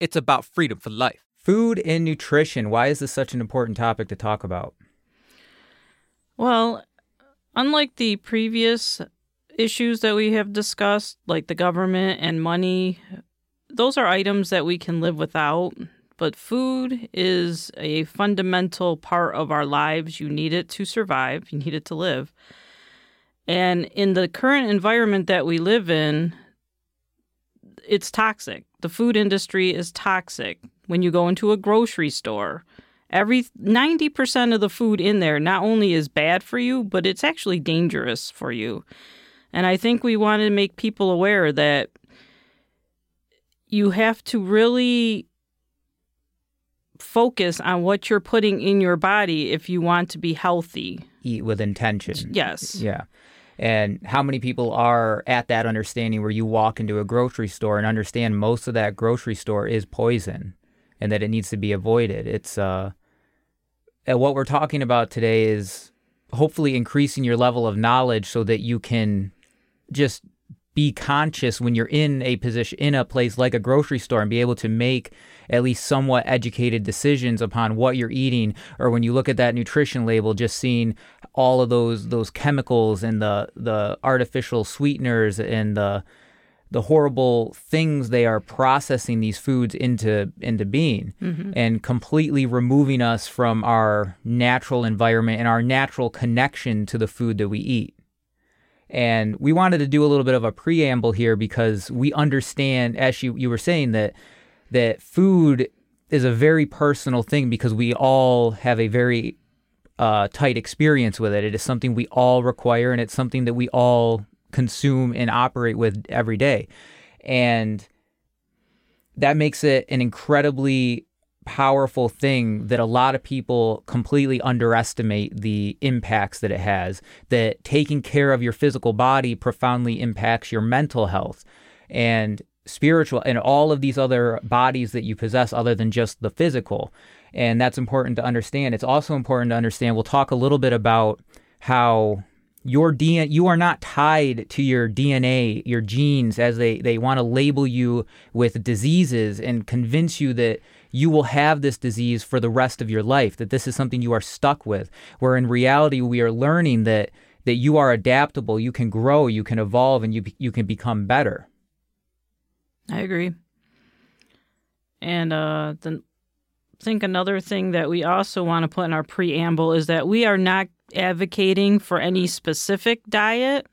It's about freedom for life. Food and nutrition. Why is this such an important topic to talk about? Well, unlike the previous issues that we have discussed, like the government and money, those are items that we can live without. But food is a fundamental part of our lives. You need it to survive, you need it to live. And in the current environment that we live in, it's toxic. The food industry is toxic. When you go into a grocery store, every 90% of the food in there not only is bad for you, but it's actually dangerous for you. And I think we want to make people aware that you have to really focus on what you're putting in your body if you want to be healthy. Eat with intention. Yes. Yeah. And how many people are at that understanding where you walk into a grocery store and understand most of that grocery store is poison and that it needs to be avoided? It's uh what we're talking about today is hopefully increasing your level of knowledge so that you can just be conscious when you're in a position in a place like a grocery store and be able to make at least somewhat educated decisions upon what you're eating or when you look at that nutrition label just seeing all of those those chemicals and the the artificial sweeteners and the the horrible things they are processing these foods into into being Mm-hmm. and completely removing us from our natural environment and our natural connection to the food that we eat. And we wanted to do a little bit of a preamble here because we understand, as you, you were saying, that that food is a very personal thing because we all have a very uh, tight experience with it. It is something we all require, and it's something that we all consume and operate with every day. And that makes it an incredibly powerful thing that a lot of people completely underestimate the impacts that it has. That taking care of your physical body profoundly impacts your mental health and spiritual and all of these other bodies that you possess other than just the physical. And that's important to understand. It's also important to understand. We'll talk a little bit about how your DNA, you are not tied to your DNA, your genes, as they, they want to label you with diseases and convince you that you will have this disease for the rest of your life, that this is something you are stuck with. Where in reality, we are learning that, that you are adaptable, you can grow, you can evolve, and you, you can become better. I agree. And uh, think another thing that we also want to put in our preamble is that we are not advocating for any specific diet.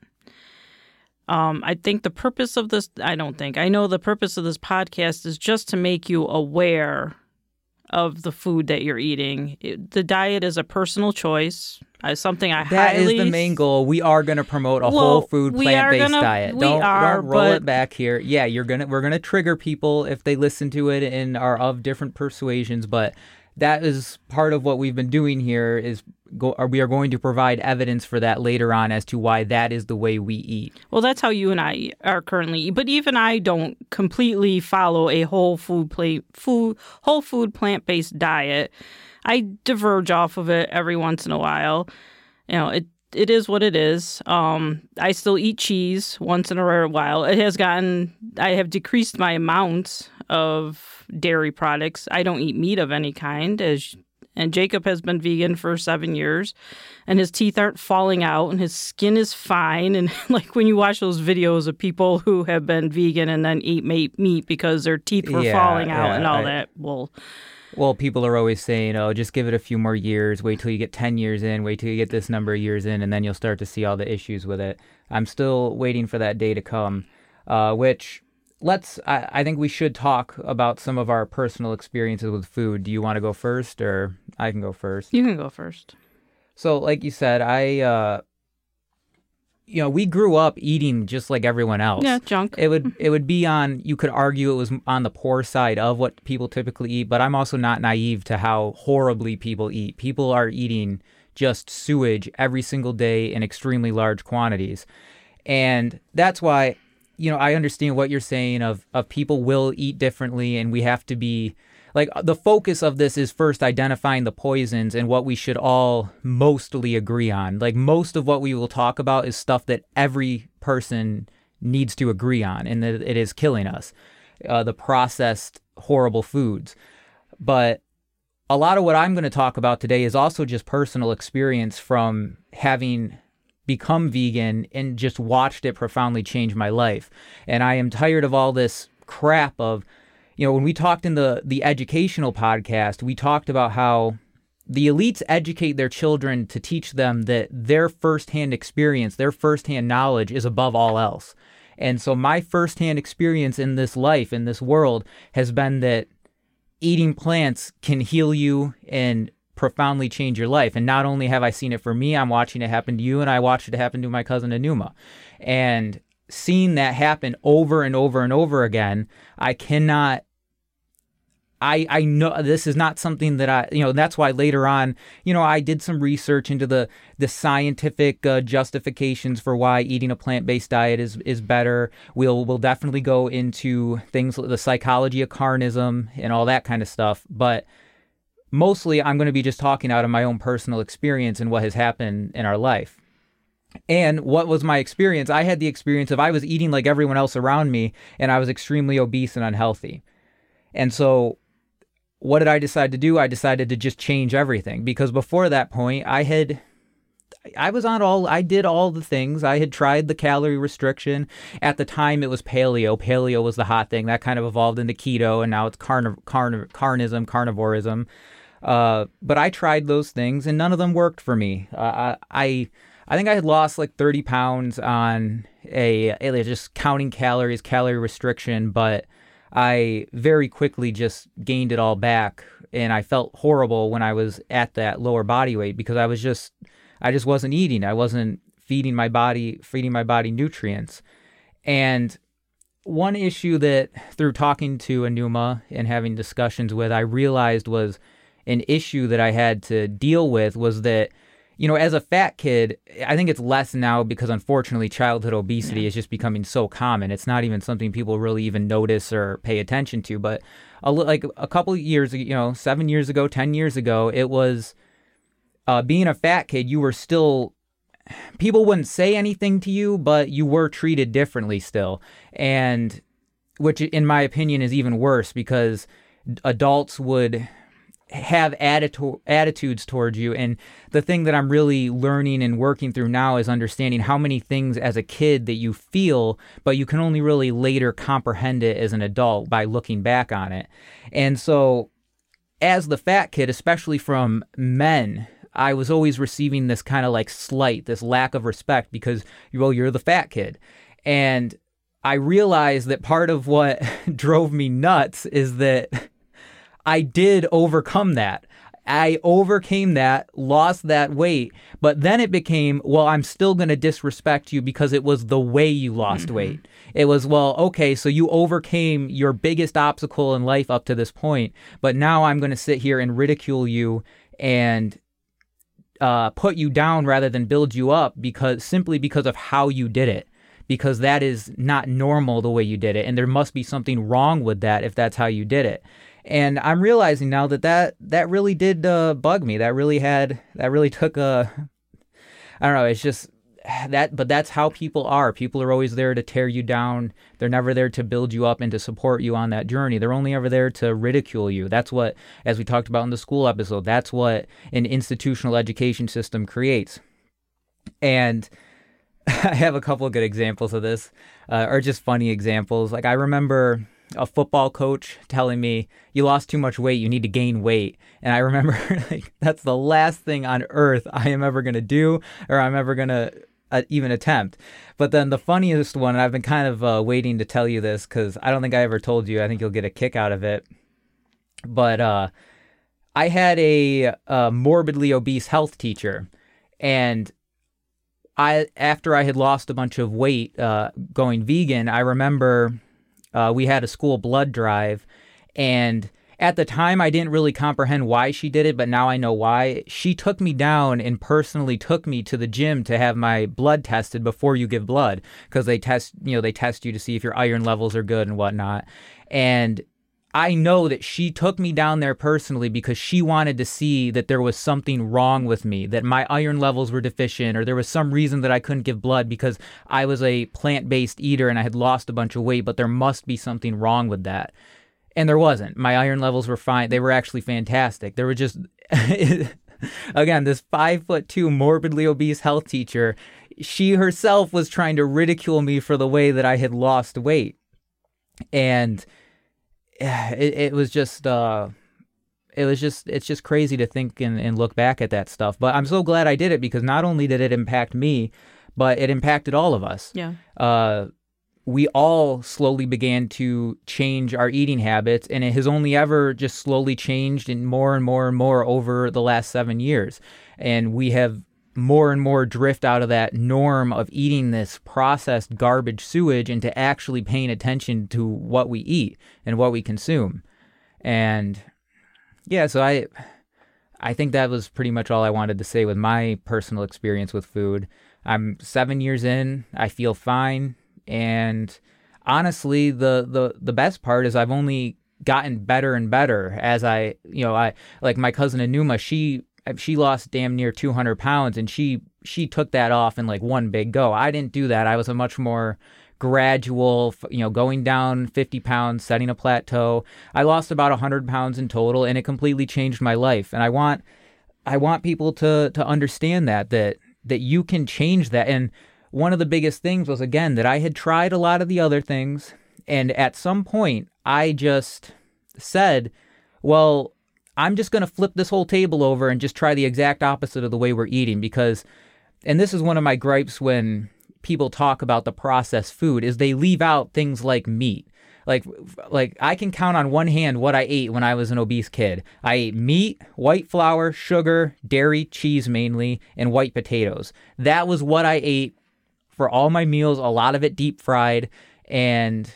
Um, I think the purpose of this, I don't think, I know the purpose of this podcast is just to make you aware of the food that you're eating. It, the diet is a personal choice. Uh, something I That is highly the main goal. We are going to promote a Well, whole food plant based gonna- diet. we don't, are, don't roll it back here. Yeah, you're gonna we're gonna trigger people if they listen to it and are of different persuasions, but that is part of what we've been doing here is go, or we are going to provide evidence for that later on as to why that is the way we eat. Well, that's how you and I are currently. But even I don't completely follow a whole food plate, food, whole food plant based diet. I diverge off of it every once in a while. You know, it it is what it is. Um, I still eat cheese once in a rare while. It has gotten. I have decreased my amount of dairy products. I don't eat meat of any kind, as and Jacob has been vegan for seven years, and his teeth aren't falling out, and his skin is fine. And like when you watch those videos of people who have been vegan and then eat meat meat because their teeth were Yeah, falling out yeah, and all I- that, well, Well, people are always saying, "Oh, just give it a few more years. Wait till you get 10 years in, wait till you get this number of years in, and then you'll start to see all the issues with it." I'm still waiting for that day to come, uh, which let's I, I think we should talk about some of our personal experiences with food. Do you want to go first or I can go first? you can go first. So, like you said, I uh you know, we grew up eating just like everyone else. Yeah, junk. It would it would be on you could argue it was on the poor side of what people typically eat, but I'm also not naive to how horribly people eat. People are eating just sewage every single day in extremely large quantities. And that's why you know, I understand what you're saying of of people will eat differently and we have to be like the focus of this is first identifying the poisons and what we should all mostly agree on. Like most of what we will talk about is stuff that every person needs to agree on and that it is killing us. Uh, the processed horrible foods. But a lot of what I'm going to talk about today is also just personal experience from having become vegan and just watched it profoundly change my life. And I am tired of all this crap of you know, when we talked in the the educational podcast, we talked about how the elites educate their children to teach them that their firsthand experience, their firsthand knowledge is above all else. And so my firsthand experience in this life, in this world, has been that eating plants can heal you and profoundly change your life. And not only have I seen it for me, I'm watching it happen to you, and I watched it happen to my cousin Anuma. And seeing that happen over and over and over again, I cannot I, I know this is not something that I, you know, that's why later on, you know, I did some research into the the scientific uh, justifications for why eating a plant based diet is is better. We'll we'll definitely go into things the psychology of carnism and all that kind of stuff. But mostly, I'm going to be just talking out of my own personal experience and what has happened in our life. And what was my experience? I had the experience of I was eating like everyone else around me, and I was extremely obese and unhealthy. And so what did I decide to do? I decided to just change everything because before that point, I had I was on all I did all the things. I had tried the calorie restriction. At the time it was paleo. Paleo was the hot thing. That kind of evolved into keto and now it's carn- carn- carnism, carnivorism. Uh, but I tried those things and none of them worked for me. Uh, I I think I had lost like 30 pounds on a, a just counting calories, calorie restriction, but I very quickly just gained it all back and I felt horrible when I was at that lower body weight because I was just I just wasn't eating. I wasn't feeding my body feeding my body nutrients. And one issue that through talking to Anuma and having discussions with I realized was an issue that I had to deal with was that you know, as a fat kid, I think it's less now because unfortunately childhood obesity yeah. is just becoming so common. It's not even something people really even notice or pay attention to. But a, like a couple years, you know, seven years ago, 10 years ago, it was uh, being a fat kid, you were still, people wouldn't say anything to you, but you were treated differently still. And which, in my opinion, is even worse because adults would have attitude, attitudes towards you. And the thing that I'm really learning and working through now is understanding how many things as a kid that you feel, but you can only really later comprehend it as an adult by looking back on it. And so, as the fat kid, especially from men, I was always receiving this kind of like slight, this lack of respect because, well, you're the fat kid. And I realized that part of what drove me nuts is that I did overcome that. I overcame that, lost that weight, but then it became, well, I'm still going to disrespect you because it was the way you lost mm-hmm. weight. It was, well, okay, so you overcame your biggest obstacle in life up to this point, but now I'm going to sit here and ridicule you and uh, put you down rather than build you up because simply because of how you did it. Because that is not normal the way you did it, and there must be something wrong with that if that's how you did it and I'm realizing now that that that really did uh, bug me. That really had that really took a I don't know. It's just that, but that's how people are. People are always there to tear you down. They're never there to build you up and to support you on that journey. They're only ever there to ridicule you. That's what, as we talked about in the school episode, that's what an institutional education system creates. And I have a couple of good examples of this, uh, or just funny examples. Like I remember a football coach telling me you lost too much weight you need to gain weight. And i remember like that's the last thing on earth i am ever going to do or i'm ever going to uh, even attempt. But then the funniest one i've been kind of uh, waiting to tell you this because i don't think i ever told you i think you'll get a kick out of it. But uh, i had a, a morbidly obese health teacher and I after I had lost a bunch of weight uh, going vegan, I remember uh, we had a school blood drive, and at the time I didn't really comprehend why she did it, but now I know why. She took me down and personally took me to the gym to have my blood tested before you give blood because they test, you know, they test you to see if your iron levels are good and whatnot. And I know that she took me down there personally because she wanted to see that there was something wrong with me, that my iron levels were deficient, or there was some reason that I couldn't give blood because I was a plant based eater and I had lost a bunch of weight, but there must be something wrong with that. And there wasn't. My iron levels were fine. They were actually fantastic. There were just, again, this five foot two morbidly obese health teacher, she herself was trying to ridicule me for the way that I had lost weight. And, it, it was just uh it was just it's just crazy to think and, and look back at that stuff. But i'm so glad i did it because not only did it impact me but it impacted all of us. Yeah. uh we all slowly began to change our eating habits and it has only ever just slowly changed and more and more and more over the last seven years. And we have more and more drift out of that norm of eating this processed garbage sewage into actually paying attention to what we eat and what we consume. And yeah, so I I think that was pretty much all I wanted to say with my personal experience with food. I'm 7 years in, I feel fine and honestly the the the best part is I've only gotten better and better as I, you know, I like my cousin Anuma, she she lost damn near 200 pounds and she she took that off in like one big go. I didn't do that. I was a much more gradual you know going down 50 pounds setting a plateau. I lost about 100 pounds in total and it completely changed my life. And i want i want people to to understand that that that you can change that. And one of the biggest things was again that i had tried a lot of the other things and at some point i just said well I'm just going to flip this whole table over and just try the exact opposite of the way we're eating because and this is one of my gripes when people talk about the processed food is they leave out things like meat. Like like I can count on one hand what I ate when I was an obese kid. I ate meat, white flour, sugar, dairy, cheese mainly, and white potatoes. That was what I ate for all my meals, a lot of it deep fried and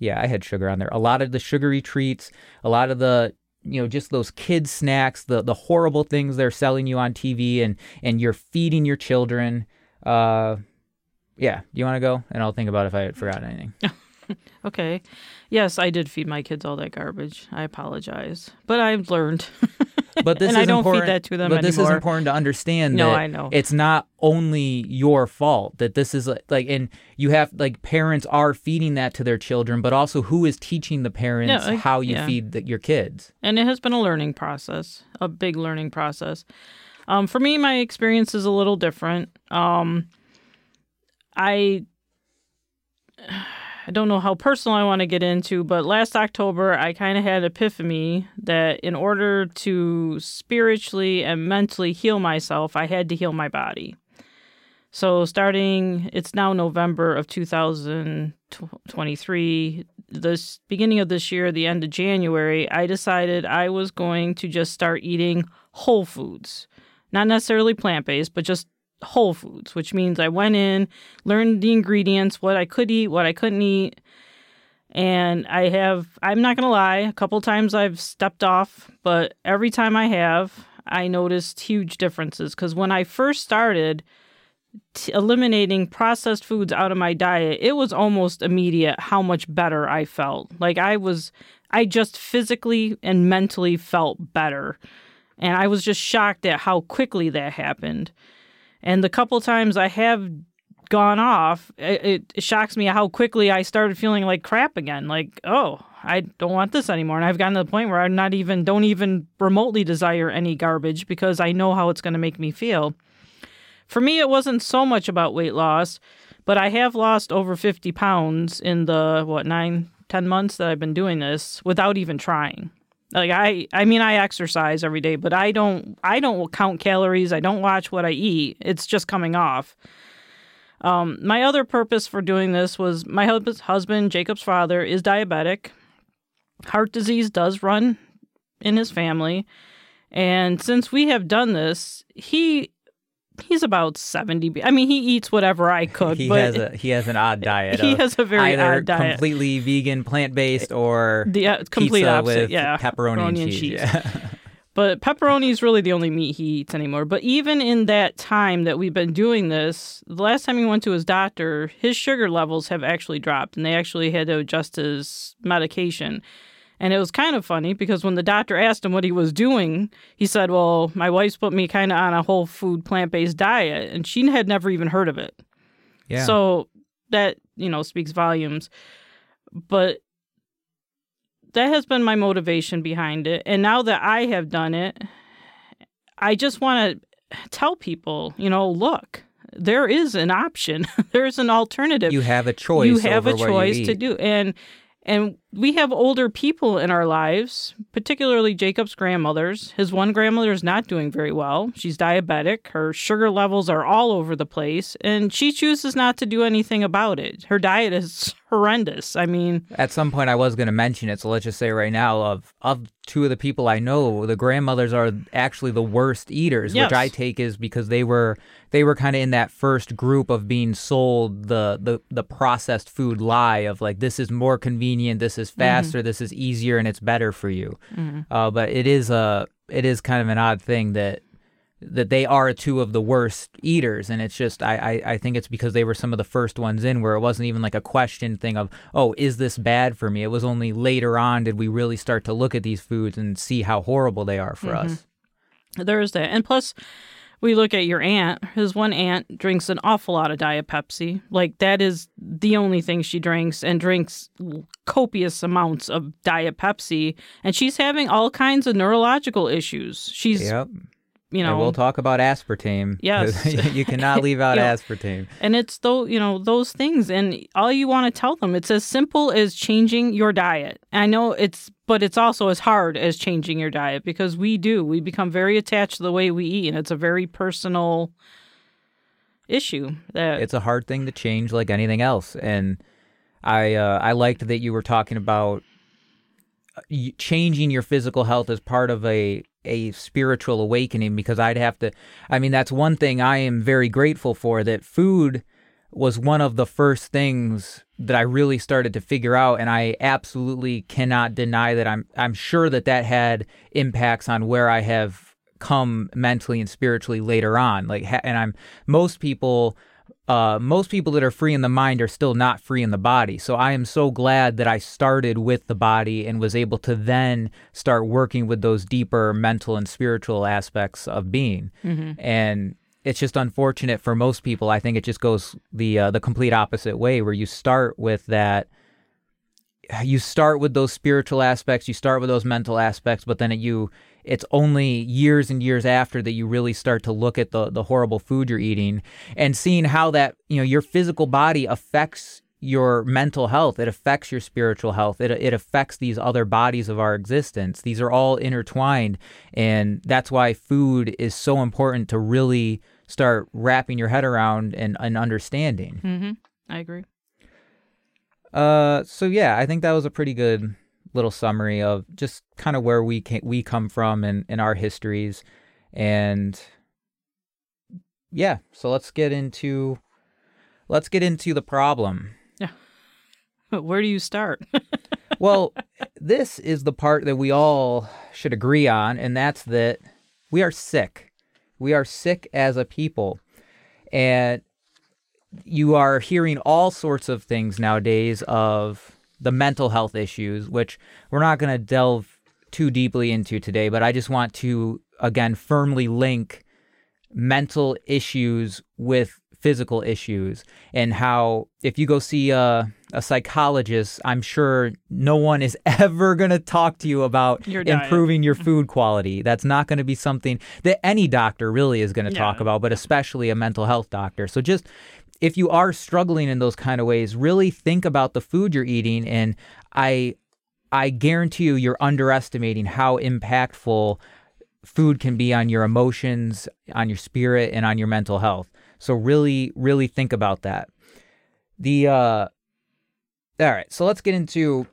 yeah, I had sugar on there. A lot of the sugary treats, a lot of the you know just those kids snacks the the horrible things they're selling you on TV and and you're feeding your children uh yeah do you want to go and I'll think about if I forgot anything Okay. Yes, I did feed my kids all that garbage. I apologize, but I've learned. but this and is I don't important, feed that to them but this is important to understand No, that I know. it's not only your fault that this is like, like and you have like parents are feeding that to their children but also who is teaching the parents I- how you yeah. feed the, your kids and it has been a learning process, a big learning process. Um, for me, my experience is a little different. Um, I I don't know how personal I want to get into, but last October I kind of had an epiphany that in order to spiritually and mentally heal myself, I had to heal my body. So starting, it's now November of 2023. This beginning of this year, the end of January, I decided I was going to just start eating whole foods, not necessarily plant based, but just whole foods, which means I went in, learned the ingredients, what I could eat, what I couldn't eat. And I have, I'm not going to lie, a couple times I've stepped off, but every time I have, I noticed huge differences. Because when I first started t- eliminating processed foods out of my diet, it was almost immediate how much better I felt. Like I was, I just physically and mentally felt better. And I was just shocked at how quickly that happened. And the couple times I have gone off, it, it shocks me how quickly I started feeling like crap again. Like, oh, I don't want this anymore. And I've gotten to the point where I'm not even, don't even remotely desire any garbage because I know how it's going to make me feel. For me, it wasn't so much about weight loss, but I have lost over 50 pounds in the, what, nine, 10 months that I've been doing this without even trying. Like I, I mean, I exercise every day, but I don't, I don't count calories. I don't watch what I eat. It's just coming off. Um, my other purpose for doing this was my husband, Jacob's father, is diabetic. Heart disease does run in his family, and since we have done this, he he's about seventy. I mean, he eats whatever I cook, he but has a he has an odd diet he has a very odd diet. completely vegan plant based or the uh, complete opposite. with yeah, pepperoni, and cheese, Yeah. But pepperoni is really the only meat he eats anymore. But even in that time that we've been doing this, the last time he went to his doctor, his sugar levels have actually dropped and they actually had to adjust his medication. And it was kind of funny because when the doctor asked him what he was doing, he said, Well, my wife's put me kind of on a whole food plant based diet. And she had never even heard of it. Yeah. So that, you know, speaks volumes. But that has been my motivation behind it. And now that I have done it, I just want to tell people, you know, look, there is an option. There's an alternative. you have a choice. You have a over what you choice to do. And and we have older people in our lives, particularly Jacob's grandmothers. His one grandmother is not doing very well. She's diabetic. Her sugar levels are all over the place, and she chooses not to do anything about it. Her diet is horrendous. I mean, At some point, I was going to mention it, so let's just say right now, of of two of the people I know, the grandmothers are actually the worst eaters, Yes. which I take is because they were they were kind of in that first group of being sold the the the processed food lie of like this is more convenient, this is mm-hmm. faster, this is easier, and it's better for you. Mm-hmm. Uh, but it is a it is kind of an odd thing that that they are two of the worst eaters and it's just I, I i think it's because they were some of the first ones in where it wasn't even like a question thing of oh is this bad for me? It was only later on did we really start to look at these foods and see how horrible they are for mm-hmm. us. There is that. And plus, we look at your aunt. His one aunt drinks an awful lot of Diet Pepsi. Like, that is the only thing she drinks and drinks copious amounts of Diet Pepsi. And she's having all kinds of neurological issues. She's, yep you and know, we'll talk about aspartame Yes. you cannot leave out aspartame And it's though you know those things, and all you want to tell them. It's as simple as changing your diet. I know it's, but it's also as hard as changing your diet because we do. We become very attached to the way we eat, and it's a very personal issue. That it's a hard thing to change like anything else and i uh, i liked that you were talking about uh, changing your physical health as part of a a spiritual awakening because i'd have to i mean that's one thing i am very grateful for that food was one of the first things that I really started to figure out and I absolutely cannot deny that I'm I'm sure that that had impacts on where I have come mentally and spiritually later on like and I'm most people uh, most people that are free in the mind are still not free in the body. So I am so glad that I started with the body and was able to then start working with those deeper mental and spiritual aspects of being. And it's just unfortunate for most people. I think it just goes the uh, the complete opposite way, where you start with that. You start with those spiritual aspects, you start with those mental aspects, but then it, you it's only years and years after that you really start to look at the the horrible food you're eating and seeing how that you know your physical body affects your mental health it affects your spiritual health it it affects these other bodies of our existence these are all intertwined and that's why food is so important to really start wrapping your head around and, and understanding hmm I agree. uh, so yeah, I think that was a pretty good little summary of just kind of where we ca- we come from and in our histories, and yeah. So let's get into let's get into the problem. Where do you start? Well, this is the part that we all should agree on, and that's that we are sick. We are sick as a people, and you are hearing all sorts of things nowadays of the mental health issues, which we're not going to delve too deeply into today, but I just want to, again, firmly link mental issues with physical issues and how if you go see a, a psychologist, I'm sure no one is ever going to talk to you about Your improving your food quality. That's not going to be something that any doctor really is going to talk about, but especially a mental health doctor. So just if you are struggling in those kind of ways, really think about the food you're eating and I I guarantee you you're underestimating how impactful food can be on your emotions, on your spirit and on your mental health. So really really think about that. The uh all right, so let's get into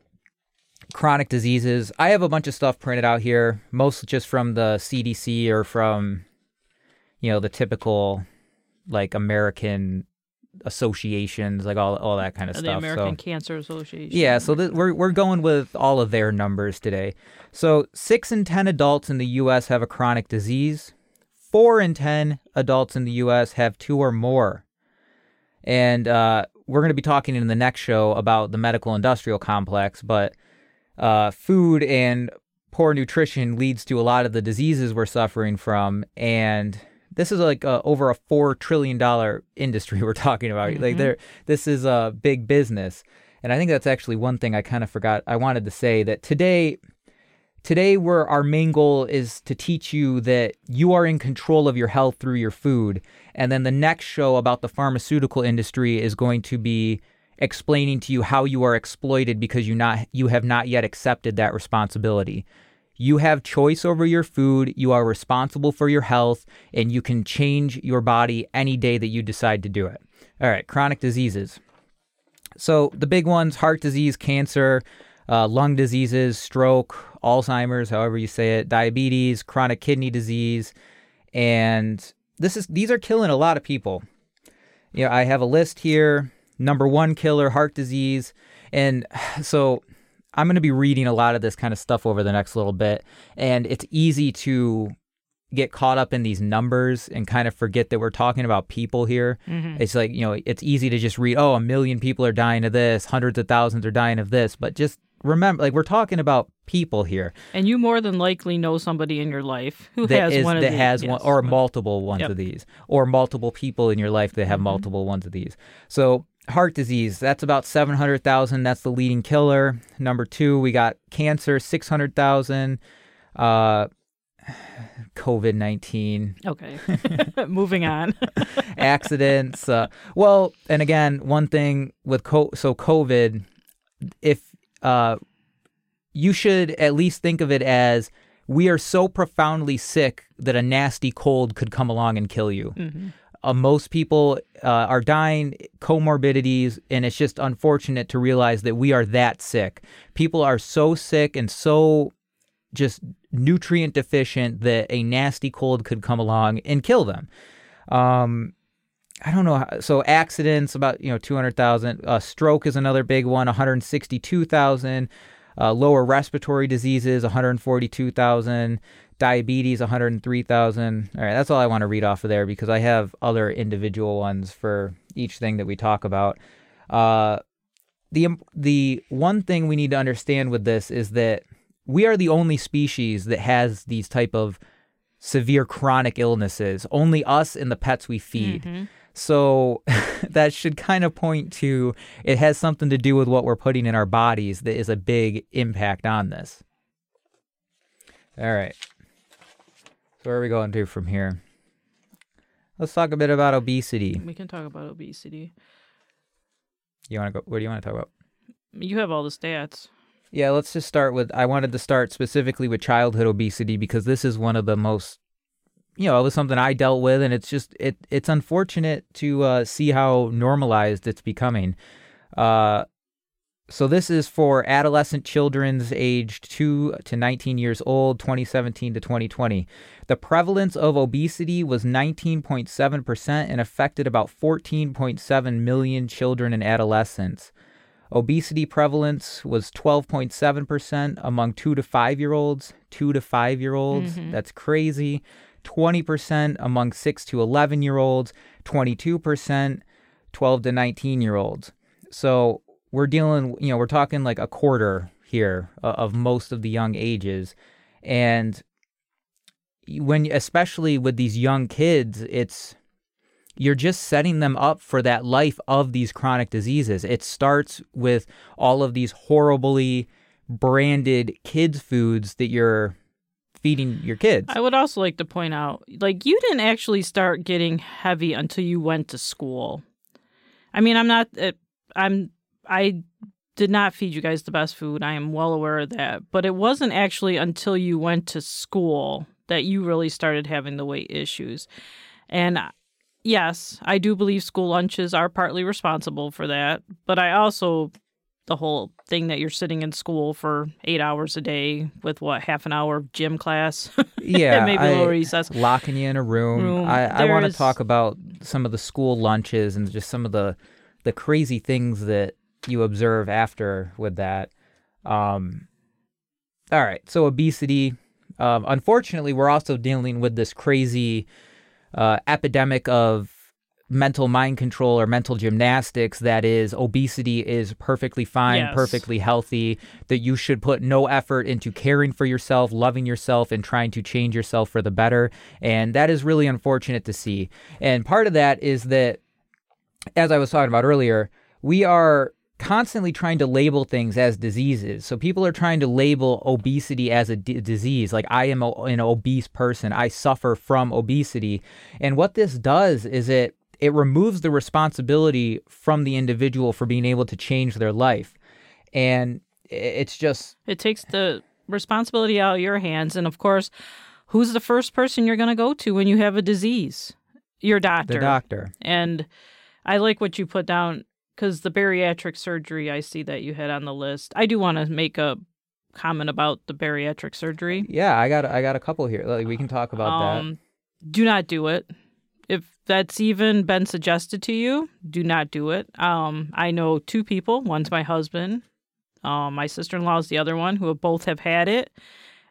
chronic diseases. I have a bunch of stuff printed out here, mostly just from the CDC or from you know the typical like American associations, like all all that kind of the stuff. American so Cancer Association. yeah, so th- we're we're going with all of their numbers today. So six in ten adults in the U.S. have a chronic disease. Four in ten adults in the U.S. have two or more. And uh, we're going to be talking in the next show about the medical industrial complex, but uh, food and poor nutrition leads to a lot of the diseases we're suffering from. And this is like uh, over a four trillion dollar industry we're talking about. Mm-hmm. Like there, this is a big business. And I think that's actually one thing I kind of forgot. I wanted to say that today, today, where our main goal is to teach you that you are in control of your health through your food. And then the next show about the pharmaceutical industry is going to be explaining to you how you are exploited because you not you have not yet accepted that responsibility. You have choice over your food, you are responsible for your health, and you can change your body any day that you decide to do it. All right, chronic diseases. So the big ones heart disease, cancer, uh, lung diseases, stroke, Alzheimer's, however you say it, diabetes, chronic kidney disease. And this is these are killing a lot of people. You know, I have a list here. Number one killer, heart disease. And so I'm going to be reading a lot of this kind of stuff over the next little bit. And it's easy to get caught up in these numbers and kind of forget that we're talking about people here. Mm-hmm. It's like, you know, it's easy to just read, oh, a million people are dying of this, hundreds of thousands are dying of this. But just remember, like, we're talking about people here And you more than likely know somebody in your life who has is- one of that these. has one or multiple ones Yep. of these, or multiple people in your life that have Mhm. multiple ones of these. So heart disease, that's about seven hundred thousand. That's the leading killer. Number two, we got cancer, six hundred thousand. Uh, COVID nineteen Okay. Moving on. accidents. Uh, well, and again, one thing with co- so COVID, if uh, you should at least think of it as we are so profoundly sick that a nasty cold could come along and kill you. Mhm. Uh, most people uh, are dying, comorbidities, and it's just unfortunate to realize that we are that sick. People are so sick and so just nutrient deficient that a nasty cold could come along and kill them. Um, I don't know. How, so accidents about you know two hundred thousand. Uh, stroke is another big one. One hundred sixty-two thousand. Uh, lower respiratory diseases, one hundred forty-two thousand. Diabetes, one hundred three thousand. All right, that's all I want to read off of there because I have other individual ones for each thing that we talk about. Uh, the the one thing we need to understand with this is that we are the only species that has these type of severe chronic illnesses. Only us and the pets we feed. Mhm. So that should kind of point to it has something to do with what we're putting in our bodies that is a big impact on this. All right. So where are we going to from here? Let's talk a bit about obesity. We can talk about obesity. You want to go? What do you want to talk about? You have all the stats. Yeah, let's just start with. I wanted to start specifically with childhood obesity because this is one of the most, you know, it was something I dealt with, and it's just it it's unfortunate to uh, see how normalized it's becoming. Uh, so this is for adolescent children's aged two to 19 years old, 2017 to 2020. The prevalence of obesity was 19.7 percent and affected about 14.7 million children and adolescents. Obesity prevalence was 12.7% among 2 to 5 year olds, 2 to 5 year olds. Mhm. That's crazy. 20% among 6 to 11 year olds, 22% 12 to 19 year olds. So we're dealing, you know, we're talking like a quarter here uh, of most of the young ages. And when, especially with these young kids, it's, you're just setting them up for that life of these chronic diseases. It starts with all of these horribly branded kids' foods that you're feeding your kids. I would also like to point out, like, you didn't actually start getting heavy until you went to school. I mean, I'm not, uh, I'm, I did not feed you guys the best food. I am well aware of that. But it wasn't actually until you went to school that you really started having the weight issues. And uh, yes, I do believe school lunches are partly responsible for that. But I also, the whole thing that you're sitting in school for eight hours a day with what, half an hour of gym class? yeah, maybe I- recess. locking you in a room. Room. I, I want to talk about some of the school lunches and just some of the the crazy things that you observe after with that. Um, all right, so obesity. Um, unfortunately, we're also dealing with this crazy uh, epidemic of mental mind control or mental gymnastics that is obesity is perfectly fine, Yes. perfectly healthy, that you should put no effort into caring for yourself, loving yourself, and trying to change yourself for the better. And that is really unfortunate to see. And part of that is that, as I was talking about earlier, we are constantly trying to label things as diseases. So people are trying to label obesity as a d- disease. Like I am a, an obese person. I suffer from obesity. And what this does is it it removes the responsibility from the individual for being able to change their life. And it's just It takes the responsibility out of your hands. And of course, who's the first person you're going to go to when you have a disease? Your doctor. the doctor. And I like what you put down because the bariatric surgery I see that you had on the list. I do want to make a comment about the bariatric surgery. Yeah, I got I got a couple here. Like we can talk about that. Um, do not do it. That's even been suggested to you, do not do it. Um, I know two people. One's my husband. Um, my sister in law is the other one who have both have had it,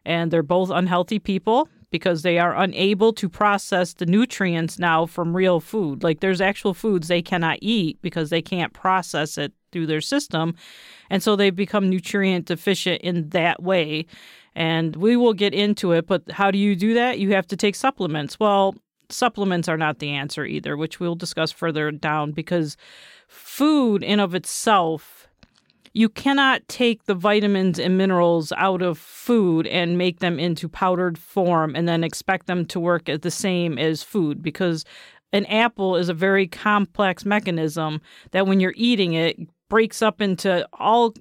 and they're both unhealthy people because they are unable to process the nutrients now from real food. Like there's actual foods they cannot eat because they can't process it through their system, and so they become nutrient deficient in that way. And we will get into it, but how do you do that? You have to take supplements. Well, supplements are not the answer either, which we'll discuss further down because food in of itself you cannot take the vitamins and minerals out of food and make them into powdered form and then expect them to work at the same as food because an apple is a very complex mechanism that when you're eating it breaks up into all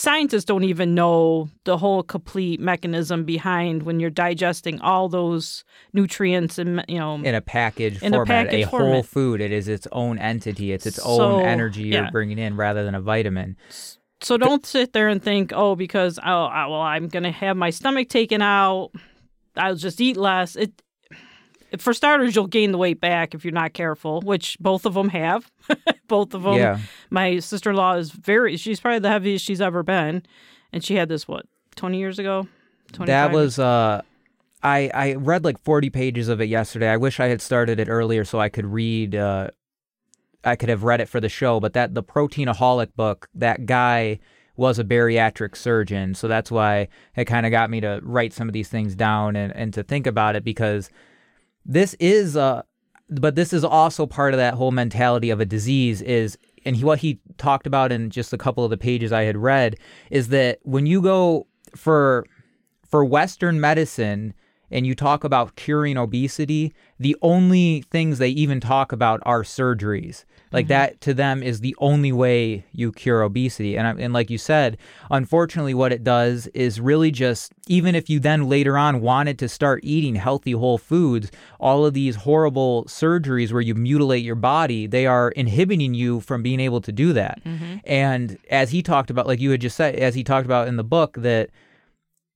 scientists don't even know the whole complete mechanism behind when you're digesting all those nutrients and you know in a package In a package a whole format. food. It is its own entity. It's its So, own energy you're bringing in rather than a vitamin. So don't sit there and think, oh, because oh, well, I'm gonna have my stomach taken out. I'll just eat less. It, for starters, you'll gain the weight back if you're not careful, which both of them have. both of them. Yeah. My sister-in-law is very. She's probably the heaviest she's ever been, and she had this what 20 years ago. 25 That was uh I I read like 40 pages of it yesterday. I wish I had started it earlier so I could read uh I could have read it for the show, but that the proteinaholic book, that guy was a bariatric surgeon, so that's why it kind of got me to write some of these things down and and to think about it because this is uh but this is also part of that whole mentality of a disease is and he, what he talked about in just a couple of the pages I had read is that when you go for for western medicine and you talk about curing obesity the only things they even talk about are surgeries. Like mm-hmm. that to them is the only way you cure obesity. And and like you said unfortunately what it does is really just even if you then later on wanted to start eating healthy whole foods all of these horrible surgeries where you mutilate your body they are inhibiting you from being able to do that. Mm-hmm. And as he talked about like you had just said as he talked about in the book that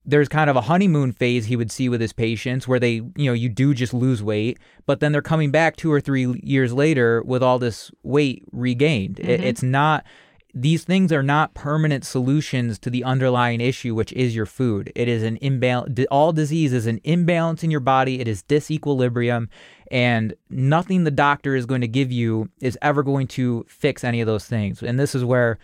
there's kind of a honeymoon phase he would see with his patients where they, you know, you do just lose weight, but then they're coming back two or three years later with all this weight regained. It, mm-hmm. it's not, these things are not permanent solutions to the underlying issue, which is your food. It is an imbalance. All disease is an imbalance in your body, it is disequilibrium, and nothing the doctor is going to give you is ever going to fix any of those things. And this is where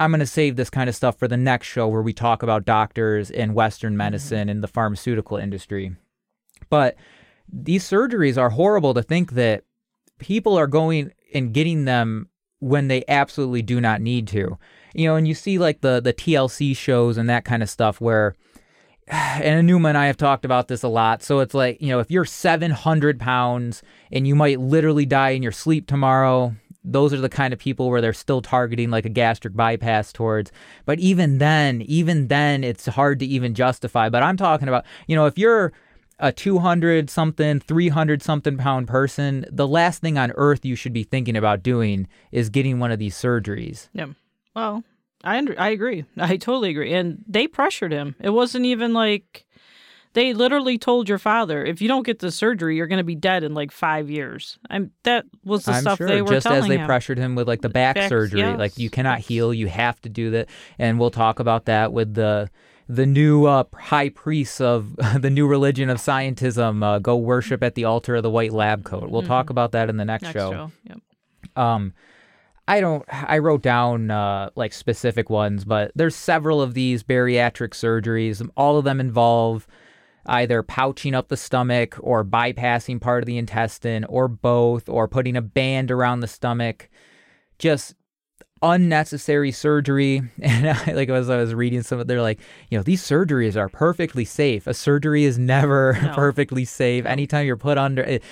I'm going to save this kind of stuff for the next show where we talk about doctors and Western mm-hmm. medicine and the pharmaceutical industry. But these surgeries are horrible to think that people are going and getting them when they absolutely do not need to. You know, and you see like the the TLC shows and that kind of stuff where and Numa and I have talked about this a lot. So it's like, you know, if you're 700 pounds and you might literally die in your sleep tomorrow, those are the kind of people where they're still targeting like a gastric bypass towards. But even then, even then, it's hard to even justify. But I'm talking about, you know, if you're a 200 something, 300 something pound person, the last thing on earth you should be thinking about doing is getting one of these surgeries. Yeah. Well, I under, I agree. I totally agree. And they pressured him. It wasn't even like they literally told your father, if you don't get the surgery, you're going to be dead in like five years. I'm that was the I'm stuff sure. they were just telling as they him. pressured him with like the back Back- surgery, yes, like you cannot heal, you have to do that, and we'll talk about that with the the new uh, high priests of the new religion of scientism uh, go worship at the altar of the white lab coat. We'll talk about that in the next, Next show. show. Yep. Um, I don't. I wrote down uh, like specific ones, but there's several of these bariatric surgeries. All of them involve either pouching up the stomach or bypassing part of the intestine, or both, or putting a band around the stomach. Just unnecessary surgery. And I, like as I was reading some, of they're like, you know, these surgeries are perfectly safe. A surgery is never No. perfectly safe. Anytime you're put under. It,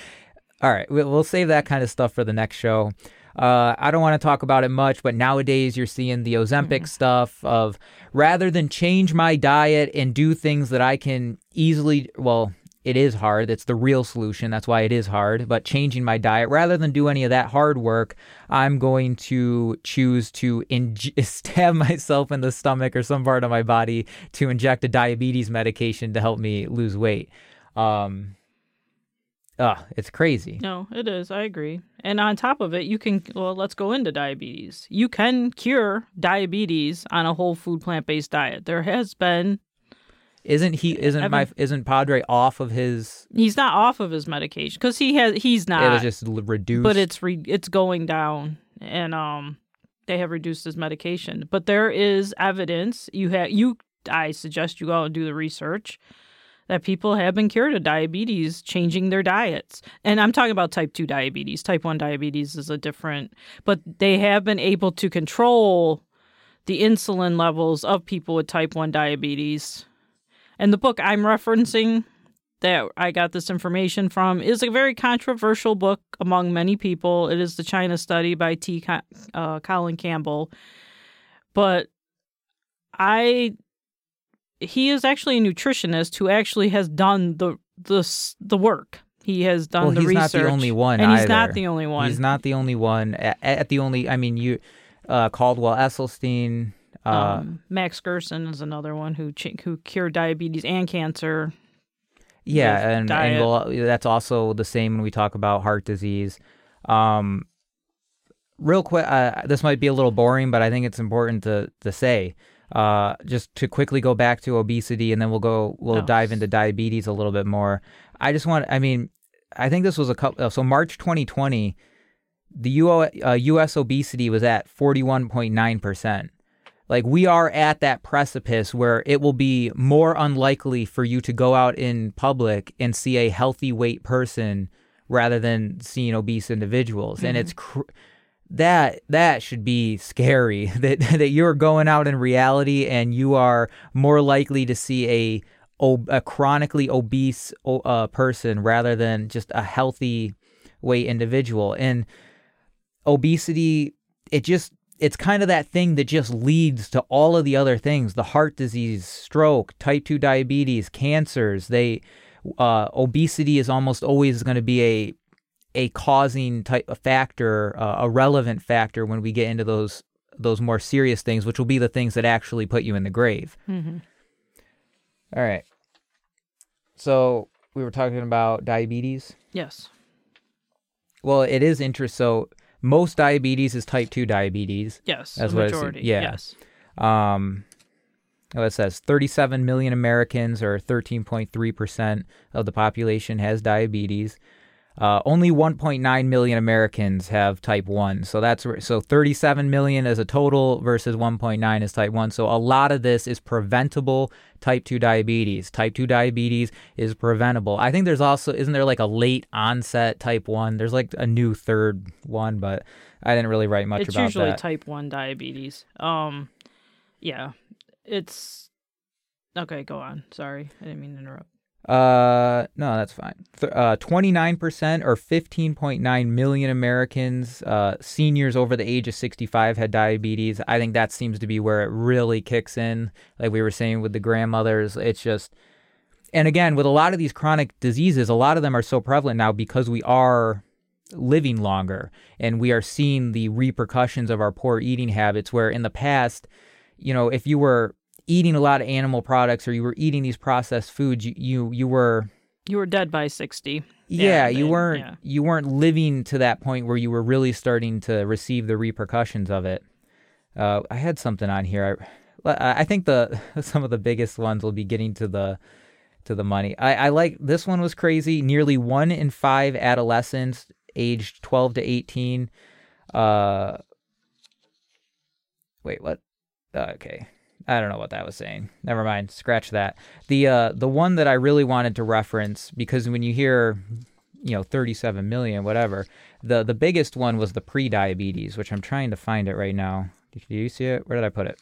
all right, we- we'll save that kind of stuff for the next show. Uh, I don't want to talk about it much, but nowadays you're seeing the Ozempic stuff of rather than change my diet and do things that I can easily, well, it is hard. It's the real solution. That's why it is hard. But changing my diet, rather than do any of that hard work, I'm going to choose to stab myself in the stomach or some part of my body to inject a diabetes medication to help me lose weight. Um, ugh, it's crazy. No, it is. I agree. And on top of it, you can, well, let's go into diabetes. You can cure diabetes on a whole food plant based diet. There has been, Isn't he? Isn't my? Isn't Padre off of his? he's not off of his medication because he has, he's not. it was just reduced. but it's re- it's going down and um they have reduced his medication but there is evidence you have you i suggest you go out and do the research that people have been cured of diabetes changing their diets and i'm talking about type 2 diabetes type 1 diabetes is a different but they have been able to control the insulin levels of people with type 1 diabetes and the book i'm referencing that I got this information from is a very controversial book among many people. It is the China Study by T. Uh, Colin Campbell, but I he is actually a nutritionist who actually has done the the the work. He has done well, the he's research, He's not the only one. and he's either. not the only one. He's not the only one. At, at the only, I mean, you, uh, Caldwell Esselstyn. Uh, um, Max Gerson is another one who ch- who cured diabetes and cancer. yeah, and, and we'll, that's also the same when we talk about heart disease. Um, real quick, uh, this might be a little boring, but I think it's important to to say. Uh, just to quickly go back to obesity, and then we'll go we'll Oh. dive into diabetes a little bit more. I just want, I mean, I think this was a couple. So March 2020, the UO, uh, U.S. obesity was at 41.9 percent. Like we are at that precipice where it will be more unlikely for you to go out in public and see a healthy weight person rather than seeing obese individuals, and it's cr- that that should be scary. That that you're going out in reality and you are more likely to see a a chronically obese uh, person rather than just a healthy weight individual. And obesity, it just it's kind of that thing that just leads to all of the other things: the heart disease, stroke, type two diabetes, cancers. They uh, obesity is almost always going to be a a causing type of factor, uh, a relevant factor when we get into those those more serious things, which will be the things that actually put you in the grave. Mm-hmm. All right. So we were talking about diabetes. Yes. Well, it is interesting. So most diabetes is type two diabetes. Yes. That's the what I see. majority. Yeah. Yes. Um, well, it says 37 million Americans, or 13.3 percent of the population, has diabetes. Uh, only 1.9 million Americans have type 1. So that's so 37 million as a total versus 1.9 is type 1. So a lot of this is preventable type 2 diabetes. Type 2 diabetes is preventable. I think there's also isn't there like a late onset type 1? There's like a new third one, but I didn't really write much it's about usually type 1 diabetes. Um yeah. It's Okay, go on. Sorry. I didn't mean to interrupt. Uh, no, that's fine. Th- uh, 29% or 15.9 million Americans, uh, seniors over the age of 65 had diabetes. I think that seems to be where it really kicks in. Like we were saying with the grandmothers, it's just, and again, with a lot of these chronic diseases, a lot of them are so prevalent now because we are living longer and we are seeing the repercussions of our poor eating habits. Where in the past, you know, if you were eating a lot of animal products or you were eating these processed foods, you you, you were You were dead by 60. yeah, Yeah, you they- weren't yeah. you weren't living to that point where you were really starting to receive the repercussions of it. Uh, I had something on here. I, I think the some of the biggest ones will be getting to the to the money. I, I like this one was crazy. Nearly one in five adolescents aged 12 to 18. Uh, wait, what? Uh, okay, I don't know what that was saying. Never mind. Scratch that. The uh, the one that I really wanted to reference because when you hear, you know, 37 million, whatever, the the biggest one was the pre-diabetes, which I'm trying to find it right now. Do you see it? Where did I put it?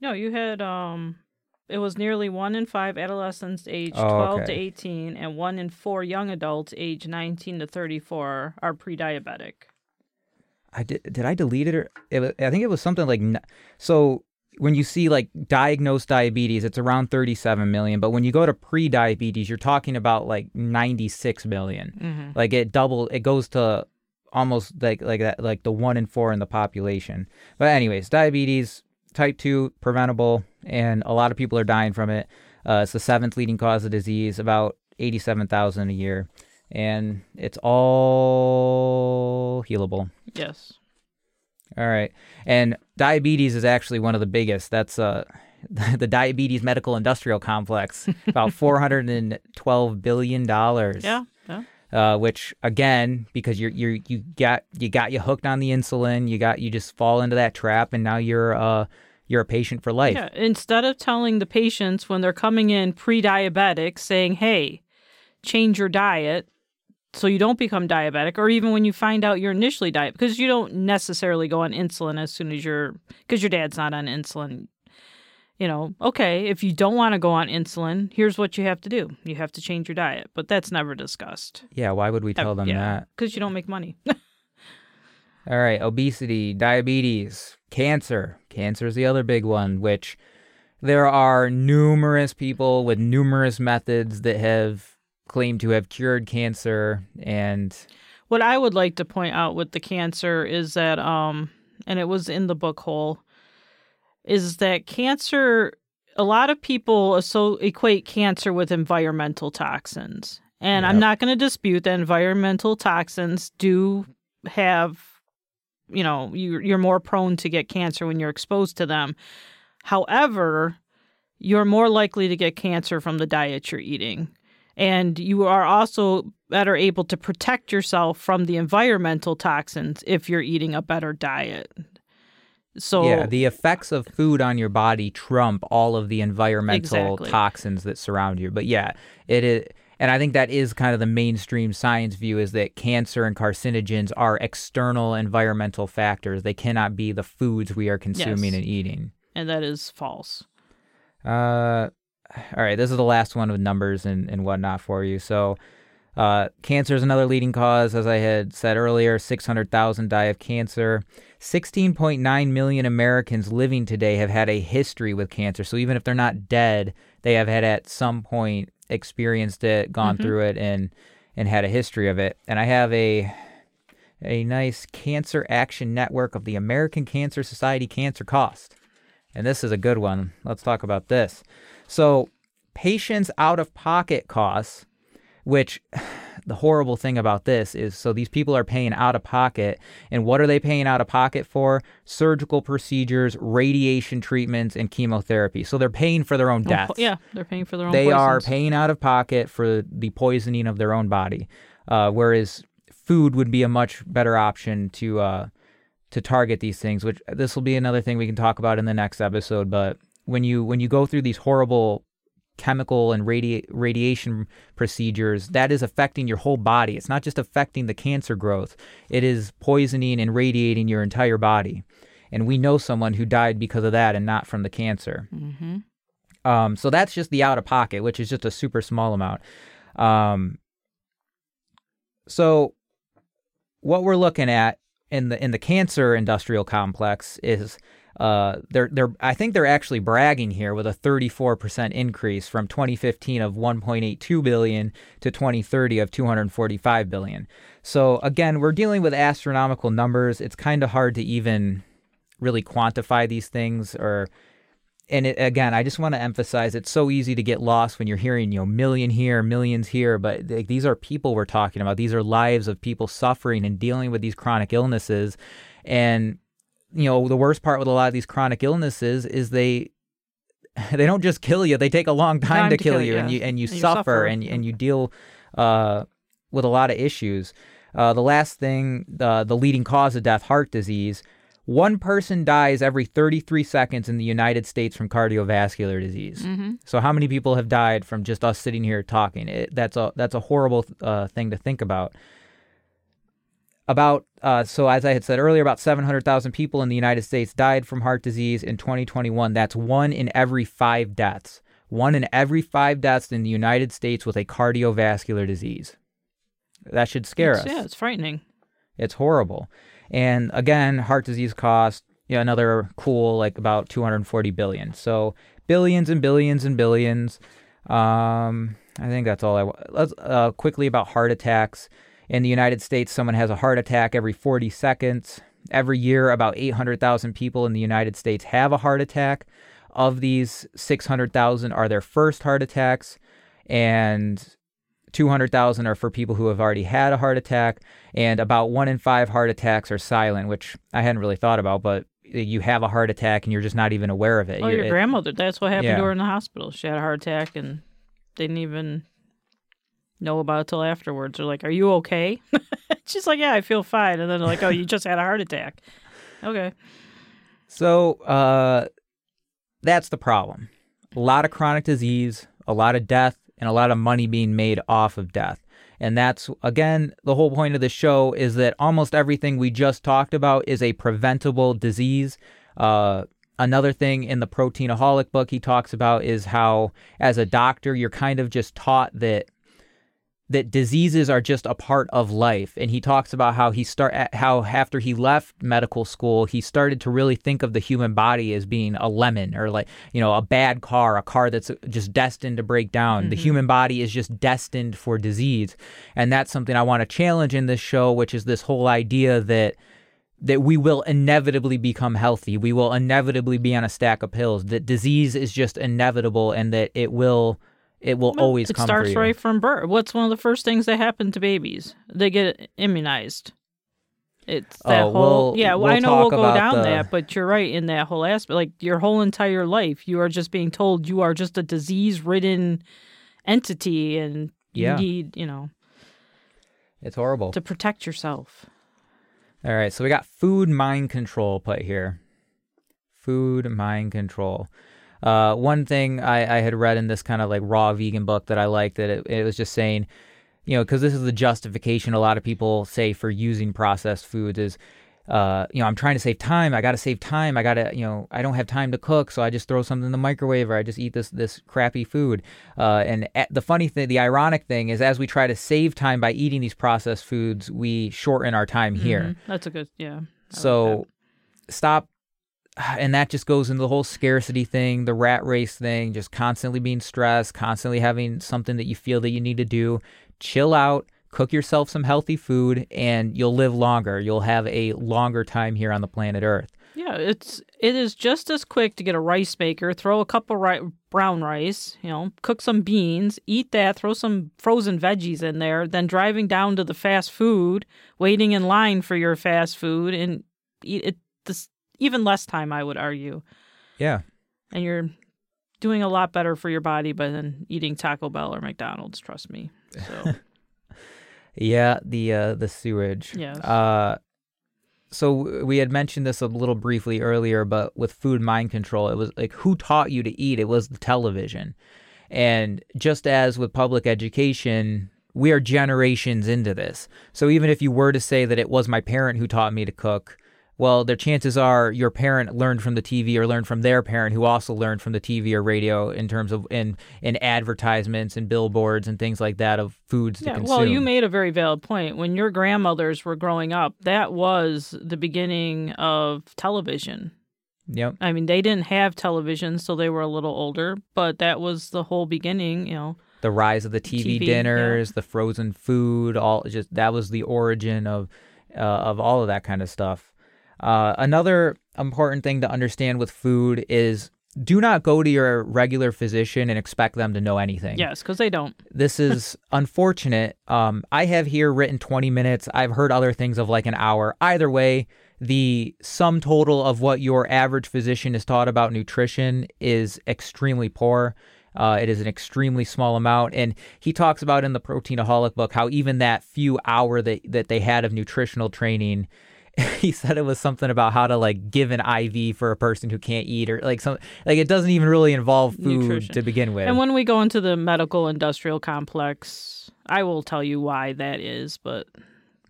No, you had um it was nearly one in five adolescents aged Oh, 12 to 18 and one in four young adults aged 19 to 34 are pre-diabetic. I did. Did I delete it or it, I think it was something like so. When you see like diagnosed diabetes, it's around 37 million. But when you go to pre-diabetes, you're talking about like 96 million. Mm-hmm. Like it double. It goes to almost like like that like the one in four in the population. But anyways, diabetes type two preventable, and a lot of people are dying from it. Uh, it's the seventh leading cause of disease, about 87,000 a year, and it's all healable. Yes. All right. And diabetes is actually one of the biggest. That's uh the diabetes medical industrial complex, about 412 billion dollars. Yeah. Yeah. Uh, which again, because you're you're you got you got you hooked on the insulin, you got you just fall into that trap, and now you're uh you're a patient for life. Yeah. Instead of telling the patients when they're coming in pre-diabetic saying, "Hey, change your diet so you don't become diabetic," or even when you find out you're initially diabetic, because you don't necessarily go on insulin as soon as you're because your dad's not on insulin. You know, okay, if you don't want to go on insulin, here's what you have to do. You have to change your diet, but that's never discussed. Yeah, why would we tell them that? Because you don't make money. All right, obesity, diabetes, cancer. Cancer is the other big one, which there are numerous people with numerous methods that have claimed to have cured cancer and What I would like to point out with the cancer is that, um, and it was in the book Whole is that cancer. A lot of people so equate cancer with environmental toxins, and I'm not going to dispute that environmental toxins do have, you know, you you're more prone to get cancer when you're exposed to them. However, you're more likely to get cancer from the diet you're eating. And you are also better able to protect yourself from the environmental toxins if you're eating a better diet. So, yeah, the effects of food on your body trump all of the environmental Exactly. toxins that surround you. But yeah, it is and I think that is kind of the mainstream science view is that cancer and carcinogens are external environmental factors. They cannot be the foods we are consuming Yes. and eating. and that is false. Uh, all right, this is the last one with numbers and, and whatnot for you. So, uh, cancer is another leading cause, as I had said earlier. 600,000 die of cancer. 16.9 million Americans living today have had a history with cancer. So, even if they're not dead, they have had at some point experienced it, gone Mhm. through it, and and had a history of it. And I have a a nice cancer action network of the American Cancer Society cancer cost. And this is a good one. Let's talk about this. So, patients out of pocket costs, which the horrible thing about this is so these people are paying out of pocket. And what are they paying out of pocket for? Surgical procedures, radiation treatments, and chemotherapy. So they're paying for their own death. Yeah, they're paying for their own They are paying out of pocket for the poisoning of their own body. Uh, whereas food would be a much better option to uh, to target these things. Which this will be another thing we can talk about in the next episode. But when you when you go through these horrible chemical and radi- radiation procedures, that is affecting your whole body. It's not just affecting the cancer growth; it is poisoning and radiating your entire body. And we know someone who died because of that, and not from the cancer. hmm Um, so that's just the out of pocket, which is just a super small amount. Um, so what we're looking at in the in the cancer industrial complex is uh, they're they're I think they're actually bragging here with a 34% increase from 2015 of 1.82 billion to 2030 of 245 billion. So again, we're dealing with astronomical numbers. It's kind of hard to even really quantify these things or and it, again, I just want to emphasize it's so easy to get lost when you're hearing, you know, million here, millions here, but th- these are people we're talking about. These are lives of people suffering and dealing with these chronic illnesses. And you know, the worst part with a lot of these chronic illnesses is they they don't just kill you; they take a long time, Time to, to kill kill you, and you and you And you suffer, suffer, and and you deal uh, with a lot of issues. Uh, the last thing, the the leading cause of death, heart disease. One person dies every 33 seconds in the United States from cardiovascular disease. Mm-hmm. So how many people have died from just us sitting here talking? It, that's a that's a horrible uh, thing to think about. About uh, so as I had said earlier, about 700,000 people in the United States died from heart disease in 2021. That's one in every five deaths. One in every five deaths in the United States with a cardiovascular disease. That should scare us. Yeah, it's frightening. It's horrible. And again, heart disease cost you know, another cool like about 240 billion. So billions and billions and billions. Um, I think that's all I want. Let's uh, quickly about heart attacks. In the United States, someone has a heart attack every 40 seconds. Every year, about 800,000 people in the United States have a heart attack. Of these, 600,000 are their first heart attacks, and 200,000 are for people who have already had a heart attack, and about one in five heart attacks are silent, which I hadn't really thought about, but you have a heart attack and you're just not even aware of it. Oh, your it- grandmother. That's what happened Yeah. to her in the hospital. She had a heart attack and didn't even know about it till afterwards. They're like, "Are you okay?" She's like, "Yeah, I feel fine." And then they're like, "Oh, you just had a heart attack." Okay. So uh, that's the problem. A lot of chronic disease, a lot of death, and a lot of money being made off of death. And that's, again, the whole point of the show is that almost everything we just talked about is a preventable disease. Uh, another thing in the Proteinaholic book he talks about is how, as a doctor, you're kind of just taught that that diseases are just a part of life. And he talks about how he start how after he left medical school he started to really think of the human body as being a lemon or like you know a bad car a car that's just destined to break down. The mm-hmm. human body is just destined for disease. And that's something i want to challenge in this show which is this whole idea that that we will inevitably become healthy. We will inevitably be on a stack of pills that disease is just inevitable and that it will it will Well, always it come starts right from birth. What's one of the first things that happen to babies? They get immunized. It's oh, that Oh, whole we'll- yeah. Well, we'll I know we'll go down the- that, but you're right in that whole aspect. Like your whole entire life, you are just being told you are just a disease-ridden entity, and Yeah. you need you know It's horrible. to protect yourself. All right, so we got food mind control put here. Food mind control. Uh, one thing I, I had read in this kind of like raw vegan book that I liked that it, it was just saying, you know, because this is the justification a lot of people say for using processed foods is, uh, you know, I'm trying to save time. I got to save time. I got to, you know, I don't have time to cook, so I just throw something in the microwave or I just eat this this crappy food. Uh, and at, the funny thing, the ironic thing is, as we try to save time by eating these processed foods, we shorten our time here. Mhm. That's a good yeah. I like So stop. And that just goes into the whole scarcity thing, the rat race thing, just constantly being stressed, constantly having something that you feel that you need to do. Chill out, cook yourself some healthy food, and you'll live longer. You'll have a longer time here on the planet Earth. Yeah, it's it is just as quick to get a rice maker, throw a cup of ri- brown rice, you know, cook some beans, eat that, throw some frozen veggies in there, then driving down to the fast food, waiting in line for your fast food, and eat it. Even less time, I would argue, Yeah. and you're doing a lot better for your body by than eating Taco Bell or McDonald's. Trust me. So Yeah, the uh, the sewage. Yes. Uh, so we had mentioned this a little briefly earlier, but with food mind control, it was like who taught you to eat? It was the television, and just as with public education, we are generations into this. So even if you were to say that it was my parent who taught me to cook, well, their chances are your parent learned from the TV or learned from their parent who also learned from the TV or radio in terms of in in advertisements and billboards and things like that of foods Yeah, to consume. well, you made a very valid point. When your grandmothers were growing up, that was the beginning of television. Yep. I mean, they didn't have television, so they were a little older, but that was the whole beginning, you know. the rise of the TV, TV, dinners, the frozen food, all just that was the origin of uh, of all of that kind of stuff. Uh, another important thing to understand with food is do not go to your regular physician and expect them to know anything. Yes, because they don't. This is unfortunate. Um, I have here written 20 minutes. I've heard other things of like an hour. Either way, the sum total of what your average physician is taught about nutrition is extremely poor. Uh, it is an extremely small amount, and he talks about in the Proteinaholic book how even that few hour that that they had of nutritional training, he said it was something about how to like give an IV for a person who can't eat, or like some like it doesn't even really involve food Nutrition. to begin with. And when we go into the medical industrial complex, I will tell you why that is, but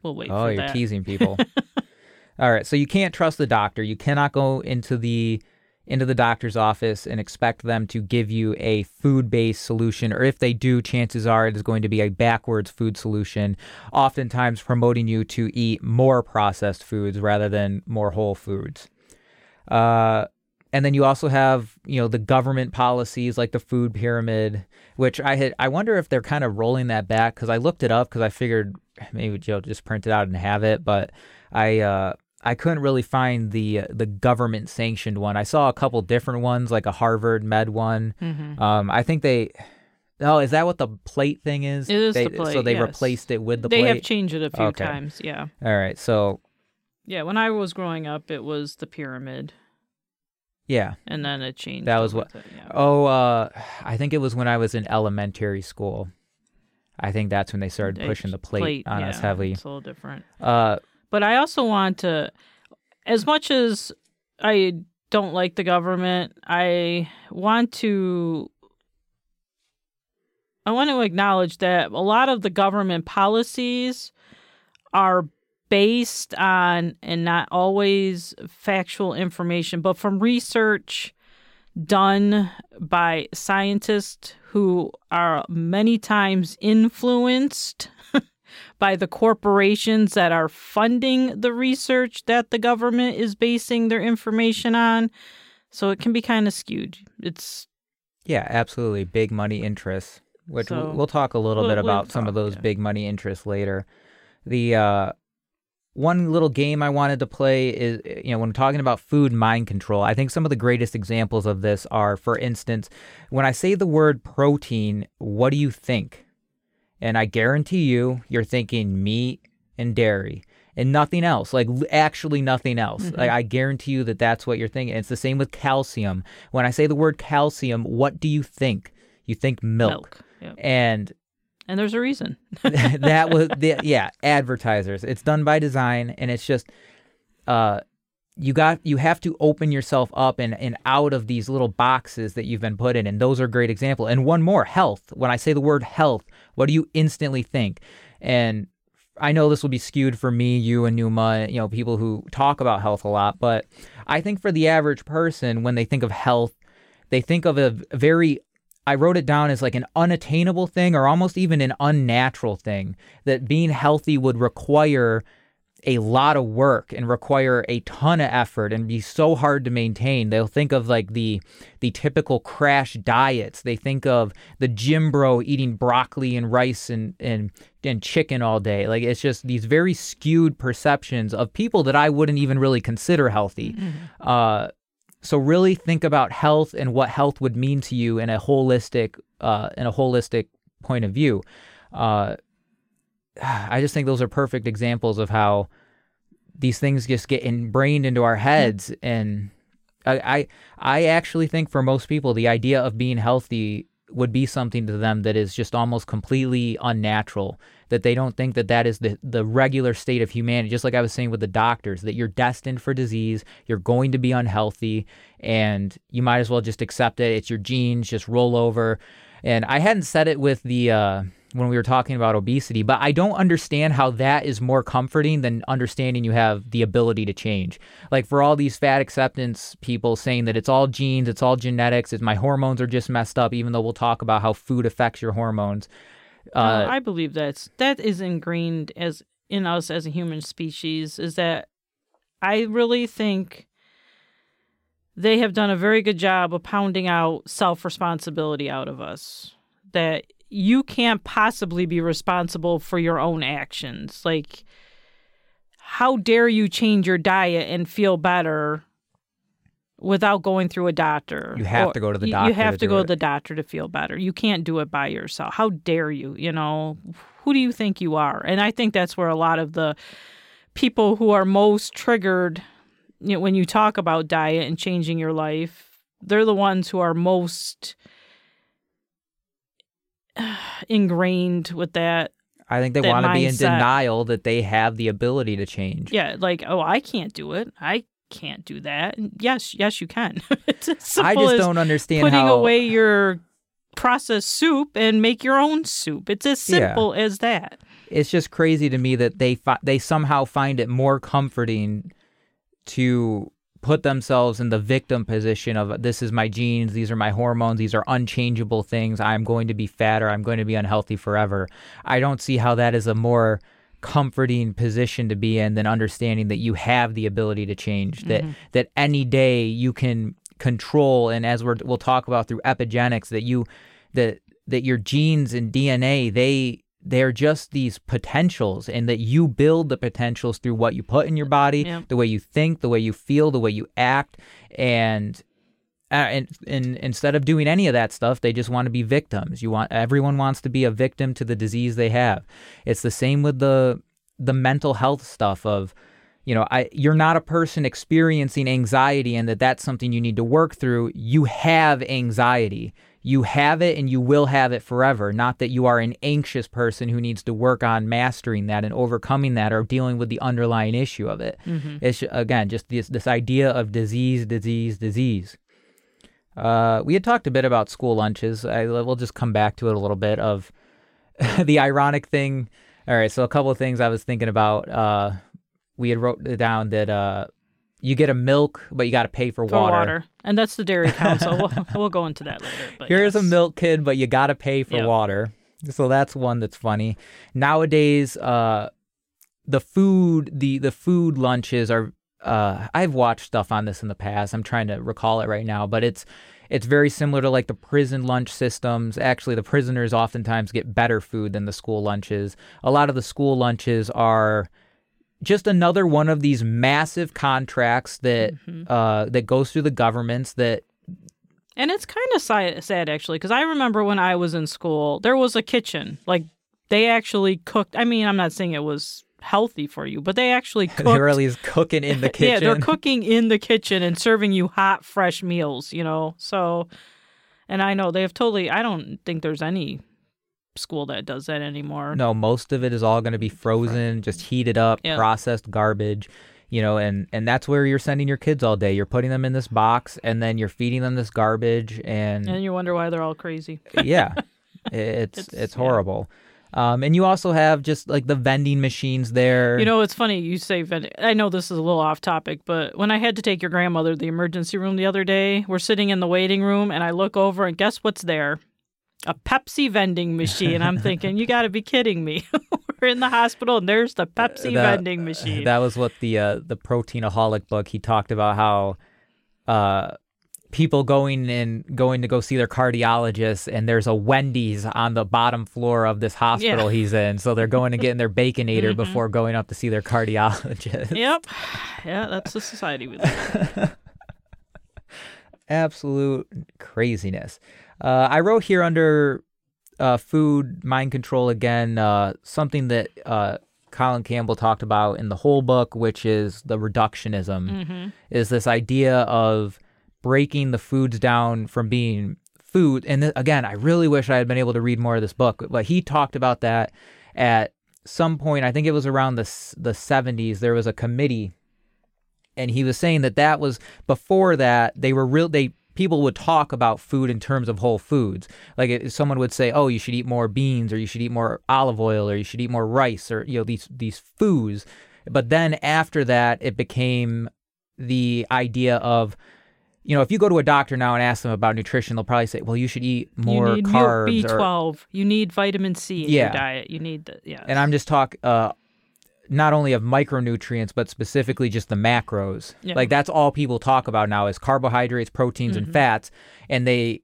we'll wait oh, you're that. teasing people. All right, so you can't trust the doctor. You cannot go into the into the doctor's office and expect them to give you a food-based solution or if they do chances are it is going to be a backwards food solution oftentimes promoting you to eat more processed foods rather than more whole foods. Uh, and then you also have you know the government policies like the food pyramid which i had i wonder if they're kind of rolling that back because i looked it up because i figured maybe joe just print it out and have it but i uh I couldn't really find the the government sanctioned one. I saw a couple different ones, like a Harvard Med one. Mhm. Um, I think they. Oh, is that what the plate thing is? It is They- the plate, So they yes. replaced it with the they plate. They have changed it a few Okay. times, yeah. All right, so Yeah, when I was growing up, it was the pyramid, yeah. and then it changed. That was what- it, yeah. Oh, uh, I think it was when I was in elementary school. I think that's when they started pushing the plate, on us heavily. It's a little different. Uh, But I also want to, as much as I don't like the government, I want to. I want to acknowledge that a lot of the government policies are based on and not always factual information, but from research done by scientists who are many times influenced by the corporations that are funding the research that the government is basing their information on. So it can be kind of skewed. It's yeah, absolutely. Big money interests, which So, we'll, we'll talk a little we'll- bit we'll about some of those yeah. big money interests later. The uh, one little game I wanted to play is, you know, when talking about food mind control, I think some of the greatest examples of this are, for instance, when I say the word protein, what do you think? And I guarantee you, you're thinking meat and dairy and nothing else, like actually nothing else. Mm-hmm. Like I guarantee you that that's what you're thinking. And It's the same with calcium. When I say the word calcium, what do you think? You think milk. milk. Yep. And And there's a reason. that was the, yeah advertisers it's done by design and it's just uh you got you have to open yourself up and, and out of these little boxes that you've been put in and those are great example and one more health when i say the word health what do you instantly think? And i know this will be skewed for me you and numa you know people who talk about health a lot but i think for the average person when they think of health they think of a very I wrote it down as like an unattainable thing or almost even an unnatural thing that being healthy would require a lot of work and require a ton of effort and be so hard to maintain. They'll think of like the the typical crash diets. They think of the gym bro eating broccoli and rice and and and chicken all day. Like it's just these very skewed perceptions of people that I wouldn't even really consider healthy. Uh so really think about health and what health would mean to you in a holistic uh, in a holistic point of view. Uh, I just think those are perfect examples of how these things just get ingrained into our heads, and I, I I actually think for most people the idea of being healthy would be something to them that is just almost completely unnatural that they don't think that that is the, the regular state of humanity. Just like i was saying with the doctors that you're destined for disease you're going to be unhealthy and you might as well just accept it. It's your genes just roll over. And i hadn't said it with the uh, when we were talking about obesity but i don't understand how that is more comforting than understanding you have the ability to change like for all these fat acceptance people saying that it's all genes it's all genetics it's my hormones are just messed up even though we'll talk about how food affects your hormones uh, No, I believe that's that is ingrained as in us as a human species is that I really think they have done a very good job of pounding out self responsibility out of us. That you can't possibly be responsible for your own actions. Like, how dare you change your diet and feel better without going through a doctor? You have Or to go to the doctor You have to to go it. to the doctor to feel better. You can't do it by yourself. How dare you? You know, who do you think you are? And I think that's where a lot of the people who are most triggered you know, when you talk about diet and changing your life, they're the ones who are most ingrained with that. I think they want to be in denial that they have the ability to change. Yeah, like, oh, I can't do it. I can't do that. And Yes, yes, you can. it's as simple I just as don't understand putting how away your processed soup and make your own soup. It's as Yeah. simple as that. it's just crazy to me that they fi- they somehow find it more comforting to put themselves in the victim position of this is my genes, these are my hormones, these are unchangeable things. I'm going to be fat or I'm going to be unhealthy forever. I don't see how that is a more comforting position to be in than understanding that you have the ability to change that mm-hmm. that any day you can control and as we're, we'll talk about through epigenetics that you that that your genes and DNA they they're just these potentials and that you build the potentials through what you put in your body Yeah. the way you think the way you feel the way you act. And uh, and, and instead of doing any of that stuff they just want to be victims. You want everyone wants to be a victim to the disease they have. It's the same with the the mental health stuff of you know I, you're not a person experiencing anxiety and that that's something you need to work through. You have anxiety you have it and you will have it forever not that you are an anxious person who needs to work on mastering that and overcoming that or dealing with the underlying issue of it it's again just this this idea of disease disease disease uh, we had talked a bit about school lunches. I, we'll just come back to it a little bit of the ironic thing. All right, so a couple of things I was thinking about. Uh, we had wrote down that uh, you get a milk, but you got to pay for, For water. And that's the Dairy Council. we'll, we'll go into that later. Here's a milk kid, but you got to pay for Yep. water. So that's one that's funny. Nowadays, uh, the food the the food lunches are. Uh, I've watched stuff on this in the past. I'm trying to recall it right now, but it's it's very similar to like the prison lunch systems. Actually, the prisoners oftentimes get better food than the school lunches. A lot of the school lunches are just another one of these massive contracts that uh, that goes through the governments that And it's kind of si- sad, actually, because I remember when I was in school, there was a kitchen. Like, they actually cooked. I mean, I'm not saying it was healthy for you, but they actually cooked. really is cooking in the kitchen. Yeah, they're cooking in the kitchen and serving you hot, fresh meals, you know? So, and I know they have totally, I don't think there's any school that does that anymore. No, most of it is all going to be frozen, just heated up, Yeah. processed garbage, you know, and and that's where you're sending your kids all day. You're putting them in this box and then you're feeding them this garbage and, And you wonder why they're all crazy. yeah. It's it's, It's- yeah. horrible. Um, and you also have just like the vending machines there. You know, it's funny you say vending. I know this is a little off topic, but when I had to take your grandmother to the emergency room the other day, we're sitting in the waiting room and I look over and guess what's there? A Pepsi vending machine. I'm thinking, you got to be kidding me. we're in the hospital and there's the Pepsi that- vending machine. That was what the uh, the proteinaholic book he talked about how uh, people going and going to go see their cardiologist and there's a Wendy's on the bottom floor of this hospital Yeah. he's in, so they're going to get in their baconator Mhm. before going up to see their cardiologist. yep. Yeah, that's the society we live in. Absolute craziness. Uh, I wrote here under uh, food mind control again uh, something that uh, Colin Campbell talked about in the whole book, which is the reductionism. hmm is this idea of breaking the foods down from being food. And th- again, I really wish I had been able to read more of this book, but he talked about that at some point. I think it was around the s- the 70s. There was a committee, and he was saying that that was before that they were real. They people would talk about food in terms of whole foods. Like someone would say, "Oh, you should eat more beans, or you should eat more olive oil, or you should eat more rice, or you know these these foods." But then after that, it became the idea of you know if you go to a doctor now and ask them about nutrition they'll probably say well you should eat more you need carbs B12. You need vitamin C in Yeah. your diet. You need the yeah. and i'm just talking. uh not only of micronutrients but specifically just the macros Yeah. like that's all people talk about now is carbohydrates proteins Mm-hmm. and fats and they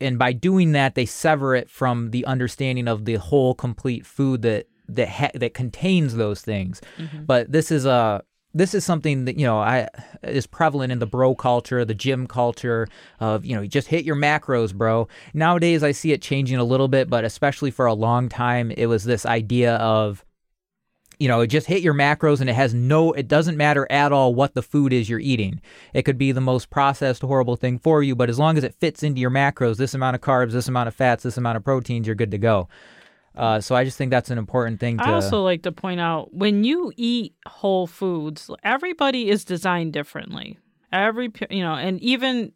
and by doing that they sever it from the understanding of the whole complete food that that ha- that contains those things Mm-hmm. but this is a this is something that you know I is prevalent in the bro culture, the gym culture of you know you just hit your macros, bro. Nowadays I see it changing a little bit, but especially for a long time it was this idea of you know, it just hit your macros and it has no, it doesn't matter at all what the food is you're eating. It could be the most processed, horrible thing for you, but as long as it fits into your macros, this amount of carbs, this amount of fats, this amount of proteins, you're good to go. Uh, so I just think that's an important thing to. I also like to point out when you eat whole foods, everybody is designed differently. Every, you know, and even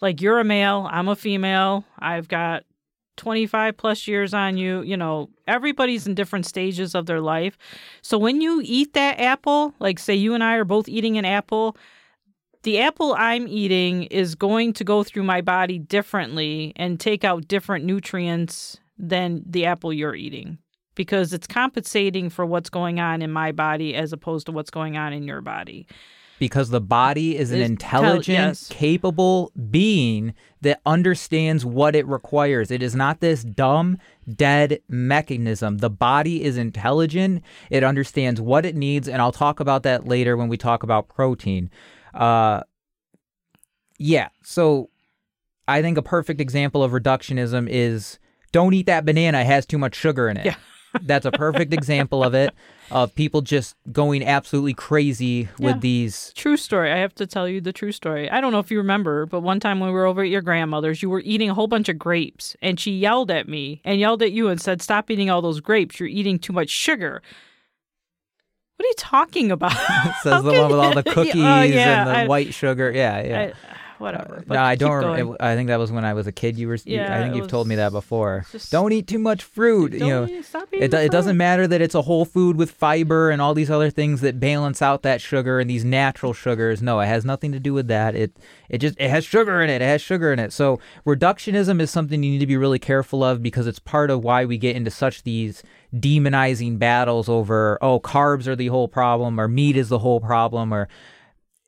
like you're a male, I'm a female, I've got 25 plus years on you, you know, everybody's in different stages of their life. So when you eat that apple, like say you and I are both eating an apple, the apple I'm eating is going to go through my body differently and take out different nutrients than the apple you're eating because it's compensating for what's going on in my body as opposed to what's going on in your body. Because the body is an tel- intelligent, yes. capable being that understands what it requires. It is not this dumb, dead mechanism. The body is intelligent. It understands what it needs, and I'll talk about that later when we talk about protein. Uh, yeah, so I think a perfect example of reductionism is don't eat that banana, it has too much sugar in it. Yeah. That's a perfect example of it, of people just going absolutely crazy with Yeah. these. True story. I have to tell you the true story. I don't know if you remember, but one time when we were over at your grandmother's, you were eating a whole bunch of grapes, and she yelled at me and yelled at you and said, "Stop eating all those grapes. You're eating too much sugar." What are you talking about? Says the one with all the oh, cookies oh, yeah, and the I- white sugar. Yeah, yeah. I- whatever. Uh, no, I don't. I think that was when I was a kid. You were. you- Yeah, I think you've told me that before. just- don't eat too much fruit. you know, stop eating It, it doesn't matter that it's a whole food with fiber and all these other things that balance out that sugar and these natural sugars. No, it has nothing to do with that. It it just it has sugar in it. It has sugar in it. So reductionism is something you need to be really careful of because it's part of why we get into such these demonizing battles over oh carbs are the whole problem or meat is the whole problem or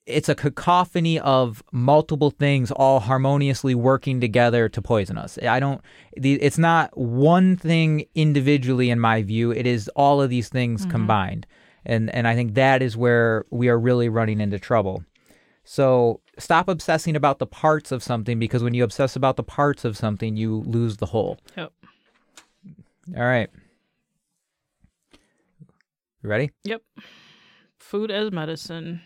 it's a cacophony of multiple things all harmoniously working together to poison us. I don't it's not one thing individually in my view, it is all of these things mm-hmm. combined. And and I think that is where we are really running into trouble. So stop obsessing about the parts of something because when you obsess about the parts of something, you lose the whole. Yep. All right. You ready? Yep. Food as medicine.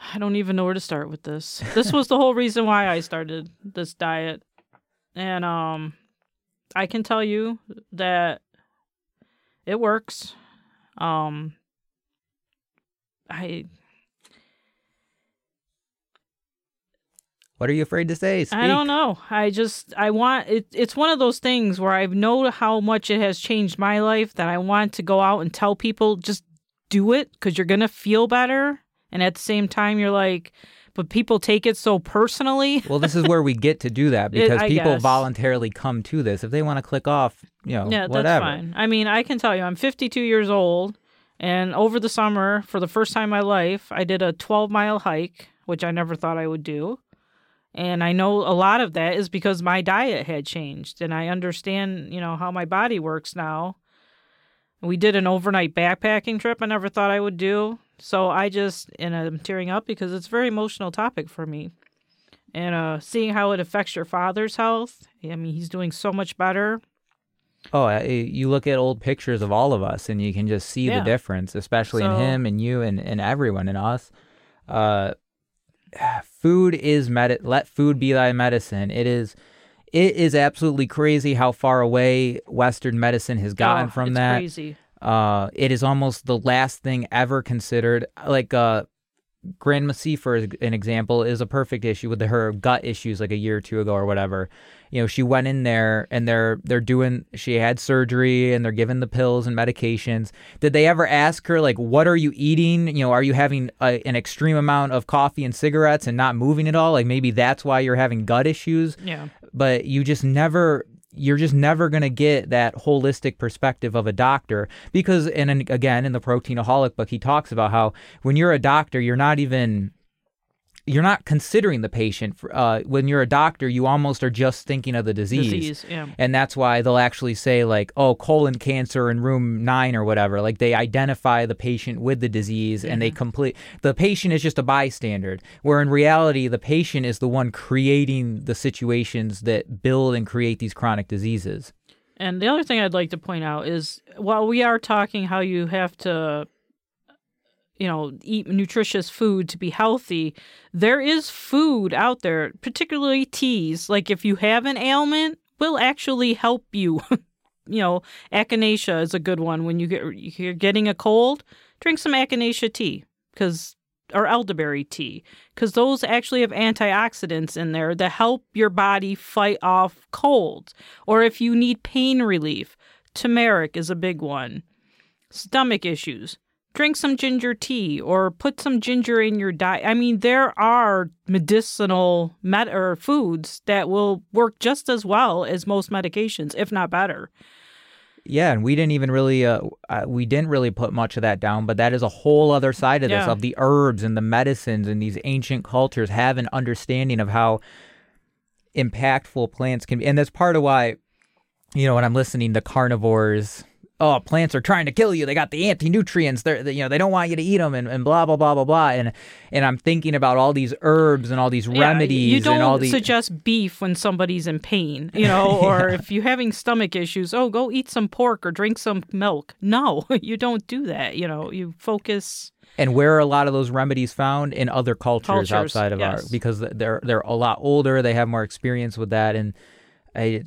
I don't even know where to start with this. This was the whole reason why I started this diet. And um I can tell you that it works. Um I What are you afraid to say? Speak. I don't know. I just I want it it's one of those things where I know how much it has changed my life that I want to go out and tell people just do it cuz you're going to feel better and at the same time you're like but people take it so personally. Well, this is where we get to do that because I people guess. voluntarily come to this. If they want to click off, you know, yeah, whatever. that's fine. I mean, I can tell you I'm 52 years old and over the summer for the first time in my life, I did a 12-mile hike, which I never thought I would do. And I know a lot of that is because my diet had changed and I understand, you know, how my body works now. We did an overnight backpacking trip I never thought I would do. So I just and I'm tearing up because it's a very emotional topic for me. And uh seeing how it affects your father's health. I mean, he's doing so much better. Oh, you look at old pictures of all of us, and you can just see Yeah. the difference, especially in him and you and, and everyone in us. Uh, food is med. Let food be thy medicine. It is. It is absolutely crazy how far away Western medicine has gotten Oh, from it's that. crazy. Uh, it is almost the last thing ever considered. Like uh, Grandma C, for an example, is a perfect issue with her gut issues like a year or two ago or whatever. You know, she went in there and they're they're doing. She had surgery and they're giving the pills and medications. Did they ever ask her like, what are you eating? You know, are you having a, an extreme amount of coffee and cigarettes and not moving at all? Like maybe that's why you're having gut issues Yeah. but you just never you're just never going to get that holistic perspective of a doctor because and again in the proteinaholic book he talks about how when you're a doctor you're not even you're not considering the patient uh, when you're a doctor you almost are just thinking of the disease, Disease. Yeah. and that's why they'll actually say like oh colon cancer in room 9 or whatever like they identify the patient with the disease and they complete the patient is just a bystander where in reality the patient is the one creating the situations that build and create these chronic diseases And the other thing I'd like to point out is while we are talking how you have to you know, eat nutritious food to be healthy, there is food out there, particularly teas. Like if you have an ailment, will actually help you. you know, echinacea is a good one when you get you're getting a cold, drink some echinacea tea cuz or elderberry tea cuz those actually have antioxidants in there that help your body fight off colds. Or if you need pain relief, turmeric is a big one. Stomach issues, drink some ginger tea or put some ginger in your diet. I mean, there are medicinal med- or foods that will work just as well as most medications, if not better. Yeah, and we didn't even really uh, we didn't really put much of that down, but that is a whole other side of this Yeah. of the herbs and the medicines and these ancient cultures have an understanding of how impactful plants can be. And that's part of why you know when I'm listening to carnivores Oh, plants are trying to kill you. They got the anti-nutrients. They're, they, you know, they don't want you to eat them, and, and blah blah blah blah blah. And and I'm thinking about all these herbs and all these Yeah, remedies You don't and all these. suggest beef when somebody's in pain, you know, or if you're having stomach issues, oh, go eat some pork or drink some milk. No, you don't do that. You know, you focus. And where are a lot of those remedies found in other cultures, Cultures, outside of ours? yes. Because they're they're a lot older, they have more experience with that, and I,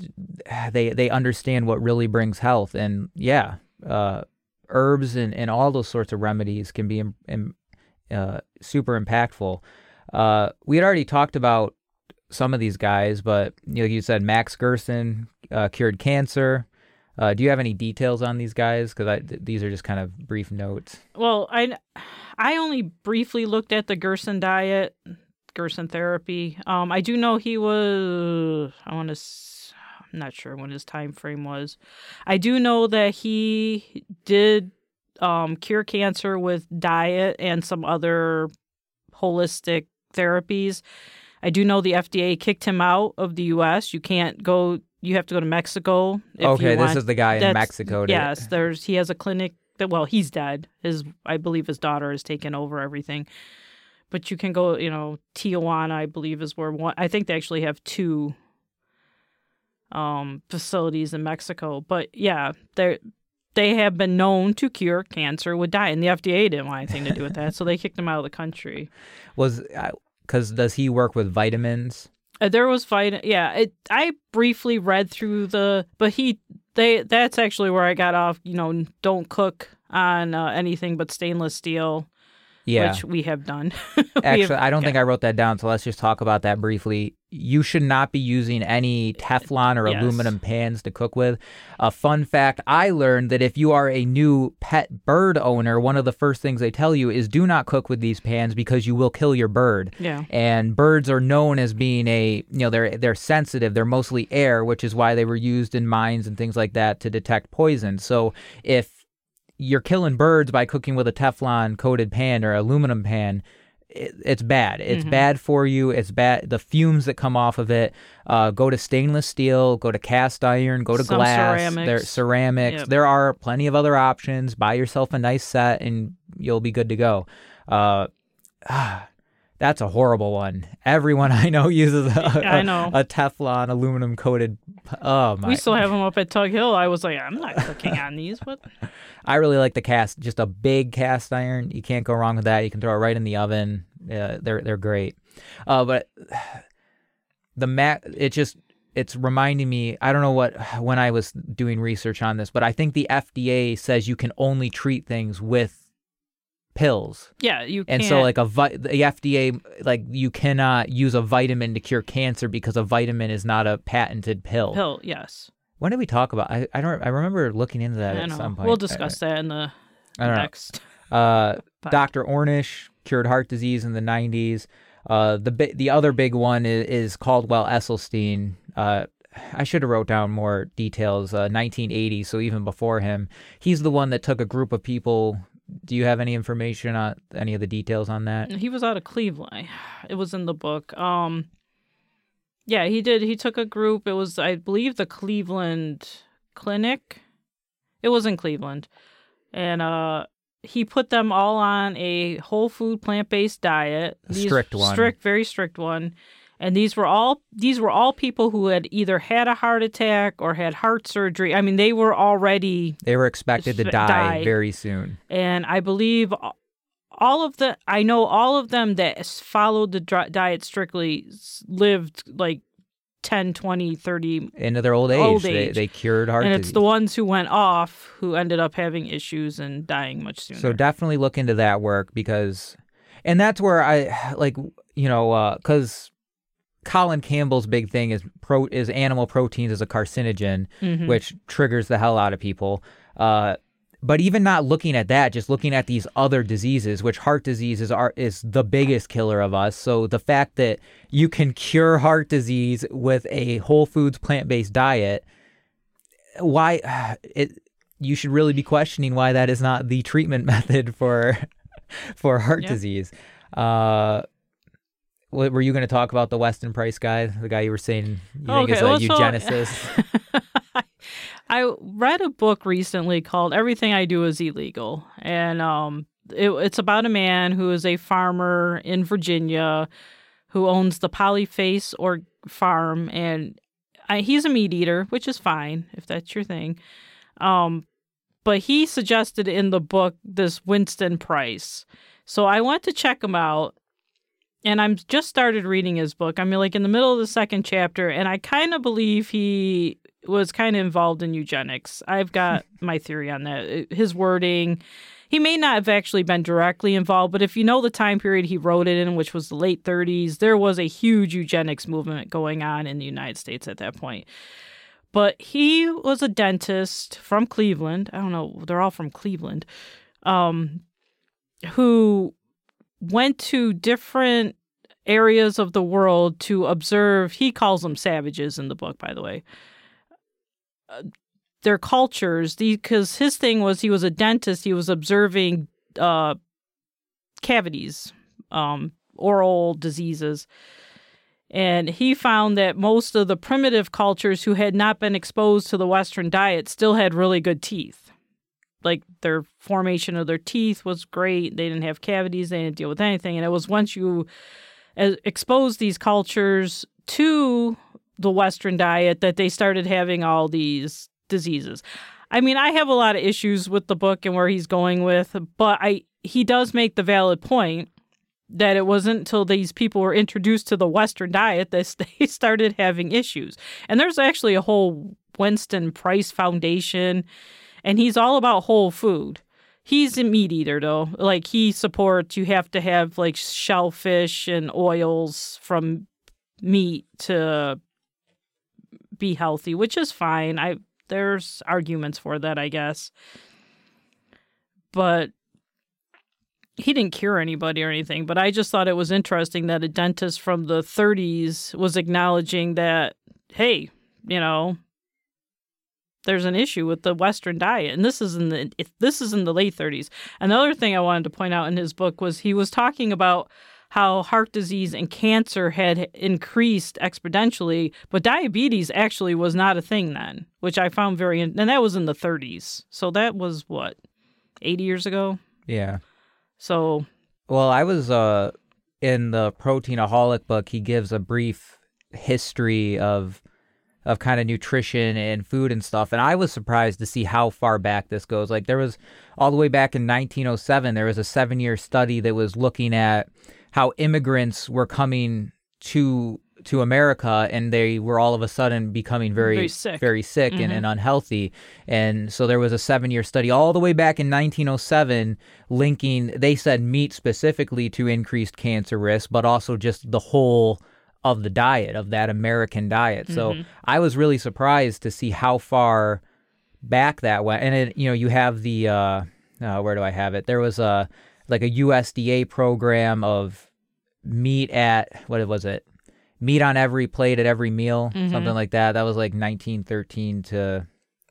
they they understand what really brings health. And yeah, uh, herbs and, and all those sorts of remedies can be uh, super impactful. Uh, we had already talked about some of these guys, but you know, you said Max Gerson uh, cured cancer. Uh, do you have any details on these guys? Because th- these are just kind of brief notes. Well, I, I only briefly looked at the Gerson diet, Gerson therapy. Um, I do know he was. I want to. I'm not sure when his time frame was. I do know that he did um, cure cancer with diet and some other holistic therapies. I do know the FDA kicked him out of the U.S. You can't go. You have to go to Mexico. If okay, this is the guy in Mexico. Yes, there's he has a clinic that well, he's dead. His I believe his daughter has taken over everything. But you can go, you know, Tijuana, I believe is where one I think they actually have two um facilities in Mexico. But yeah, they they have been known to cure cancer with diet, and the FDA didn't want anything to do with that, so they kicked him out of the country. was because does he work with vitamins? Uh, there was fight. Yeah, it, I briefly read through the, but he they that's actually where I got off. You know, don't cook on uh, anything but stainless steel, Yeah, which we have done. We have- actually, I don't think. I wrote that down. So let's just talk about that briefly. You should not be using any Teflon or Yes. aluminum pans to cook with. A fun fact: I learned that if you are a new pet bird owner, one of the first things they tell you is do not cook with these pans because you will kill your bird. Yeah. and birds are known as being a you know they're they're sensitive they're mostly air which is why they were used in mines and things like that to detect poison so if you're killing birds by cooking with a teflon coated pan or aluminum pan it, it's bad it's Mhm. bad for you it's bad the fumes that come off of it uh, go to stainless steel go to cast iron go to Some glass ceramics. there ceramics Yep. there are plenty of other options buy yourself a nice set and you'll be good to go uh, that's a horrible one. Everyone I know uses a, I know. a Teflon aluminum coated. Oh my! We still have them up at Tug Hill. I was like, I'm not cooking on these. What? I really like the cast. Just a big cast iron. You can't go wrong with that. You can throw it right in the oven. Uh, they're they're great. Uh, but the mat, it just it's reminding me. I don't know what when I was doing research on this, but I think the FDA says you can only treat things with pills. Yeah, you And can't. so, like a vi- the FDA, like you cannot use a vitamin to cure cancer because a vitamin is not a patented pill. pill. Yes, When did we talk about? I I don't. I remember looking into that I at know. some point. We'll discuss that in the I, don't next. know. Uh, podcast. Dr. Ornish cured heart disease in the '90s. Uh, the bi- the other big one is, is Caldwell Esselstyn. Uh, I should have wrote down more details. Uh, 1980, so even before him, he's the one that took a group of people. Do you have any information on any of the details on that? He was out of Cleveland. It was in the book. Um Yeah, he did. He took a group. It was I believe the Cleveland Clinic. It was in Cleveland. And uh he put them all on a whole food plant-based diet. A strict one. Strict, very strict one. And these were all these were all people who had either had a heart attack or had heart surgery. I mean, they were already They were expected to die, die. very soon. and I believe all of the I know all of them that followed the diet strictly lived like 10, 20, 30 Into their old age. Old They, age. they cured heart and disease. it's the ones who went off who ended up having issues and dying much sooner. So definitely look into that work because, and that's where I like, you know, uh, because Colin Campbell's big thing is pro is animal proteins as a carcinogen, Mhm. which triggers the hell out of people. Uh, but even not looking at that, just looking at these other diseases, which heart disease is are is the biggest killer of us. So the fact that you can cure heart disease with a whole foods plant based diet, why it you should really be questioning why that is not the treatment method for for heart Yeah. disease. Uh, what, were you going to talk about the Weston Price guy, the guy you were saying you think is a well, so- eugenicist? I read a book recently called "Everything I Do Is Illegal," and um, it, it's about a man who is a farmer in Virginia who owns the Polyface or farm, and I, he's a meat eater, which is fine if that's your thing. Um, but he suggested in the book this Winston Price, so I went to check him out. And I'm just started reading his book. I'm like in the middle of the second chapter, and I kind of believe he was kind of involved in eugenics. I've got my theory on that. His wording, he may not have actually been directly involved, but if you know the time period he wrote it in, which was the late 30s, there was a huge eugenics movement going on in the United States at that point. But he was a dentist from Cleveland. I don't know, they're all from Cleveland. Um, who went to different areas of the world to observe he calls them savages in the book by the way uh, their cultures because his thing was he was a dentist he was observing uh, cavities um, oral diseases. And he found that most of the primitive cultures who had not been exposed to the western diet still had really good teeth like their formation of their teeth was great they didn't have cavities they didn't deal with anything and it was once you exposed these cultures to the Western diet that they started having all these diseases. I mean, I have a lot of issues with the book and where he's going with, but I he does make the valid point that it wasn't until these people were introduced to the Western diet that they started having issues. And there's actually a whole Winston Price Foundation, and he's all about whole food. He's a meat eater though. Like he supports you have to have like shellfish and oils from meat to be healthy, which is fine. I there's arguments for that, I guess. But he didn't cure anybody or anything, but I just thought it was interesting that a dentist from the 30s was acknowledging that hey, you know, there's an issue with the Western diet, and this is in the this is in the late 30s. Another thing I wanted to point out in his book was he was talking about how heart disease and cancer had increased exponentially, but diabetes actually was not a thing then, which I found very and that was in the 30s. So that was what 80 years ago. yeah. So Well, I was uh in the Proteinaholic book. He gives a brief history of of kind of nutrition and food and stuff, and I was surprised to see how far back this goes. Like there was all the way back in 1907, there was a seven year study that was looking at how immigrants were coming to to America and they were all of a sudden becoming very Very sick. very sick and, and mm-hmm. unhealthy. And so there was a seven year study all the way back in 1907 linking, they said meat specifically to increased cancer risk, but also just the whole of the diet, of that American diet. So I was really surprised to see how far back that went. And it, you know, you have the, uh, uh, where do I have it? There was a, like a USDA program of meat at, what was it? Meat on every plate at every meal, something like that. That was like 1913 to,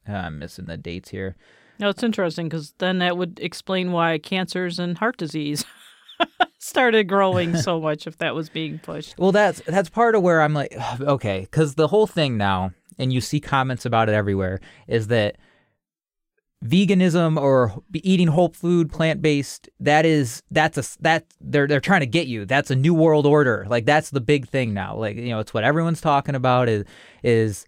uh, I'm missing the dates here. no, it's interesting because then that would explain why cancers and heart disease started growing so much if that was being pushed. Well, that's that's part of where I'm like, okay, because the whole thing now, and you see comments about it everywhere, is that veganism or eating whole food, plant based. That is that's a that they're they're trying to get you. That's a new world order. Like that's the big thing now. Like you know, it's what everyone's talking about. Is is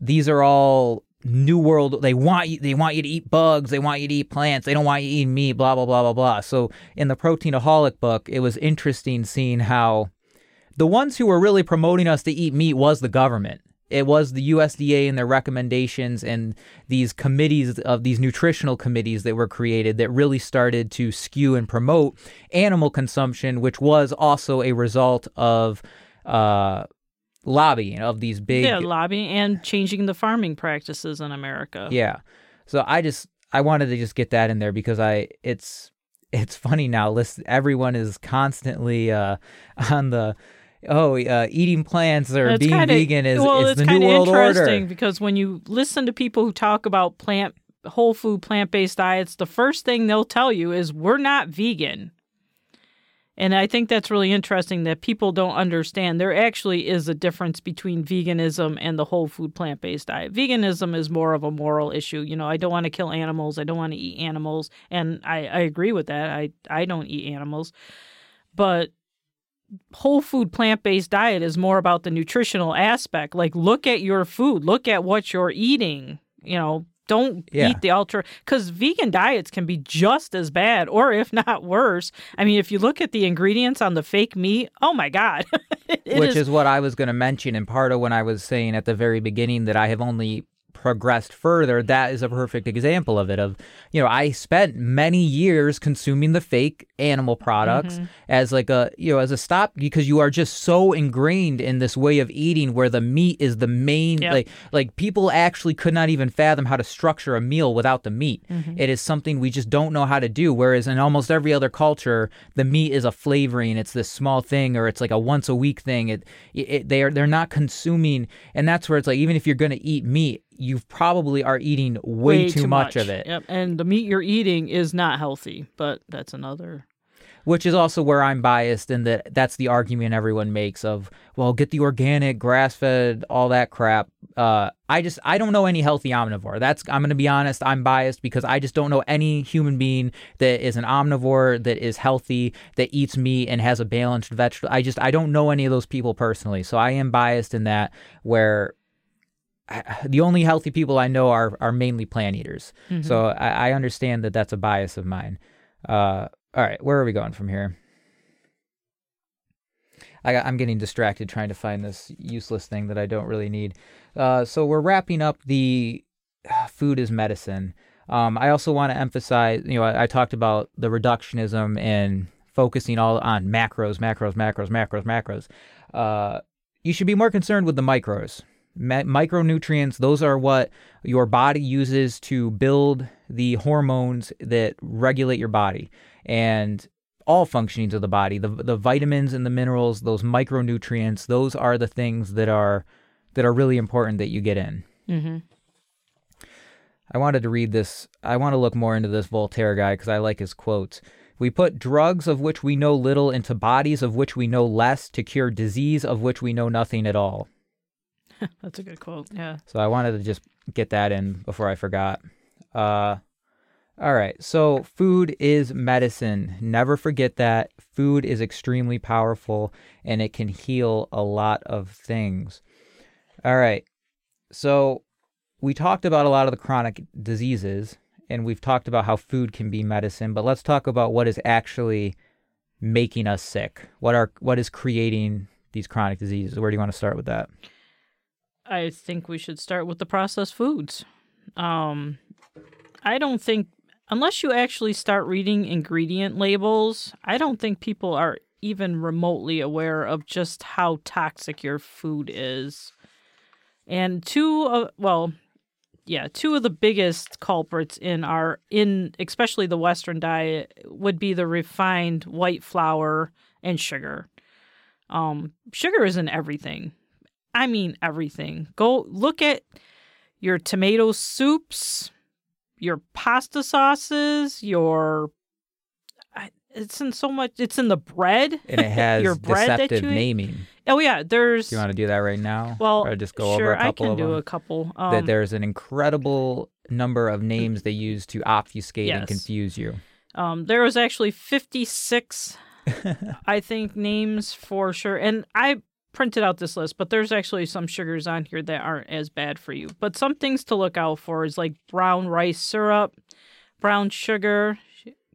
these are all new world. They want you they want you to eat bugs. They want you to eat plants. They don't want you to eat meat blah blah blah blah blah. So in the proteinaholic book it was interesting seeing how the ones who were really promoting us to eat meat was the government. It was the USDA and their recommendations and these committees of these nutritional committees that were created that really started to skew and promote animal consumption, which was also a result of uh, lobbying of these big yeah lobbying and changing the farming practices in America. yeah. So I just I wanted to just get that in there because I it's it's funny now. Listen, everyone is constantly uh, on the oh uh, eating plants or It's being kinda- vegan is, well, is it's the new kinda world interesting order. because when you listen to people who talk about plant whole food plant based diets, the first thing they'll tell you is we're not vegan. And I think that's really interesting that people don't understand. There actually is a difference between veganism and the whole food plant based diet. Veganism is more of a moral issue. You know, I don't want to kill animals. I don't want to eat animals. And I, I agree with that. I, I don't eat animals. But whole food plant based diet is more about the nutritional aspect. Like, look at your food, look at what you're eating. You know, don't Yeah. eat the ultra because vegan diets can be just as bad, or if not worse. I mean, if you look at the ingredients on the fake meat, oh my god, which is, what I was going to mention. And part of when I was saying at the very beginning that I have only progressed further, that is a perfect example of it. Of you know, I spent many years consuming the fake animal products Mm-hmm. as like a you know as a stop because you are just so ingrained in this way of eating where the meat is the main Yep. like like people actually could not even fathom how to structure a meal without the meat. Mm-hmm. It is something we just don't know how to do. Whereas in almost every other culture, the meat is a flavoring. It's this small thing, or it's like a once a week thing. It, it they are they're not consuming, and that's where it's like even if you're going to eat meat, you probably are eating way, too, much, of it. Yep, and the meat you're eating is not healthy, but that's another. Which is also where I'm biased, in that that's the argument everyone makes of well, get the organic, grass fed, all that crap. Uh, I just I don't know any healthy omnivore. That's I'm gonna be honest. I'm biased because I just don't know any human being that is an omnivore that is healthy that eats meat and has a balanced vegetable. I just I don't know any of those people personally, so I am biased in that where. I- The only healthy people I know are are mainly plant eaters, so I, I understand that that's a bias of mine. Uh, all right, where are we going from here? I, I'm getting distracted trying to find this useless thing that I don't really need. Uh, so we're wrapping up the food is medicine. Um, I also want to emphasize, you know, I, I talked about the reductionism and focusing all on macros, macros, macros, macros, macros. Uh, you should be more concerned with the micros. Ma- micronutrients, those are what your body uses to build the hormones that regulate your body and all functionings of the body. The, the vitamins and the minerals, those micronutrients, those are the things that are that are really important that you get in. Mm-hmm. I wanted to read this. I want to look more into this Voltaire guy because I like his quotes. We put drugs of which we know little into bodies of which we know less to cure disease of which we know nothing at all. That's a good quote. Yeah. So I wanted to just get that in before I forgot. Uh, all right. So food is medicine. Never forget that. Food is extremely powerful and it can heal a lot of things. All right. So we talked about a lot of the chronic diseases and we've talked about how food can be medicine, but let's talk about what is actually making us sick. What are what is creating these chronic diseases? Where do you want to start with that? I think we should start with the processed foods. Um, I don't think, unless you actually start reading ingredient labels, I don't think people are even remotely aware of just how toxic your food is. And two, of, well, yeah, two of the biggest culprits in our in especially the Western diet would be the refined white flour and sugar. Um, sugar is in everything. I mean everything. Go look at your tomato soups, your pasta sauces, your it's in so much it's in the bread. and it has Your bread that deceptive you naming. Oh yeah, there's Do you want to do that right now? well or just go sure, over a couple I can of do them? a couple. Um, that there's an incredible number of names they use to obfuscate and confuse you. Um, there was actually 56, I think, names for sure. And I printed out this list, but there's actually some sugars on here that aren't as bad for you. But some things to look out for is like brown rice syrup, brown sugar,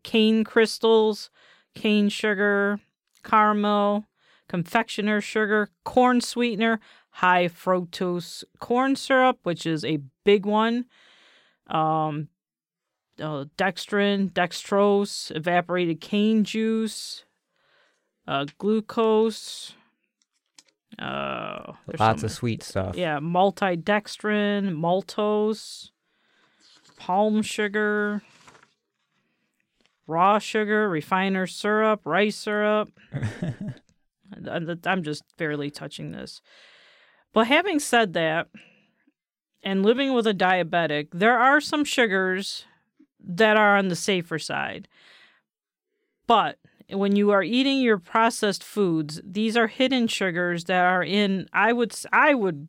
cane crystals, cane sugar, caramel, confectioner sugar, corn sweetener, high fructose corn syrup, which is a big one. Um, uh, dextrin, dextrose, evaporated cane juice, uh, glucose. Oh, there's Lots so of sweet stuff. yeah, multidextrin, maltose, palm sugar, raw sugar, refiner syrup, rice syrup. I'm just barely touching this. But having said that, and living with a diabetic, there are some sugars that are on the safer side. But when you are eating your processed foods, these are hidden sugars that are in I would I would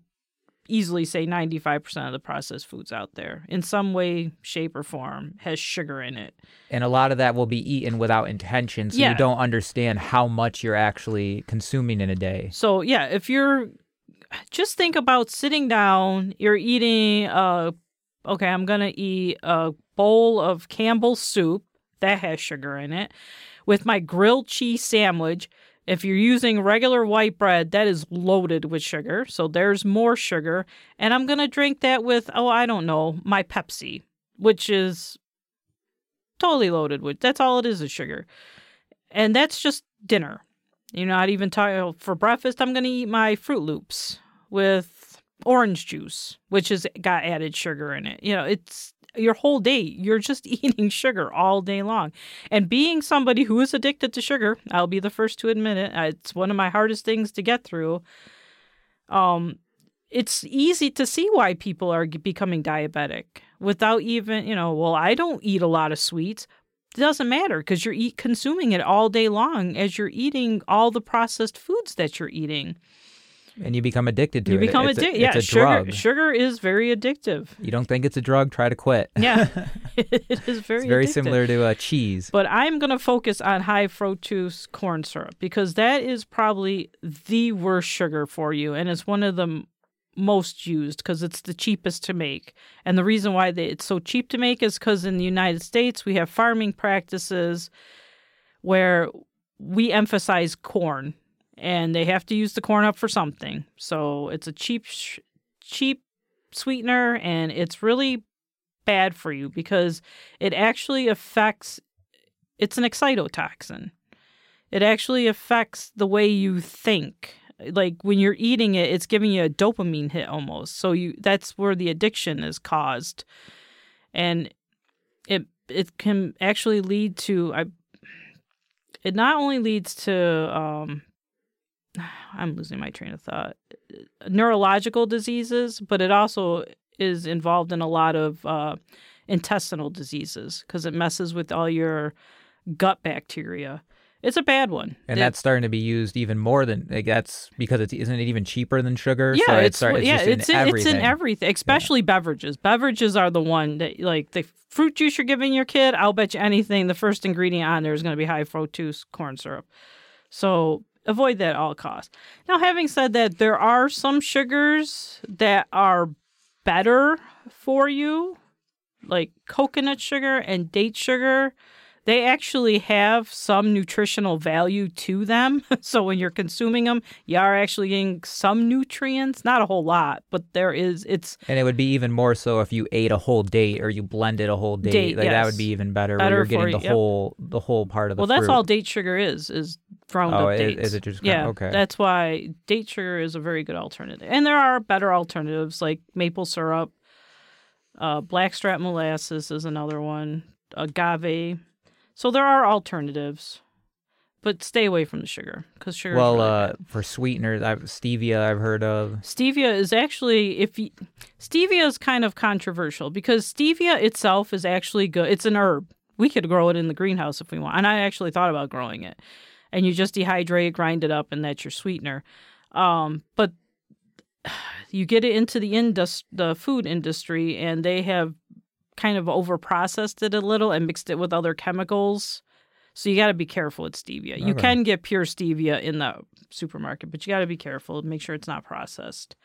easily say 95% of the processed foods out there in some way shape or form has sugar in it. And a lot of that will be eaten without intention, so Yeah. you don't understand how much you're actually consuming in a day. So yeah, if you're just think about sitting down, you're eating uh okay, I'm going to eat a bowl of Campbell's soup that has sugar in it with my grilled cheese sandwich. If you're using regular white bread, that is loaded with sugar. So there's more sugar. And I'm going to drink that with, oh, I don't know, my Pepsi, which is totally loaded with. That's all it is is sugar. And that's just dinner. You're not even talking oh, for breakfast. I'm going to eat my Froot Loops with orange juice, which has got added sugar in it. You know, it's your whole day. You're just eating sugar all day long. And being somebody who is addicted to sugar, I'll be the first to admit it. uh, It's one of my hardest things to get through. Um, it's easy to see why people are becoming diabetic without even, you know, well, I don't eat a lot of sweets. It doesn't matter because you're eat, consuming it all day long as you're eating all the processed foods that you're eating. And you become addicted to you it. You become it's addicted. A, Yeah, sugar. drug. Sugar is very addictive. You don't think it's a drug? Try to quit. Yeah, it is very. it's very addictive. similar to uh, cheese. But I'm going to focus on high fructose corn syrup because that is probably the worst sugar for you, and it's one of the most used because it's the cheapest to make. And the reason why they, it's so cheap to make is because in the United States we have farming practices where we emphasize corn, and they have to use the corn up for something. So it's a cheap, sh- cheap sweetener, and it's really bad for you because it actually affects it's an excitotoxin. It actually affects the way you think. Like when you're eating it, it's giving you a dopamine hit almost. So you that's where the addiction is caused. And it it can actually lead to I it not only leads to um I'm losing my train of thought. Neurological diseases, but it also is involved in a lot of uh, intestinal diseases because it messes with all your gut bacteria. It's a bad one. And It- that's starting to be used even more than like that's because it's isn't it even cheaper than sugar? yeah, so it's, start- it's yeah, it's in it's in everything, especially beverages. Beverages are the one that like the fruit juice you're giving your kid. I'll bet you anything. The first ingredient on there is going to be high fructose corn syrup. So avoid that at all costs. Now, having said that, there are some sugars that are better for you, like coconut sugar and date sugar. They actually have some nutritional value to them. So when you're consuming them, you are actually getting some nutrients, not a whole lot, but there is it's And it would be even more so if you ate a whole date or you blended a whole date. Date, like that would be even better. Better where you're getting you, the yep. whole the whole part of the well, that's all date sugar is is ground Oh, up dates. is it just yeah? okay. That's why date sugar is a very good alternative, and there are better alternatives like maple syrup, uh, blackstrap molasses is another one, agave. So there are alternatives, but stay away from the sugar because sugar. well, really uh, for sweeteners, I've, stevia I've heard of. Stevia is actually if you, stevia is kind of controversial because stevia itself is actually good. It's an herb. We could grow it in the greenhouse if we want. And I actually thought about growing it. And you just dehydrate, grind it up, and that's your sweetener. Um, but you get it into the indus- the food industry, and they have kind of over processed it a little and mixed it with other chemicals. So you got to be careful with stevia. You Okay. can get pure stevia in the supermarket, but you got to be careful. Make sure it's not processed.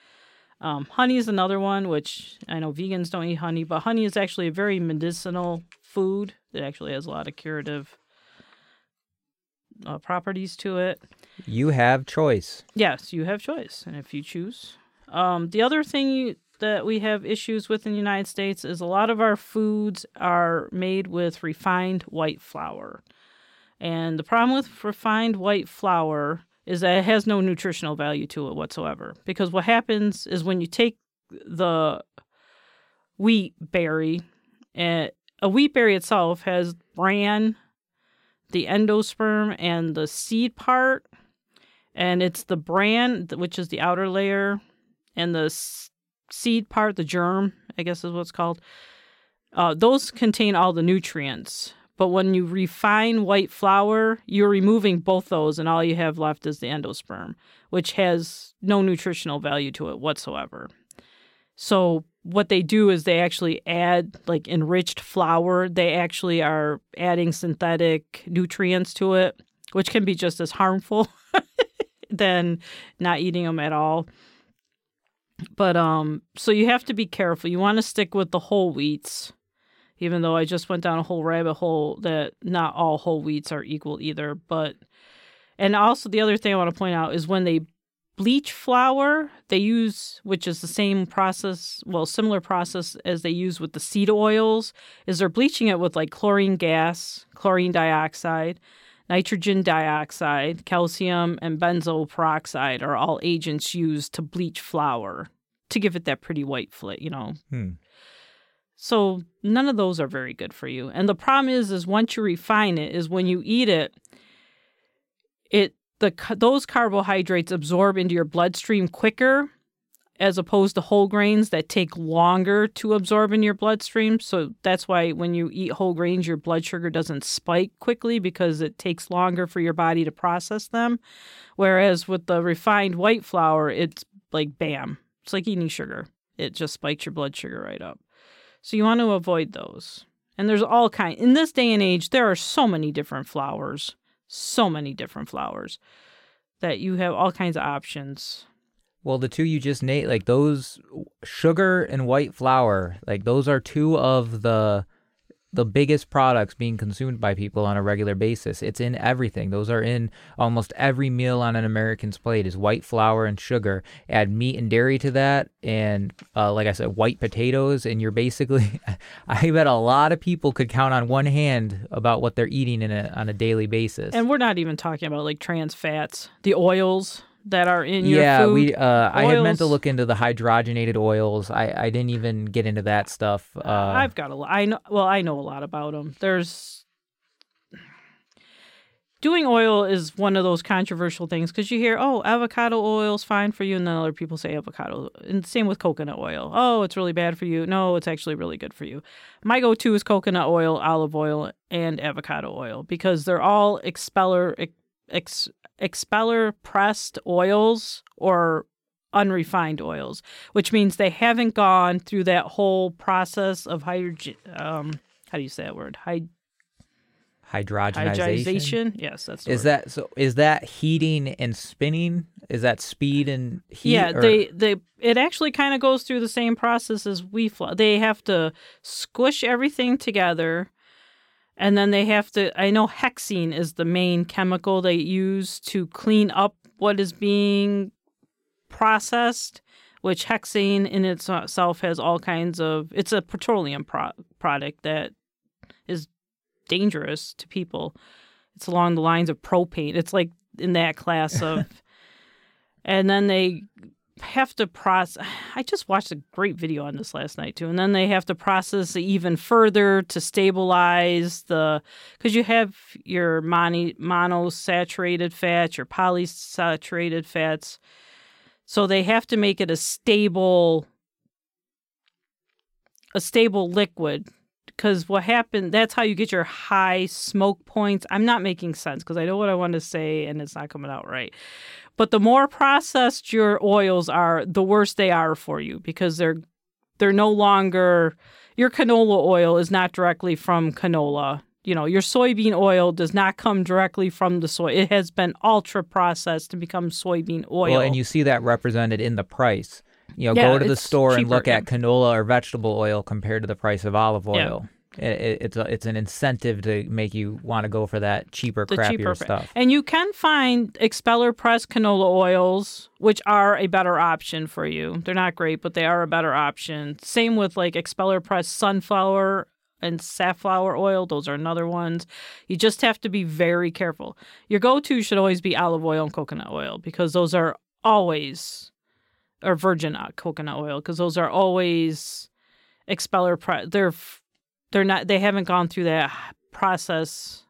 Um, honey is another one, which I know vegans don't eat honey, but honey is actually a very medicinal food. It actually has a lot of curative uh, properties to it. You have choice. Yes, you have choice, and if you choose. Um, the other thing you, that we have issues with in the United States is a lot of our foods are made with refined white flour. And the problem with refined white flour is that it has no nutritional value to it whatsoever. Because what happens is when you take the wheat berry, and a wheat berry itself has bran, the endosperm, and the seed part and it's the bran, which is the outer layer, and the seed part, the germ, I guess is what it's called. Uh, those contain all the nutrients. But when you refine white flour, you're removing both those, and all you have left is the endosperm, which has no nutritional value to it whatsoever. So what they do is they actually add like enriched flour. They actually are adding synthetic nutrients to it, which can be just as harmful than not eating them at all. But um so you have to be careful. You want to stick with the whole wheats. Even though I just went down a whole rabbit hole that not all whole wheats are equal either, but and also the other thing I want to point out is when they bleach flour, they use which is the same process, well, similar process as they use with the seed oils, is they're bleaching it with like chlorine gas, chlorine dioxide, nitrogen dioxide, calcium, and benzoyl peroxide are all agents used to bleach flour to give it that pretty white flit, you know. Hmm. So none of those are very good for you. And the problem is, is once you refine it, is when you eat it, it the those carbohydrates absorb into your bloodstream quicker, as opposed to whole grains that take longer to absorb in your bloodstream. So that's why when you eat whole grains, your blood sugar doesn't spike quickly because it takes longer for your body to process them. Whereas with the refined white flour, it's like bam, it's like eating sugar. It just spikes your blood sugar right up. So you want to avoid those. And there's all kind in this day and age there are so many different flours, so many different flours that you have all kinds of options. Well, the two you just named, like those sugar and white flour, like those are two of the the biggest products being consumed by people on a regular basis. It's in everything. Those are in almost every meal on an American's plate is white flour and sugar. Add meat and dairy to that, and uh, like I said, white potatoes, and you're basically. I bet a lot of people could count on one hand about what they're eating in a, on a daily basis. And we're not even talking about like trans fats, the oils that are in your yeah, food. we. Uh, I had meant to look into the hydrogenated oils. I, I didn't even get into that stuff. Uh, I've got a lot. I know. Well, I know a lot about them. There's doing oil is one of those controversial things because you hear, oh, avocado oil is fine for you, and then other people say avocado. And same with coconut oil. Oh, it's really bad for you. No, it's actually really good for you. My go-to is coconut oil, olive oil, and avocado oil because they're all expeller ex, expeller pressed oils or unrefined oils, which means they haven't gone through that whole process of hydrogen. Um, how do you say that word? Hy- hydrogenization. hydrogenization. Yes, that's Is word. that so? Is that heating and spinning? Is that speed and heat? yeah, or- they they it actually kind of goes through the same process as we fly. They have to squish everything together, and then they have to. I know hexane is the main chemical they use to clean up what is being processed. Which hexane in itself has all kinds of. It's a petroleum pro- product that is dangerous to people. It's along the lines of propane. It's like in that class of. and then they have to process. I just watched a great video on this last night too, and then they have to process it even further to stabilize the because you have your mono, monosaturated fats, your polysaturated fats, so they have to make it a stable, a stable liquid. Because what happened, that's how you get your high smoke points. I'm not making sense because I know what I want to say and it's not coming out right. But the more processed your oils are, the worse they are for you because they're They're no longer your canola oil is not directly from canola. You know, your soybean oil does not come directly from the soy. It has been ultra processed to become soybean oil. Well, and you see that represented in the price. You know, Yeah, go to the store and cheaper, look at canola or vegetable oil compared to the price of olive oil. It, it, it's a, it's an incentive to make you want to go for that cheaper, the crappier cheaper stuff. And you can find expeller press canola oils, which are a better option for you. They're not great, but they are a better option. Same with like expeller press sunflower and safflower oil. Those are another ones. You just have to be very careful. Your go-to should always be olive oil and coconut oil because those are always or virgin coconut oil because those are always expeller press. They're f- they're not they haven't gone through that process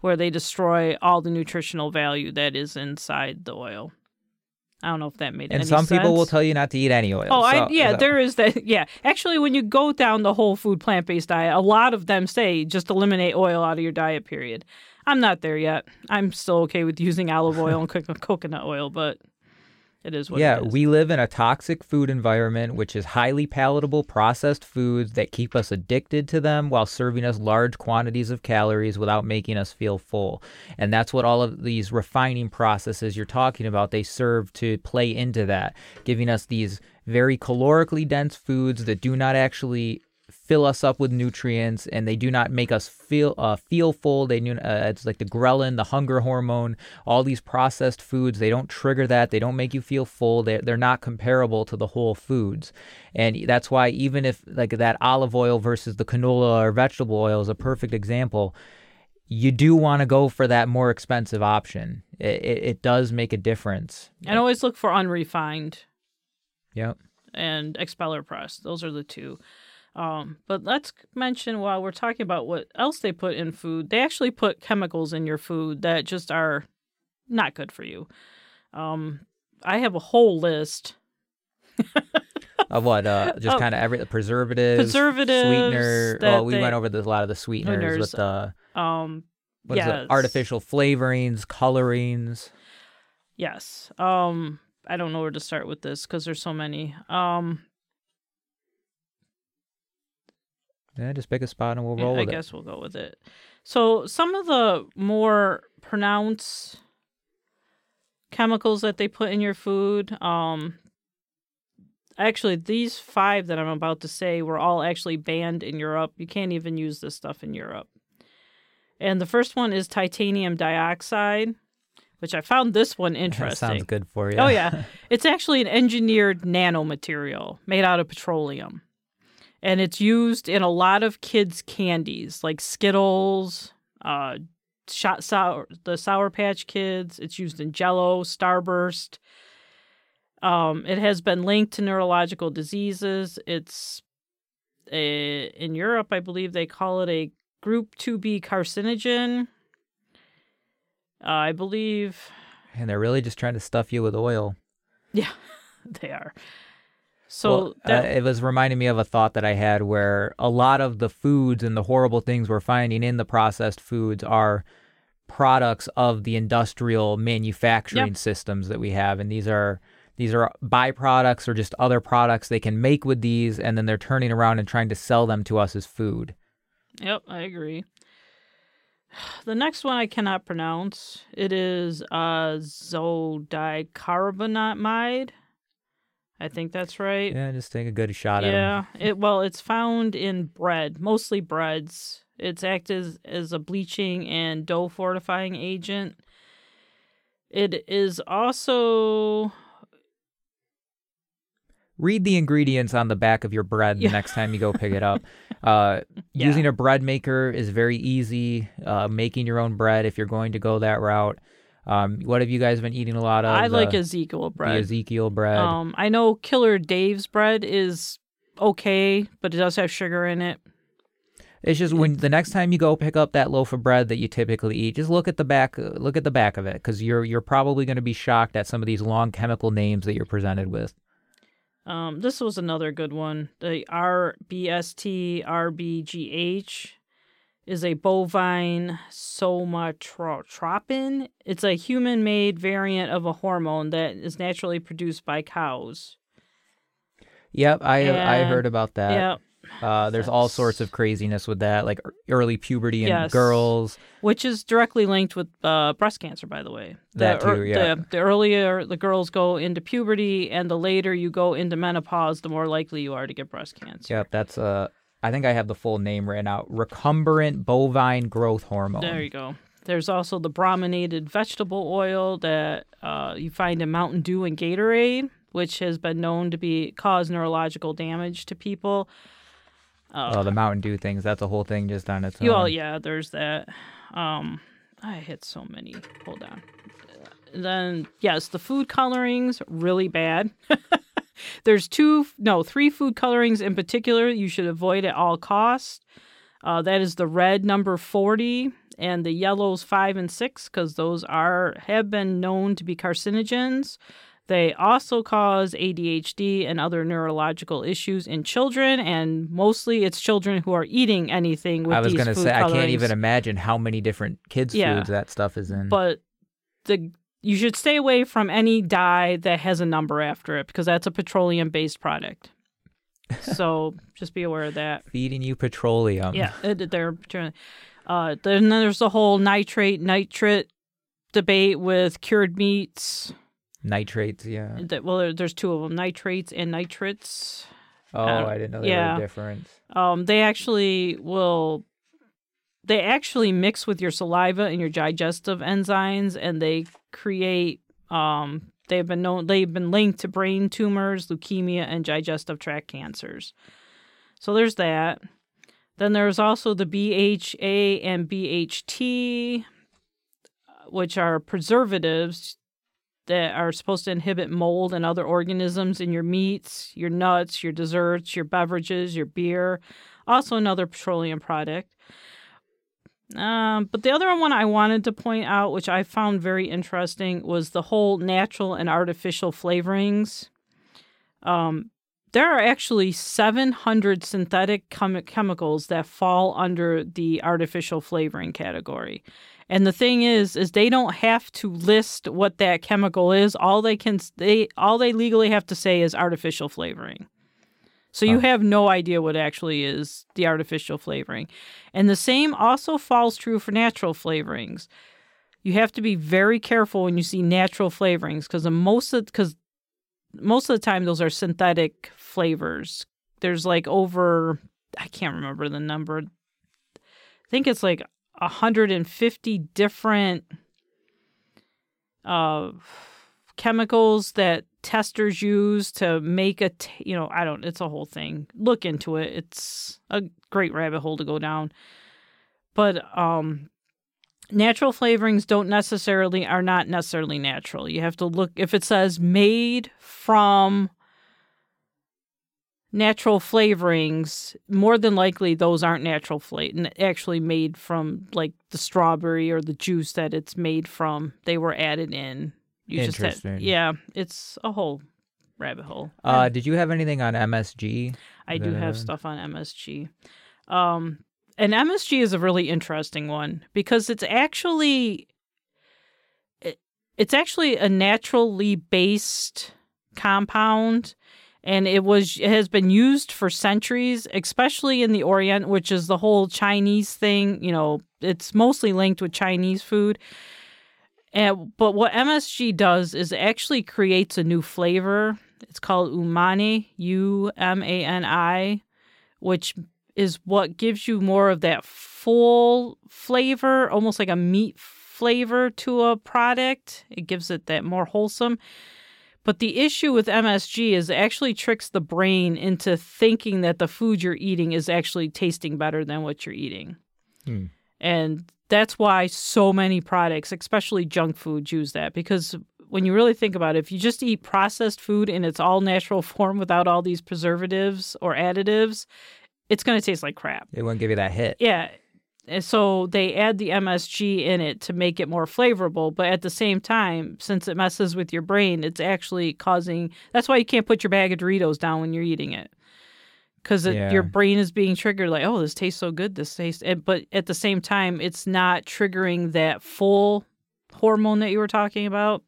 where they destroy all the nutritional value that is inside the oil. I don't know if that made any sense. And some people will tell you not to eat any oil. Oh, I yeah, so- there is that. Yeah, actually, when you go down the whole food plant based diet, a lot of them say just eliminate oil out of your diet. Period. I'm not there yet. I'm still okay with using olive oil and coconut oil, but it is what yeah, it is. we live in a toxic food environment, which is highly palatable processed foods that keep us addicted to them while serving us large quantities of calories without making us feel full. And that's what all of these refining processes you're talking about, they serve to play into that, giving us these very calorically dense foods that do not actually fill us up with nutrients and they do not make us feel uh, feel full. They do uh, it's like the ghrelin the hunger hormone all these processed foods they don't trigger that. They don't make you feel full. They're, they're not comparable to the whole foods. And that's why even if like that olive oil versus the canola or vegetable oil is a perfect example you do want to go for that more expensive option. It, it, it does make a difference. And always look for unrefined. Yep. And expeller press. Those are the two. Um, but let's mention while we're talking about what else they put in food, they actually put chemicals in your food that just are not good for you. Um, I have a whole list. of what uh just Oh. kind of every preservatives Preservatives sweetener well we they- went over the, a lot of the sweeteners Sweeteners, with the Um, what is yes. it artificial flavorings colorings Yes. Um, I don't know where to start with this because there's so many. Um, yeah just pick a spot and we'll Yeah, roll I with guess we'll go with it. So some of the more pronounced chemicals that they put in your food, um actually these five that I'm about to say were all actually banned in Europe. You can't even use this stuff in Europe. And the first one is titanium dioxide, which I found this one it interesting. sounds good for you Oh yeah, it's actually an engineered nanomaterial made out of petroleum, and it's used in a lot of kids' candies like Skittles, uh, shot sour, the Sour Patch Kids. It's used in Jello, Starburst. Um, it has been linked to neurological diseases. It's a, in Europe, I believe they call it a Group 2B carcinogen. Uh, I believe and they're really just trying to stuff you with oil Yeah, they are. So Well, that, uh, it was reminding me of a thought that I had where a lot of the foods and the horrible things we're finding in the processed foods are products of the industrial manufacturing systems that we have and these are these are byproducts or just other products they can make with these and then they're turning around and trying to sell them to us as food. yep, I agree. The next one I cannot pronounce. It is uh, zodicarbonamide. I think that's right. Yeah, just take a good shot at 'em. Yeah. It well, it's found in bread, mostly breads. It's acts as, as a bleaching and dough fortifying agent. It is also read the ingredients on the back of your bread Yeah. the next time you go pick it up. Uh, Yeah. Using a bread maker is very easy. Uh, making your own bread if you're going to go that route. Um, what have you guys been eating a lot of? I like the, Ezekiel the bread. Ezekiel bread. Um, I know Killer Dave's bread is okay, but it does have sugar in it. it's just when the next time you go pick up that loaf of bread that you typically eat, just look at the back. uh, Look at the back of it because you're you're probably going to be shocked at some of these long chemical names that you're presented with. Um, this was another good one. The RBST RBGH is a bovine somatropin. It's a human-made variant of a hormone that is naturally produced by cows. Yep, I I heard about that. yeah, Uh, there's all sorts of craziness with that, like early puberty in Yes. girls. which is directly linked with uh, breast cancer, by the way. The, That too, yeah. the, the earlier the girls go into puberty, and the later you go into menopause, the more likely you are to get breast cancer. Yep, that's uh, I think I have the full name written out. recombinant bovine growth hormone. There you go. There's also the brominated vegetable oil that uh, you find in Mountain Dew and Gatorade, which has been known to be cause neurological damage to people. Oh, the Mountain Dew things. That's a whole thing just on its own. All, yeah, there's that. Um, I hit so many. Hold on. Then yes, the food colorings really bad. there's two, no, three food colorings in particular you should avoid at all costs. Uh, that is the red number forty and the yellows five and six because those are have been known to be carcinogens. They also cause ADHD and other neurological issues in children, and mostly it's children who are eating anything with I was gonna food say I can't even imagine how many different kids' Yeah. foods that stuff is in. But the you should stay away from any dye that has a number after it because that's a petroleum based product. so just be aware of that. Feeding you petroleum. Yeah, it, they're uh, then there's the whole nitrite nitrate debate with cured meats. Nitrates. Yeah. That well, there's two of them: nitrites and nitrates. Oh, Uh, I didn't know there yeah. was a difference. Um, they actually will. They actually mix with your saliva and your digestive enzymes, and they create. Um, they've been known. They've been linked to brain tumors, leukemia, and digestive tract cancers. So there's that. Then there's also the BHA and BHT, which are preservatives that are supposed to inhibit mold and other organisms in your meats, your nuts, your desserts, your beverages, your beer. Also, another petroleum product. Um, but the other one I wanted to point out, which I found very interesting, was the whole natural and artificial flavorings. Um, there are actually 700 synthetic chem- chemicals that fall under the artificial flavoring category. And the thing is, is they don't have to list what that chemical is. All they can they all they legally have to say is artificial flavoring. So you Huh. have no idea what actually is the artificial flavoring. And the same also falls true for natural flavorings. You have to be very careful when you see natural flavorings because most of because most of the time those are synthetic flavors. There's like over I can't remember the number. I think it's like 150 different uh chemicals that testers use to make a t- you know i don't it's a whole thing. Look into it. It's a great rabbit hole to go down. But um natural flavorings don't necessarily are not necessarily natural. You have to look if it says made from natural flavorings more than likely those aren't natural flavor and actually made from like the strawberry or the juice that it's made from they were added in you just had, yeah it's a whole rabbit hole Uh, did you have anything on MSG? I do have stuff on MSG. Um, and MSG is a really interesting one because it's actually it, it's actually a naturally based compound and it was it has been used for centuries especially in the orient which is the whole chinese thing you know it's mostly linked with chinese food and but what msg does is actually creates a new flavor it's called umani u m a n i which is what gives you more of that full flavor almost like a meat flavor to a product it gives it that more wholesome but the issue with MSG is it actually tricks the brain into thinking that the food you're eating is actually tasting better than what you're eating. Hmm. And that's why so many products, especially junk food, use that because when you really think about it, if you just eat processed food in its all natural form without all these preservatives or additives, it's going to taste like crap. It won't give you that hit. Yeah. And so they add the MSG in it to make it more flavorable, but at the same time, since it messes with your brain, it's actually causing. That's why you can't put your bag of Doritos down when you're eating it, because Yeah. your brain is being triggered. Like, oh, this tastes so good. This tastes, and- but at the same time, it's not triggering that full hormone that you were talking about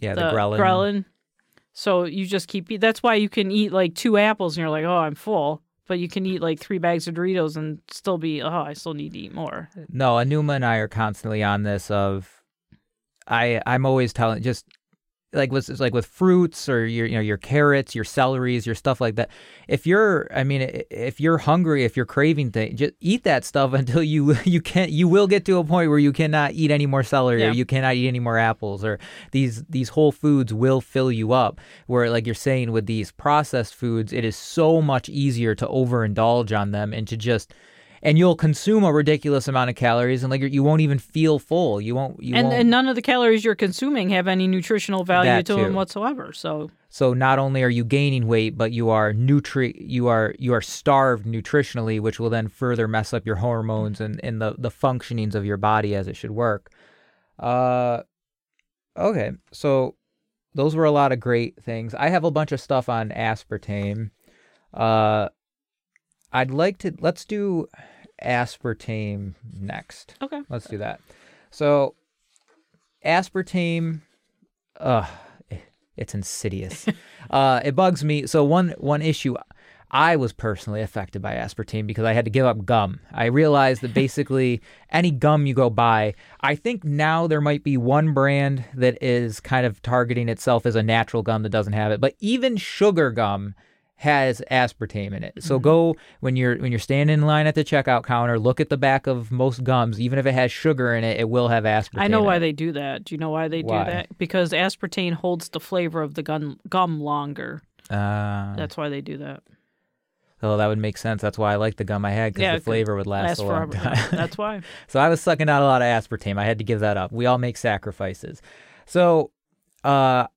Yeah, the, ghrelin. ghrelin. So you just keep. That's why you can eat like two apples and you're like, oh, I'm full. But you can eat like three bags of Doritos and still be, oh, I still need to eat more. No, Anuma and I are constantly on this of I I'm always telling just like with like with fruits or your you know your carrots, your celeries, your stuff like that. If you're, I mean, if you're hungry, if you're craving things, just eat that stuff until you you can't. You will get to a point where you cannot eat any more celery Yeah. or you cannot eat any more apples or these these whole foods will fill you up. Where like you're saying with these processed foods, it is so much easier to overindulge on them and to just. And you'll consume a ridiculous amount of calories, and like you won't even feel full. You won't. You and won't. and none of the calories you're consuming have any nutritional value That to them whatsoever. So So not only are you gaining weight, but you are nutri you are you are starved nutritionally, which will then further mess up your hormones and, and the, the functionings of your body as it should work. Uh okay. So those were a lot of great things. I have a bunch of stuff on aspartame. Uh I'd like to let's do aspartame next. okay, Let's do that. So, aspartame, uh, it's insidious. uh, it bugs me. So one one issue, I was personally affected by aspartame because I had to give up gum. I realized that basically any gum you go buy, I think now there might be one brand that is kind of targeting itself as a natural gum that doesn't have it, but even sugar gum has aspartame in it. So go when you're when you're standing in line at the checkout counter, look at the back of most gums. Even if it has sugar in it, it will have aspartame. I know why they do that. Do you know why they Why? do that? Because aspartame holds the flavor of the gum gum longer. Uh, That's why they do that. oh, that would make sense. That's why I like the gum I had because Yeah, the flavor would last, Last a long forever. time. That's why. so I was sucking out a lot of aspartame. I had to give that up. We all make sacrifices. So, uh,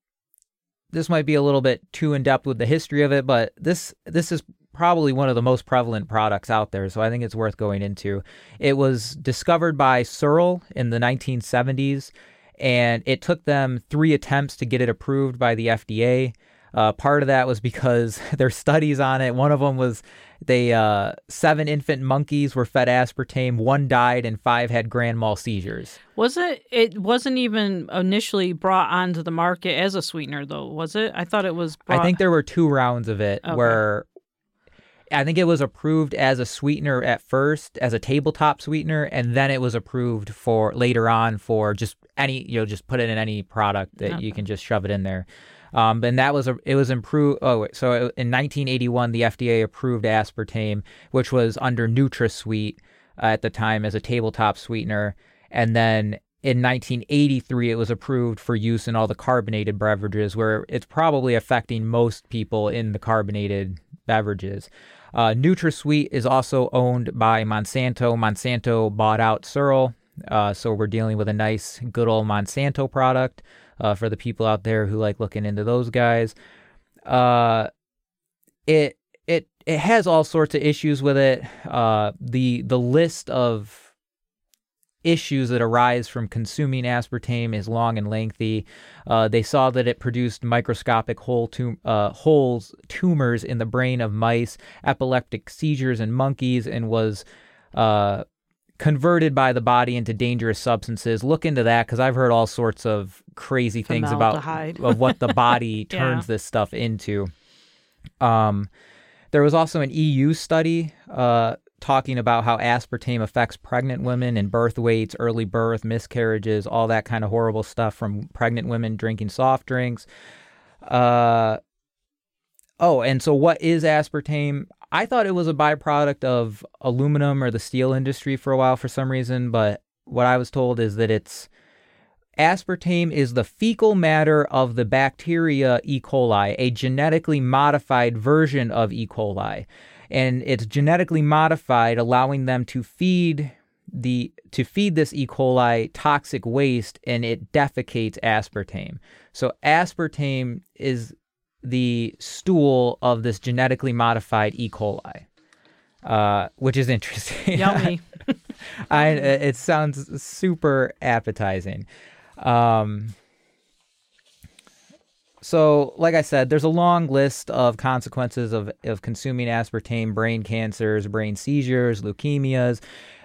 this might be a little bit too in depth with the history of it, but this this is probably one of the most prevalent products out there. So I think it's worth going into. It was discovered by Searle in the 1970s, and it took them three attempts to get it approved by the FDA. Uh, part of that was because their studies on it. One of them was they uh, seven infant monkeys were fed aspartame, one died, and five had grand mal seizures. Was it? It wasn't even initially brought onto the market as a sweetener, though, was it? I thought it was. Brought, I think there were two rounds of it Okay. where I think it was approved as a sweetener at first, as a tabletop sweetener, and then it was approved for later on for just any, you know, just put it in any product that you can just shove it in there. Um, and that was a, it was improved. Oh, so in 1981, the FDA approved aspartame, which was under NutraSweet uh, at the time as a tabletop sweetener, and then in 1983 it was approved for use in all the carbonated beverages, where it's probably affecting most people in the carbonated beverages. Uh, NutraSweet is also owned by Monsanto. Monsanto bought out Searle, uh, so we're dealing with a nice, good old Monsanto product uh, for the people out there who like looking into those guys. Uh, it it it has all sorts of issues with it. Uh, the the list of issues that arise from consuming aspartame is long and lengthy. Uh, they saw that it produced microscopic hole tum- uh, holes, tumors in the brain of mice, epileptic seizures in monkeys, and was uh, converted by the body into dangerous substances. Look into that because I've heard all sorts of crazy things about of what the body Yeah. turns this stuff into. Um, there was also an EU study uh, talking about how aspartame affects pregnant women and birth weights, early birth, miscarriages, all that kind of horrible stuff from pregnant women drinking soft drinks. Uh, oh, and so what is aspartame? I thought it was a byproduct of aluminum or the steel industry for a while for some reason, but what I was told is that it's aspartame is the fecal matter of the bacteria E. coli, a genetically modified version of E. coli. And it's genetically modified, allowing them to feed the to feed this E. coli toxic waste and it defecates aspartame. So aspartame is the stool of this genetically modified E. coli. Uh, which is interesting. Yummy. I it sounds super appetizing. Um, so, like I said, there's a long list of consequences of, of consuming aspartame: brain cancers, brain seizures, leukemias.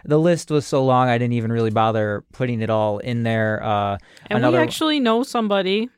The list was so long, I didn't even really bother putting it all in there. Uh, And another we actually know somebody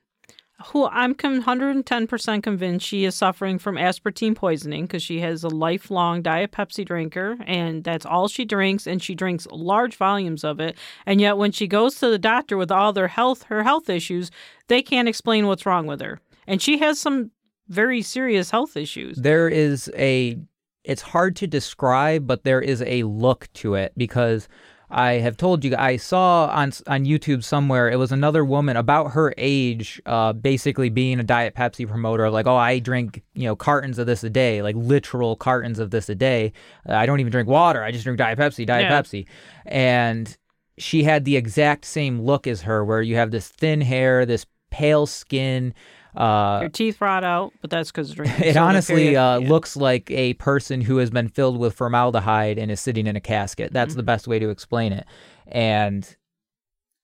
who I'm 110% convinced she is suffering from aspartame poisoning because she has a lifelong Diet Pepsi drinker and that's all she drinks and she drinks large volumes of it. And yet when she goes to the doctor with all their health her health issues, they can't explain what's wrong with her. And she has some very serious health issues. There is a it's hard to describe, but there is a look to it because I have told you I saw on on YouTube somewhere it was another woman about her age, uh, basically being a Diet Pepsi promoter, like oh I drink you know cartons of this a day, like literal cartons of this a day. Uh, I don't even drink water. I just drink Diet Pepsi, Diet Yeah. Pepsi, and she had the exact same look as her, where you have this thin hair, this pale skin. Uh, Your teeth rot out, but that's because drinking. it honestly uh, Yeah. looks like a person who has been filled with formaldehyde and is sitting in a casket. That's the best way to explain it. And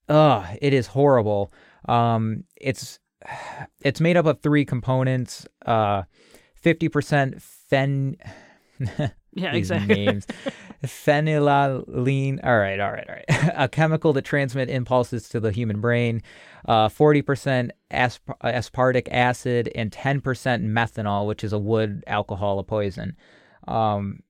uh it is horrible. Um, it's it's made up of three components. Uh, fifty percent fen. Yeah, these exactly. names. Phenylalanine. All right, all right, all right. a chemical that transmit impulses to the human brain. Uh, 40% asp- aspartic acid and 10% methanol, which is a wood alcohol, a poison. Um,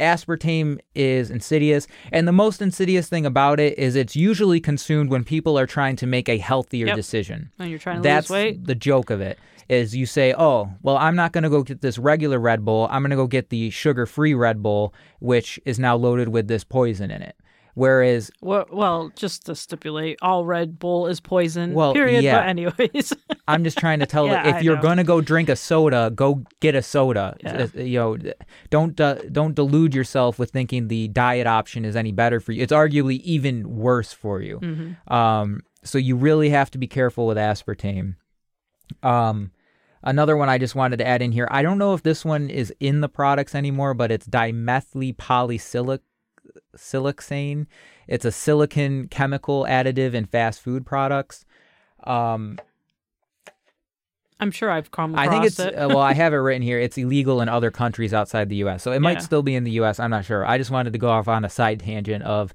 aspartame is insidious, and the most insidious thing about it is it's usually consumed when people are trying to make a healthier Yep. decision. When you're trying to that's lose weight, the joke of it is you say oh well i'm not going to go get this regular red bull. I'm going to go get the sugar-free red bull which is now loaded with this poison in it whereas well, well, just to stipulate, all Red Bull is poison. Well, period. yeah. But anyways, i'm just trying to tell Yeah, that I if you're know. going to go drink a soda go get a soda Yeah. You know don't uh, don't delude yourself with thinking the diet option is any better for you it's arguably even worse for you Mhm. Um, so you really have to be careful with aspartame. Um, another one I just wanted to add in here. I don't know if this one is in the products anymore, but it's dimethyl-polysiloxane. It's a silicon chemical additive in fast food products. Um, I'm sure I've come across I think it's it. uh, well, I have it written here. It's illegal in other countries outside the U.S., so it might Yeah. still be in the U.S. I'm not sure. I just wanted to go off on a side tangent of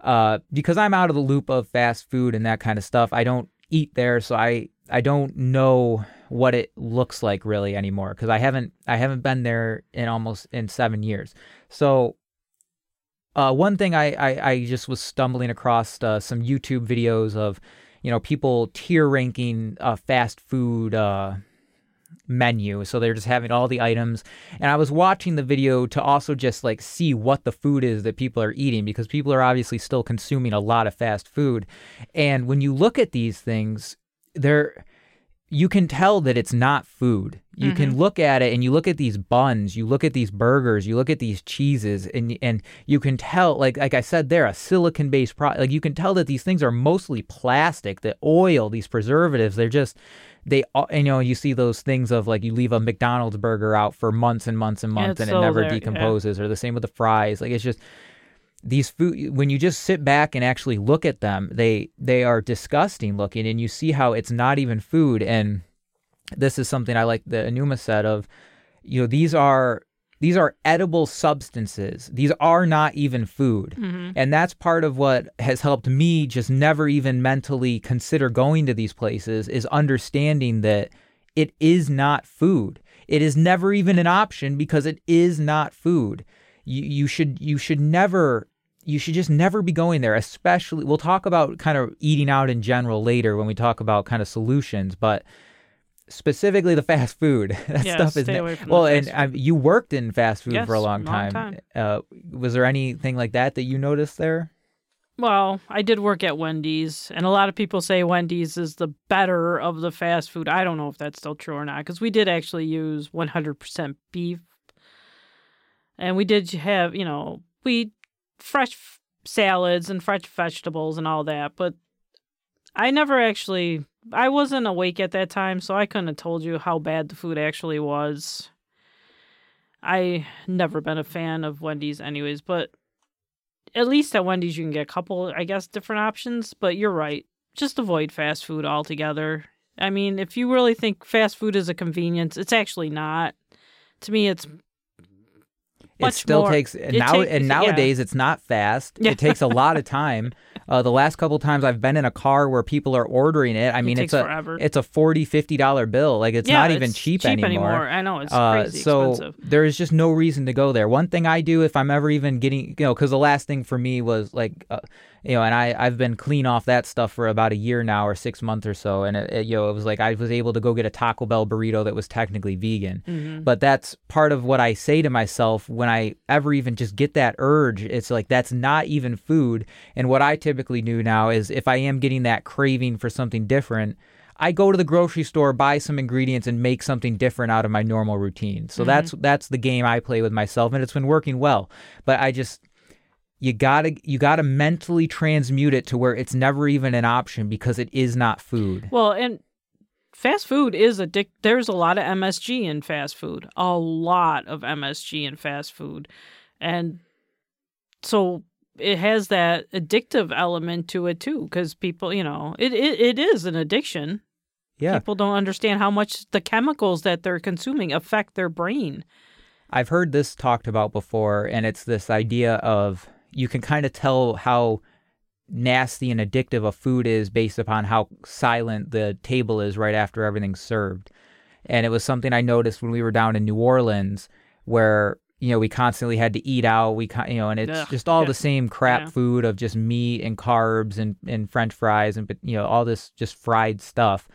uh, because I'm out of the loop of fast food and that kind of stuff. I don't eat there, so I I don't know what it looks like really anymore because I haven't I haven't been there in almost in seven years. So uh, one thing I, I, I just was stumbling across uh, some YouTube videos of, you know, people tier ranking uh, fast food uh, menu. So they're just having all the items. And I was watching the video to also just like see what the food is that people are eating because people are obviously still consuming a lot of fast food. And when you look at these things, they're you can tell that it's not food. You can mm-hmm. look at it and you look at these buns, you look at these burgers, you look at these cheeses, and and you can tell, like like I said, they're a silicon based product. Like you can tell that these things are mostly plastic. The oil, these preservatives, they're just they. You know, you see those things of like you leave a McDonald's burger out for months and months and months, it's and it never there, yeah. decomposes. Or the same with the fries. Like it's just these food when you just sit back and actually look at them they they are disgusting looking and you see how it's not even food. And this is something i like the enuma said of you know these are these are edible substances. These are not even food. Mhm. and that's part of what has helped me just never even mentally consider going to these places is understanding that it is not food. It is never even an option because it is not food. You you should you should never you should just never be going there especially we'll talk about kind of eating out in general later when we talk about kind of solutions but specifically the fast food that Yeah, stuff is stay ne- away from the well and um, you worked in fast food for a long long time, time. Uh, was there anything like that that you noticed there Well, I did work at Wendy's, and a lot of people say Wendy's is the better of the fast food. I don't know if that's still true or not, because we did actually use 100% beef. And we did have, you know, we fresh salads and fresh vegetables and all that, but I never actually, I wasn't awake at that time, so I couldn't have told you how bad the food actually was. I never been a fan of Wendy's anyways, but at least at Wendy's you can get a couple, I guess, different options. But you're right. Just avoid fast food altogether. I mean, if you really think fast food is a convenience, it's actually not. To me, it's it still more- takes it now takes- and yeah. nowadays it's not fast Yeah. it takes a lot of time Uh, the last couple times I've been in a car where people are ordering it, I mean, takes it's a forever. it's a 40 50 dollar bill. Like it's yeah, not even it's cheap, anymore. I know it's Uh, crazy so expensive. there is just no reason to go there. One thing I do if I'm ever even getting, you know, because the last thing for me was like, uh, you know, and I I've been clean off that stuff for about a year now or six months or so, and it, it, you know, it was like I was able to go get a Taco Bell burrito that was technically vegan, Mm-hmm. but that's part of what I say to myself when I ever even just get that urge. It's like that's not even food, and what I typically do now is if I am getting that craving for something different. I go to the grocery store, buy some ingredients, and make something different out of my normal routine. So that's that's the game I play with myself, and it's been working well. But I just you gotta you gotta mentally transmute it to where it's never even an option because it is not food. Well, and fast food is addic. There's a lot of MSG in fast food. A lot of MSG in fast food, and so it has that addictive element to it too. Because people, you know, it, it it is an addiction. Yeah, People don't understand how much the chemicals that they're consuming affect their brain. I've heard this talked about before, and it's this idea of you can kind of tell how nasty and addictive a food is based upon how silent the table is right after everything's served. And it was something I noticed when we were down in New Orleans, where you know we constantly had to eat out. We you know, and it's Ugh, just all yeah. the same crap Yeah. food of just meat and carbs and and French fries and you know all this just fried stuff.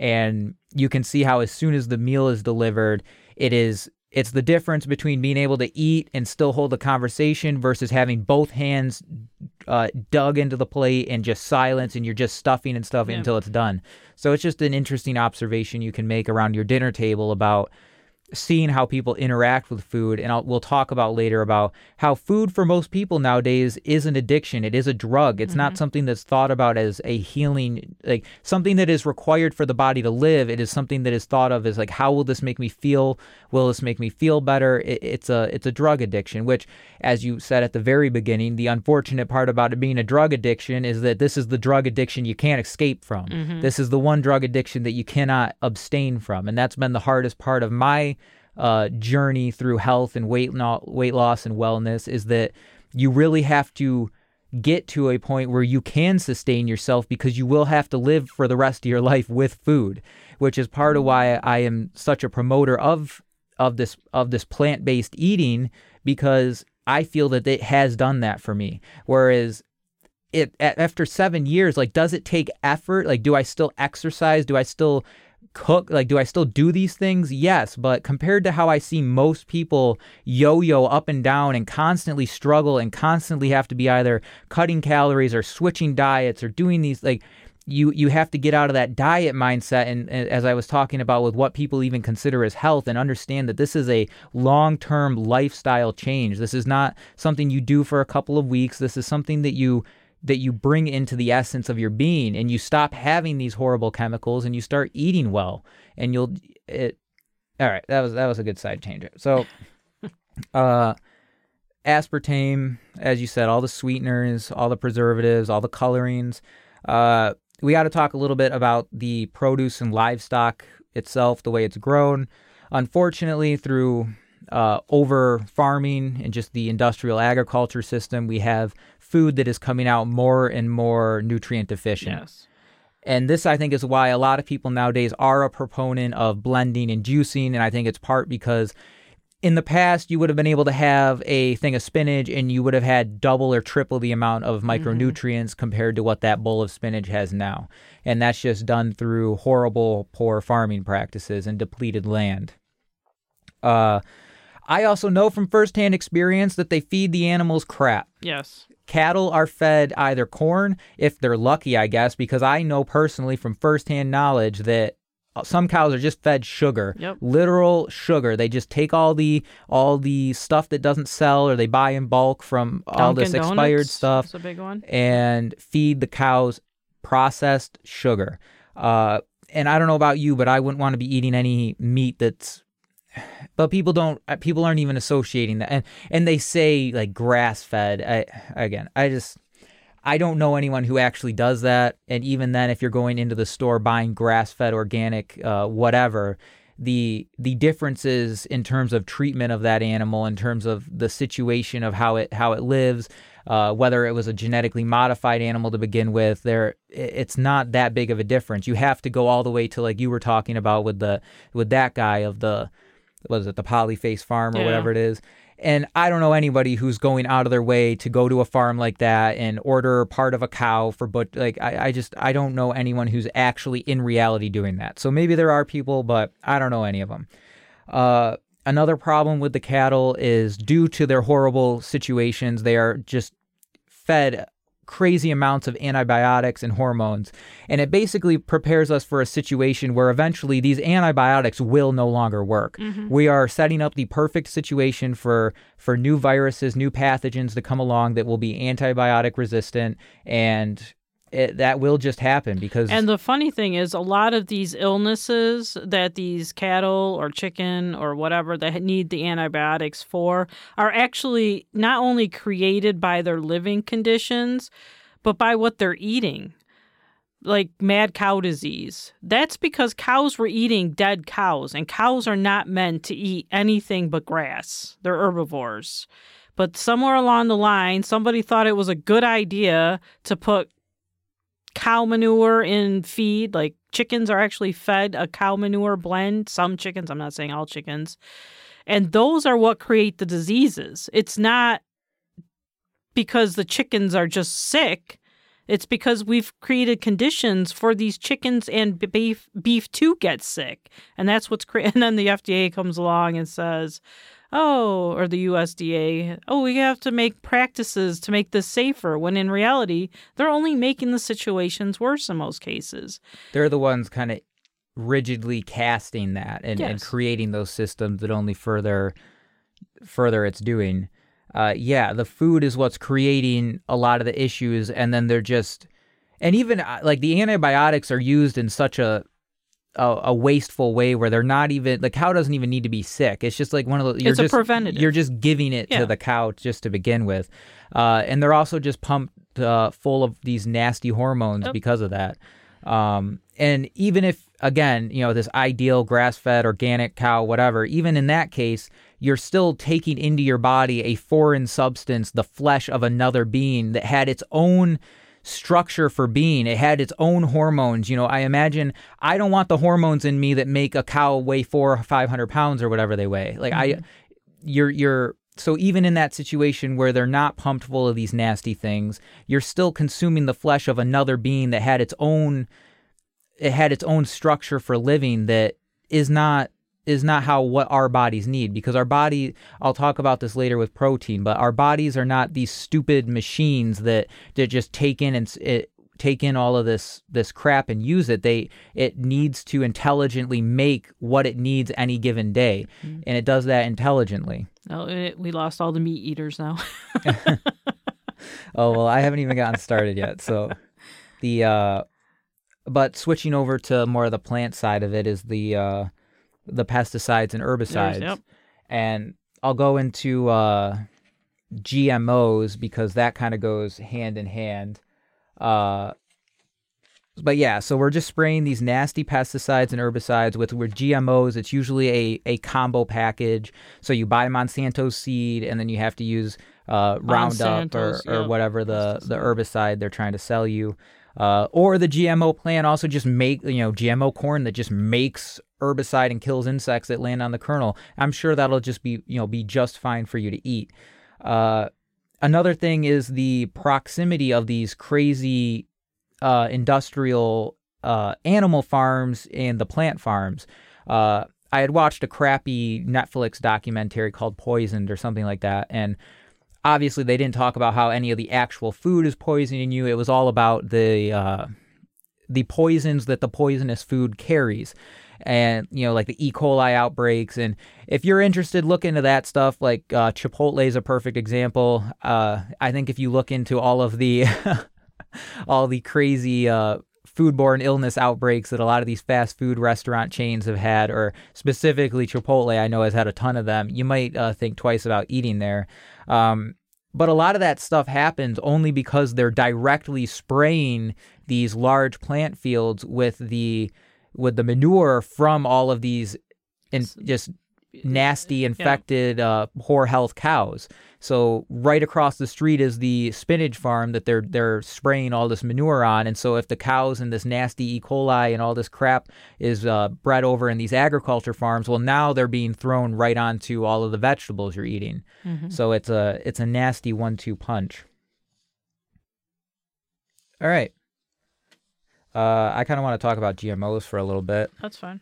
And you can see how as soon as the meal is delivered, it is it's the difference between being able to eat and still hold a conversation versus having both hands uh, dug into the plate and just silence and you're just stuffing and stuff Yeah. until it's done. So it's just an interesting observation you can make around your dinner table about seeing how people interact with food and I'll, we'll talk about later about how food for most people nowadays is an addiction. It is a drug. It's not mm-hmm. something that's thought about as a healing like something that is required for the body to live. It is something that is thought of as like how will this make me feel? Will this make me feel better? It, it's a it's a drug addiction which as you said at the very beginning the unfortunate part about it being a drug addiction is that this is the drug addiction you can't escape from. Mm-hmm. This is the one drug addiction that you cannot abstain from and that's been the hardest part of my uh, journey through health and weight no- weight loss and wellness is that you really have to get to a point where you can sustain yourself because you will have to live for the rest of your life with food, which is part of why I am such a promoter of of this of this plant-based eating because I feel that it has done that for me. Whereas it after 7 years like does it take effort? Like do I still exercise? Do I still cook? Like do i still do these things? Yes but compared to how i see most people yo-yo up and down and constantly struggle and constantly have to be either cutting calories or switching diets or doing these like you you have to get out of that diet mindset and, and as i was talking about with what people even consider as health and understand that this is a long-term lifestyle change. This is not something you do for a couple of weeks. This is something that you that you bring into the essence of your being and you stop having these horrible chemicals and you start eating well and you'll it all right that was that was a good side changer so uh aspartame as you said all the sweeteners all the preservatives all the colorings. Uh we got to talk a little bit about the produce and livestock itself the way it's grown. Unfortunately through uh, over farming and just the industrial agriculture system, we have food that is coming out more and more nutrient deficient. Yes. And this, I think, is why a lot of people nowadays are a proponent of blending and juicing. And I think it's part because in the past, you would have been able to have a thing of spinach and you would have had double or triple the amount of micronutrients compared to what that bowl of spinach has now. And that's just done through horrible, poor farming practices and depleted land. Uh, I also know from firsthand experience that they feed the animals crap Yes. Cattle are fed either corn if they're lucky i guess because i know personally from firsthand knowledge that uh, some cows are just fed sugar Yep. literal sugar they just take all the all the stuff that doesn't sell or they buy in bulk from all this expired Donuts stuff is a big one. and feed the cows processed sugar uh and i don't know about you but i wouldn't want to be eating any meat that's but people don't uh, people aren't even associating that and and they say like grass fed i again i just i don't know anyone who actually does that and even then if you're going into the store buying grass fed organic uh, whatever the the differences in terms of treatment of that animal in terms of the situation of how it how it lives uh, whether it was a genetically modified animal to begin with. There, it's not that big of a difference. You have to go all the way to like you were talking about with the with that guy of the was it the Polyface farm or Yeah. whatever it is. And I don't know anybody who's going out of their way to go to a farm like that and order part of a cow for but like I, I just I don't know anyone who's actually in reality doing that. So maybe there are people, but I don't know any of them. Uh, another problem with the cattle is due to their horrible situations, they are just fed crazy amounts of antibiotics and hormones. And it basically prepares us for a situation where eventually these antibiotics will no longer work. Mm-hmm. We are setting up the perfect situation for for new viruses, new pathogens to come along that will be antibiotic resistant and it, that will just happen because And the funny thing is, a lot of these illnesses that these cattle or chicken or whatever that need the antibiotics for are actually not only created by their living conditions, but by what they're eating. Like mad cow disease. That's because cows were eating dead cows, and cows are not meant to eat anything but grass. They're herbivores. But somewhere along the line, somebody thought it was a good idea to put cow manure in feed. Like chickens are actually fed a cow manure blend. Some chickens, I'm not saying all chickens. And those are what create the diseases. It's not because the chickens are just sick. It's because we've created conditions for these chickens and beef beef to get sick, and that's what's and then the FDA comes along and says, "Oh," or the USDA, "Oh, we have to make practices to make this safer." When in reality, they're only making the situations worse in most cases. they're the ones kind of rigidly casting that and, and creating those systems that only further further its doing. Uh, yeah, the food is what's creating a lot of the issues, and then they're just, and even uh, like the antibiotics are used in such a a, a wasteful way where they're not even the cow doesn't even need to be sick. It's just like one of those. You're It's a just, preventative. You're just giving it Yeah. to the cow just to begin with, uh, and they're also just pumped uh, full of these nasty hormones Yep. because of that. Um, and even if again, you know, this ideal grass-fed organic cow, whatever, even in that case, you're still taking into your body a foreign substance, the flesh of another being that had its own structure for being. It had its own hormones. You know, I imagine I don't want the hormones in me that make a cow weigh four or five hundred pounds or whatever they weigh. Like I, mm-hmm. you're you're so even in that situation where they're not pumped full of these nasty things, you're still consuming the flesh of another being that had its own it had its own structure for living that is not is not how what our bodies need because our body I'll talk about this later with protein but our bodies are not these stupid machines that that just take in and it, take in all of this this crap and use it they it needs to intelligently make what it needs any given day and it does that intelligently Oh, it, we lost all the meat eaters now. Oh well, I haven't even gotten started yet. So the uh but switching over to more of the plant side of it is the uh the pesticides and herbicides. yep. And I'll go into uh GMOs because that kind of goes hand in hand. Uh but yeah, so we're just spraying these nasty pesticides and herbicides with with GMOs. It's usually a, a combo package. So you buy Monsanto seed, and then you have to use uh, Roundup or, or yep, whatever the, the herbicide they're trying to sell you. Uh, or the GMO plant also just make you know GMO corn that just makes herbicide and kills insects that land on the kernel. I'm sure that'll just be you know be just fine for you to eat. Uh, another thing is the proximity of these crazy uh, industrial uh, animal farms and the plant farms. Uh, I had watched a crappy Netflix documentary called Poisoned or something like that, and obviously they didn't talk about how any of the actual food is poisoning you. It was all about the uh, the poisons that the poisonous food carries. And you know, like the E. coli outbreaks, and if you're interested, look into that stuff. Like uh, Chipotle is a perfect example. Uh, I think if you look into all of the all the crazy uh, foodborne illness outbreaks that a lot of these fast food restaurant chains have had, or specifically Chipotle, I know has had a ton of them. You might uh, think twice about eating there. Um, but a lot of that stuff happens only because they're directly spraying these large plant fields with the with the manure from all of these and just nasty, infected, uh, poor health cows. So right across the street is the spinach farm that they're they're spraying all this manure on, and so if the cows and this nasty E. coli and all this crap is uh, bred over in these agriculture farms, well now they're being thrown right onto all of the vegetables you're eating. So it's a it's a nasty one-two punch. All right. Uh, I kind of want to talk about GMOs for a little bit That's fine.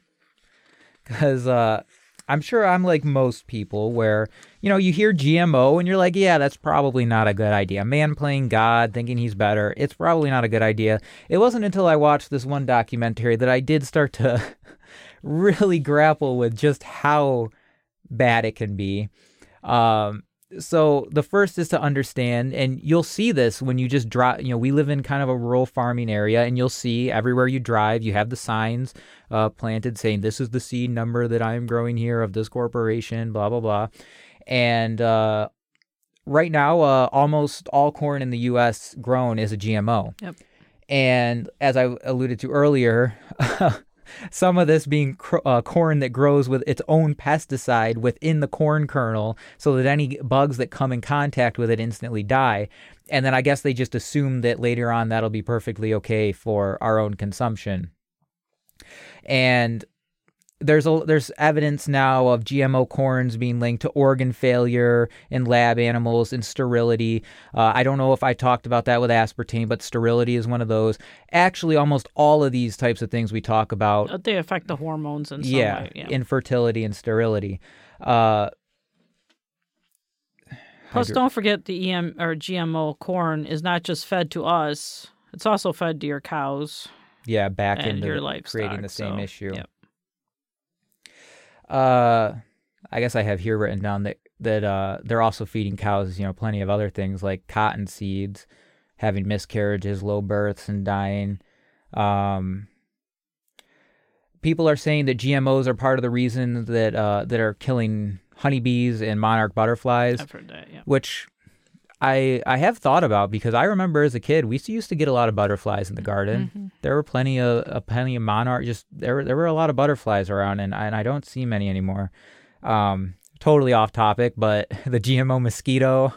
because uh, I'm sure I'm like most people where you know you hear GMO and you're like, yeah, that's probably not a good idea. Man playing God, thinking he's better, it's probably not a good idea. It wasn't until I watched this one documentary that I did start to really grapple with just how bad it can be. Um, so the first is to understand, and you'll see this when you just drive. You know, we live in kind of a rural farming area, and you'll see everywhere you drive, you have the signs uh, planted saying, "This is the seed number that I am growing here of this corporation." Blah blah blah, and uh, right now, uh, almost all corn in the U.S. grown is a GMO. Yep. And as I alluded to earlier, some of this being cr- uh, corn that grows with its own pesticide within the corn kernel so that any bugs that come in contact with it instantly die. And then I guess they just assume that later on that'll be perfectly okay for our own consumption. And there's a, there's evidence now of GMO corns being linked to organ failure in lab animals and sterility. Uh, I don't know if I talked about that with aspartame, but sterility is one of those. Actually, almost all of these types of things we talk about, Uh, They affect the hormones and yeah, way. Yeah. infertility and sterility. Uh, Plus, hydro- don't forget the EM or GMO corn is not just fed to us; it's also fed to your cows. yeah, back into your creating the same so, issue. yep. Uh, I guess I have here written down that that uh, they're also feeding cows, you know, plenty of other things like cotton seeds, having miscarriages, low births, and dying. Um, people are saying that GMOs are part of the reason that uh, that are killing honeybees and monarch butterflies I've heard that. Yeah. which I I have thought about because I remember as a kid we used to get a lot of butterflies in the garden. Mhm. There were plenty of a plenty of monarch. Just there were there were a lot of butterflies around, and and I don't see many anymore. Um, totally off topic, but the GMO mosquito.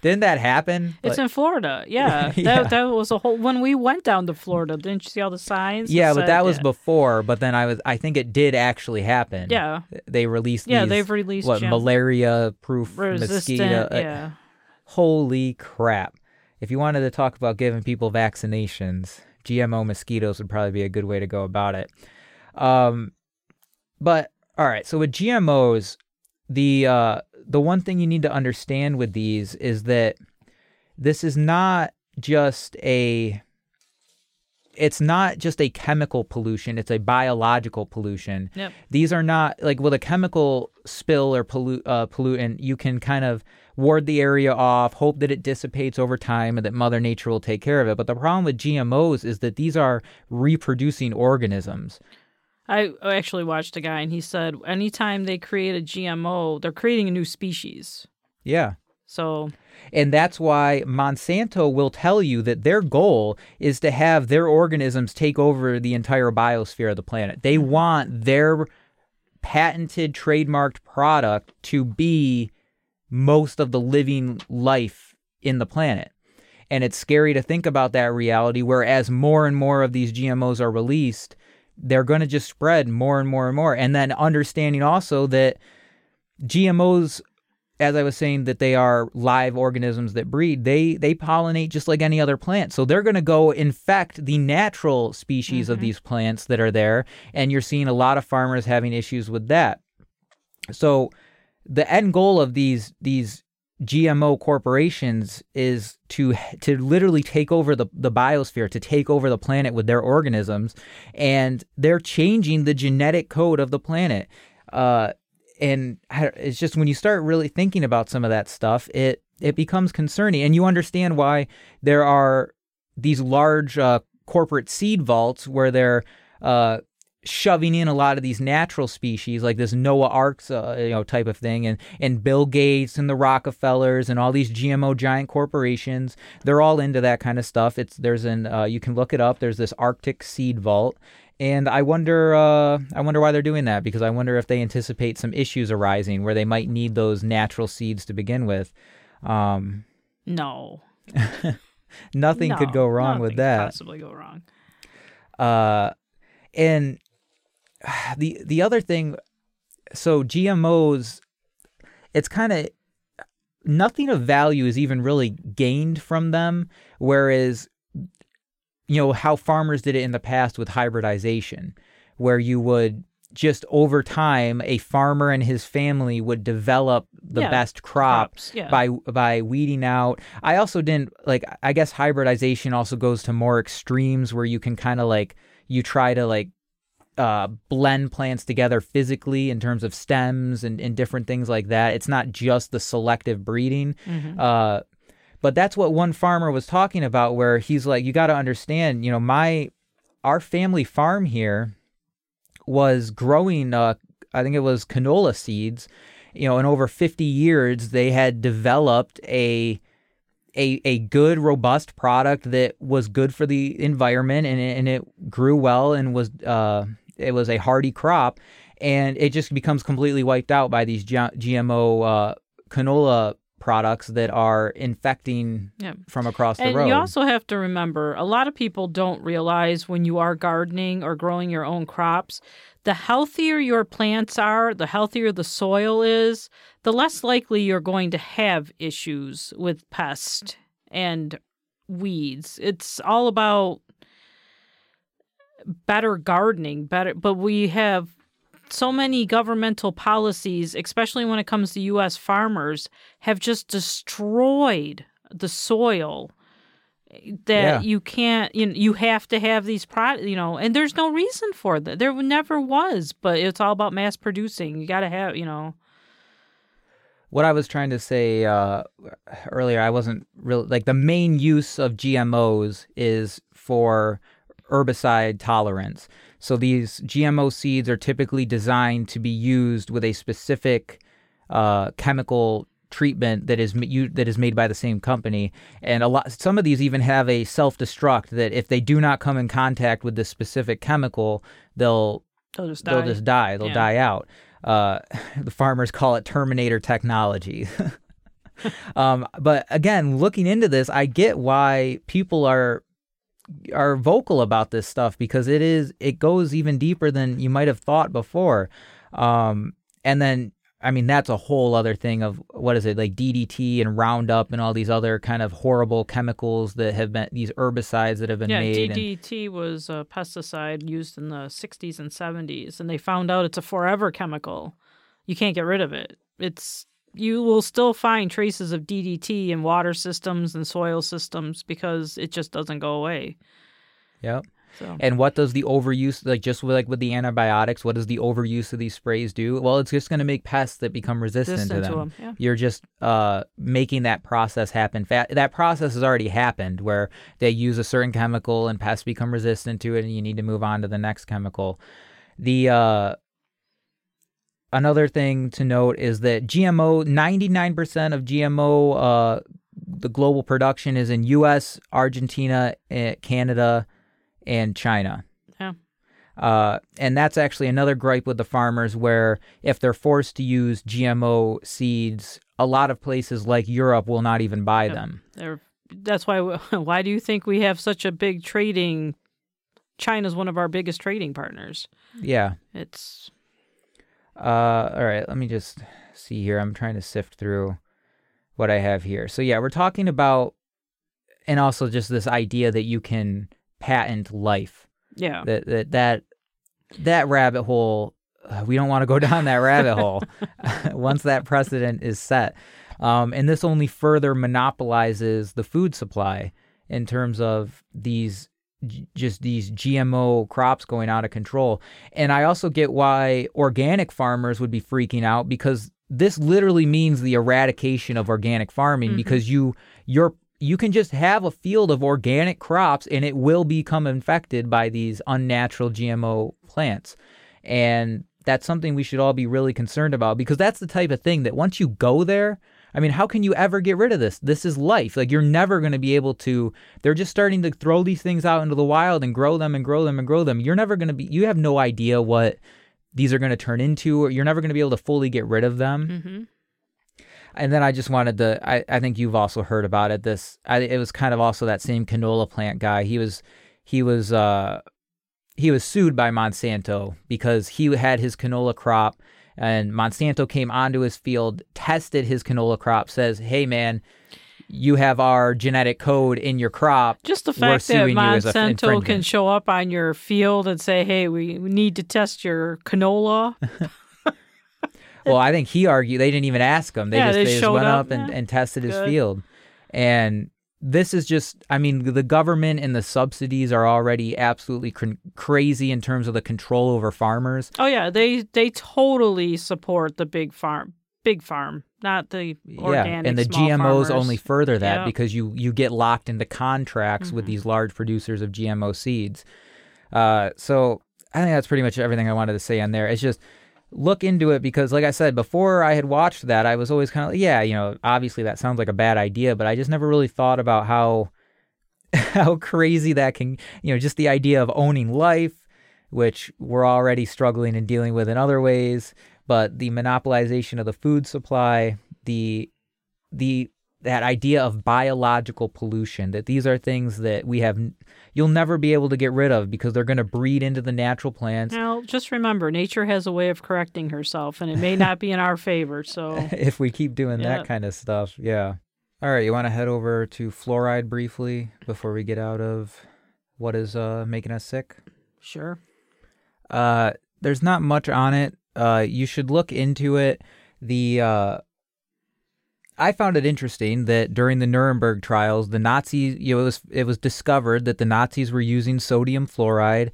Didn't that happen? It's Like- in Florida. Yeah. Yeah. That that was a whole when we went down to Florida, didn't you see all the signs? yeah, but said- that was yeah. before. But then I was I think it did actually happen. Yeah. they released Yeah, these, they've released what malaria proof resistant. mosquito. uh, Yeah. Holy crap. If you wanted to talk about giving people vaccinations, GMO mosquitoes would probably be a good way to go about it. Um, but all right, so with GMOs, the uh, the one thing you need to understand with these is that this is not just a it's not just a chemical pollution, it's a biological pollution Yep. these are not like with a chemical spill or pollu- uh, pollutant you can kind of ward the area off hope that it dissipates over time and that mother nature will take care of it but the problem with gmos is that these are reproducing organisms I actually watched a guy and he said anytime they create a GMO, they're creating a new species. yeah So and that's why Monsanto will tell you that their goal is to have their organisms take over the entire biosphere of the planet. They mm-hmm. want their patented, trademarked product to be most of the living life in the planet. And it's scary to think about that reality where as more and more of these GMOs are released, they're going to just spread more and more and more. And then understanding also that GMOs as I was saying that they are live organisms that breed, they they pollinate just like any other plant. So they're going to go infect the natural species of mm-hmm. these plants that are there, and you're seeing a lot of farmers having issues with that. So the end goal of these these GMO corporations is to to literally take over the, the biosphere, to take over the planet with their organisms, and they're changing the genetic code of the planet. Uh, and it's just when you start really thinking about some of that stuff, it it becomes concerning, and you understand why there are these large uh, corporate seed vaults where they're uh, shoving in a lot of these natural species, like this Noah Arks, uh, you know, type of thing, and and Bill Gates and the Rockefellers and all these GMO giant corporations. They're all into that kind of stuff. It's there's an uh, you can look it up. There's this Arctic seed vault, and I wonder, uh, I wonder why they're doing that because I wonder if they anticipate some issues arising where they might need those natural seeds to begin with. Um, No. nothing could go wrong nothing with could that. Possibly go wrong. Uh, and the the other thing, so GMOs, it's kind of nothing of value is even really gained from them, whereas you know how farmers did it in the past with hybridization, where you would just over time a farmer and his family would develop the Yeah, best crop Crops, yeah. by by weeding out. I also didn't like I guess hybridization also goes to more extremes where you can kind of like you try to like uh, blend plants together physically in terms of stems and, and different things like that. It's not just the selective breeding. Mhm. Uh, but that's what one farmer was talking about where he's like, you got to understand, you know, my our family farm here was growing uh I think it was canola seeds. You know, in over 50 years they had developed a a a good robust product that was good for the environment and it, and it grew well and was uh it was a hardy crop and it just becomes completely wiped out by these G- GMO uh canola products that are infecting Yeah. from across the And road. you also have to remember a lot of people don't realize when you are gardening or growing your own crops, the healthier your plants are, the healthier the soil is, the less likely you're going to have issues with pest and weeds. It's all about better gardening, better but we have so many governmental policies, especially when it comes to US farmers, have just destroyed the soil that Yeah. you can't you know, you have to have these products you know and there's no reason for that. There never was but it's all about mass producing. You got to have you know. What I was trying to say uh, earlier, I wasn't really like the main use of GMOs is for herbicide tolerance. So these GMO seeds are typically designed to be used with a specific uh, chemical treatment that is you, that is made by the same company, and a lot. Some of these even have a self-destruct that if they do not come in contact with this specific chemical, they'll they'll just die they'll just die. They'll Yeah. die out. Uh, the farmers call it Terminator technology. um, but again, looking into this, I get why people are are vocal about this stuff because it is it goes even deeper than you might have thought before. Um, and then I mean that's a whole other thing of what is it like DDT and Roundup and all these other kind of horrible chemicals that have been these herbicides that have been yeah made. and- DDT was a pesticide used in the 60s and 70s and they found out it's a forever chemical you can't get rid of it it's you will still find traces of DDT in water systems and soil systems because it just doesn't go away Yep. so And what does the overuse, like just with, like with the antibiotics, what does the overuse of these sprays do? Well, it's just going to make pests that become resistant, resistant to to them. 'em, yeah You're just uh, making that process happen. Fa- that process has already happened where they use a certain chemical and pests become resistant to it, and you need to move on to the next chemical. The uh, another thing to note is that GMO, 99% of GMO, uh, the global production is in U.S., Argentina, eh, Canada, and China. Yeah. Uh, and that's actually another gripe with the farmers where if they're forced to use GMO seeds, a lot of places like Europe will not even buy them. They're, that's why why do you think we have such a big trading China's one of our biggest trading partners Yeah. it's Uh, all right, let me just see here. I'm trying to sift through what I have here. So yeah, we're talking about, and also just this idea that you can patent life. yeah That that that that rabbit hole. uh, we don't want to go down that rabbit hole once that precedent is set. Um, and this only further monopolizes the food supply in terms of these just these GMO crops going out of control. And I also get why organic farmers would be freaking out because this literally means the eradication of organic farming Mhm. because you you're you can just have a field of organic crops and it will become infected by these unnatural GMO plants. And that's something we should all be really concerned about because that's the type of thing that once you go there, I mean, how can you ever get rid of this? This is life. Like you're never going to be able to. They're just starting to throw these things out into the wild and grow them and grow them and grow them. You're never going to be. You have no idea what these are going to turn into. Or you're never going to be able to fully get rid of them. Mm-hmm. And then I just wanted to. I, I think you've also heard about it. This. I, it was kind of also that same canola plant guy. He was. He was. uh he was sued by Monsanto because he had his canola crop and Monsanto came onto his field, tested his canola crop, says, "Hey man, you have our genetic code in your crop. Just the fact that suing you as a f- Monsanto can show up on your field and say, "Hey, we, need to test your canola." Well, I think he argued they didn't even ask him. They Yeah, just they they, just went up, up, and, yeah. and tested his field. And this is just, I mean, the government and the subsidies are already absolutely cr- crazy in terms of the control over farmers. oh yeah, they they totally support the big farm, big farm, not the organic. yeah, and the GMOs farmers. only further that Yeah. because you you get locked into contracts with Mhm. these large producers of GMO seeds. Uh, so I think that's pretty much everything I wanted to say on there. It's just look into it because, like I said before, I had watched that. I was always kind of yeah, you know, obviously that sounds like a bad idea, but I just never really thought about how how crazy that can, you know, just the idea of owning life, which we're already struggling and dealing with in other ways, but the monopolization of the food supply, the the that idea of biological pollution that these are things that we have you'll never be able to get rid of because they're going to breed into the natural plants Now, just remember, nature has a way of correcting herself, and it may not be in our favor. So, if we keep doing Yeah. that kind of stuff yeah all right you want to head over to fluoride briefly before we get out of what is uh making us sick sure. Uh, there's not much on it. Uh, you should look into it. The uh, I found it interesting that during the Nuremberg trials, the Nazis, you know, it was it was discovered that the Nazis were using sodium fluoride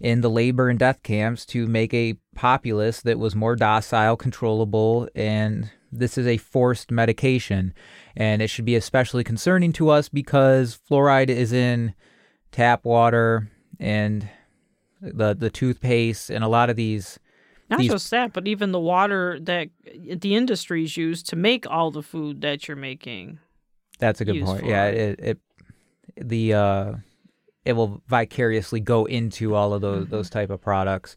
in the labor and death camps to make a populace that was more docile, controllable, and this is a forced medication, and it should be especially concerning to us because fluoride is in tap water and the the toothpaste and a lot of these Not These- just that, but even the water that the industries use to make all the food that you're making. that's a good point yeah it, it the uh it will vicariously go into all of those Mhm. those type of products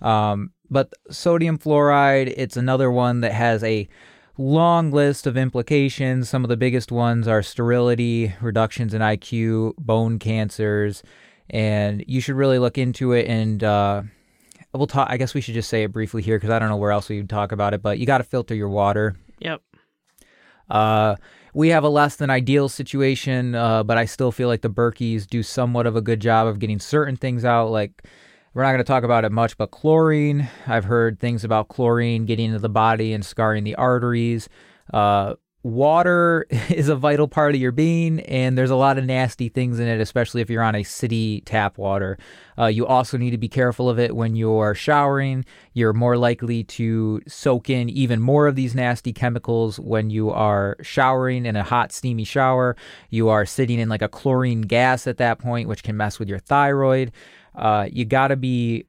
um but sodium fluoride it's another one that has a long list of implications some of the biggest ones are sterility reductions in IQ bone cancers and you should really look into it and uh we'll talk i guess we should just say it briefly here because i don't know where else we would talk about it but you got to filter your water Yep. uh, we have a less than ideal situation, uh, but I still feel like the Berkeys do somewhat of a good job of getting certain things out. Like, we're not going to talk about it much, but chlorine. I've heard things about chlorine getting into the body and scarring the arteries. Uh, water is a vital part of your being, and there's a lot of nasty things in it, especially if you're on a city tap water. Uh, you also need to be careful of it when you're showering. You're more likely to soak in even more of these nasty chemicals when you are showering in a hot, steamy shower. You are sitting in like a chlorine gas at that point, which can mess with your thyroid. Uh, you got to be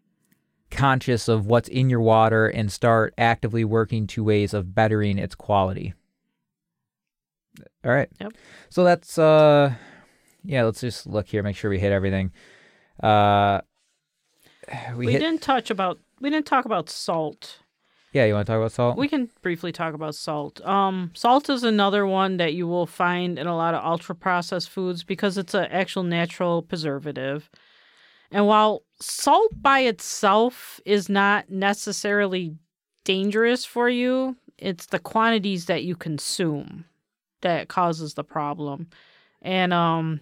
conscious of what's in your water and start actively working to ways of bettering its quality. All right. Yep. So that's uh yeah, let's just look here, make sure we hit everything. Uh we, We, hit didn't touch about. We didn't talk about salt. Yeah, you want to talk about salt? We can briefly talk about salt. Um, salt is another one that you will find in a lot of ultra processed foods because it's an actual natural preservative. And while salt by itself is not necessarily dangerous for you, it's the quantities that you consume that causes the problem. And um,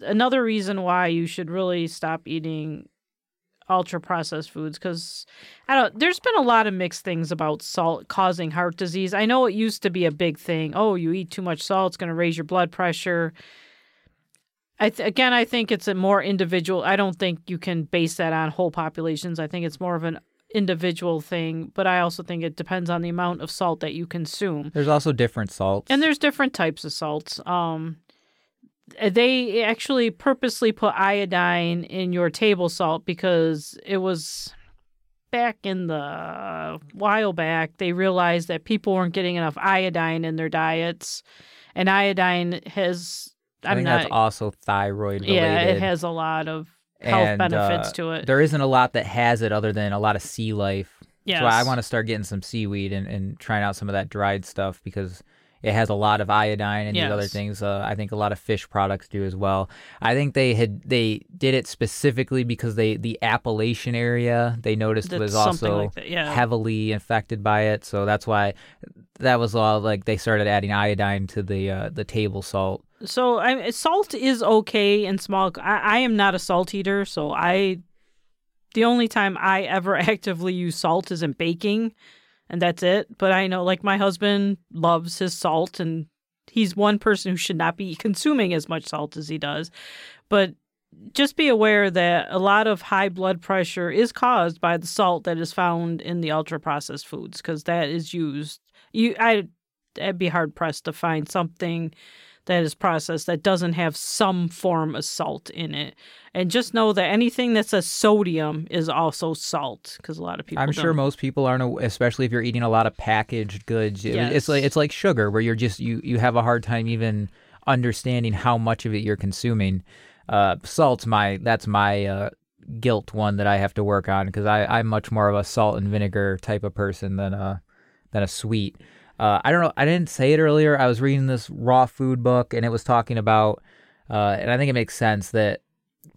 another reason why you should really stop eating ultra processed foods because I don't. There's been a lot of mixed things about salt causing heart disease. I know it used to be a big thing. Oh, you eat too much salt, it's going to raise your blood pressure. I th- again, I think it's a more individual. I don't think you can base that on whole populations. I think it's more of an individual thing. But I also think it depends on the amount of salt that you consume. There's also different salts. And there's different types of salts. Um, they actually purposely put iodine in your table salt because it was back in the while back, they realized that people weren't getting enough iodine in their diets, and iodine has. I I'm think not. that's also thyroid related. yeah, it has a lot of health And, benefits uh, to it. There isn't a lot that has it other than a lot of sea life. Yes. So I want to start getting some seaweed and, and trying out some of that dried stuff because it has a lot of iodine and these other things. Uh, I think a lot of fish products do as well. I think they had they did it specifically because they the Appalachian area they noticed That's was also like yeah. heavily infected by it. So that's why that was all like they started adding iodine to the uh, the table salt. So I, salt is okay in small. I, I am not a salt eater, so I. The only time I ever actively use salt is in baking, and that's it. But I know, like my husband loves his salt, and he's one person who should not be consuming as much salt as he does. But just be aware that a lot of high blood pressure is caused by the salt that is found in the ultra processed foods because that is used. You, I, I'd be hard pressed to find something that is processed that doesn't have some form of salt in it. And just know that anything that says sodium is also salt because a lot of people. I'm sure don't. most people aren't, especially if you're eating a lot of packaged goods. It- It's like it's like sugar, where you're just you you have a hard time even understanding how much of it you're consuming. Uh, salt's my that's my uh, guilt one that I have to work on because I I'm much more of a salt and vinegar type of person than a than a sweet. Uh, I don't know. I didn't say it earlier. I was reading this raw food book and it was talking about, uh, and I think it makes sense that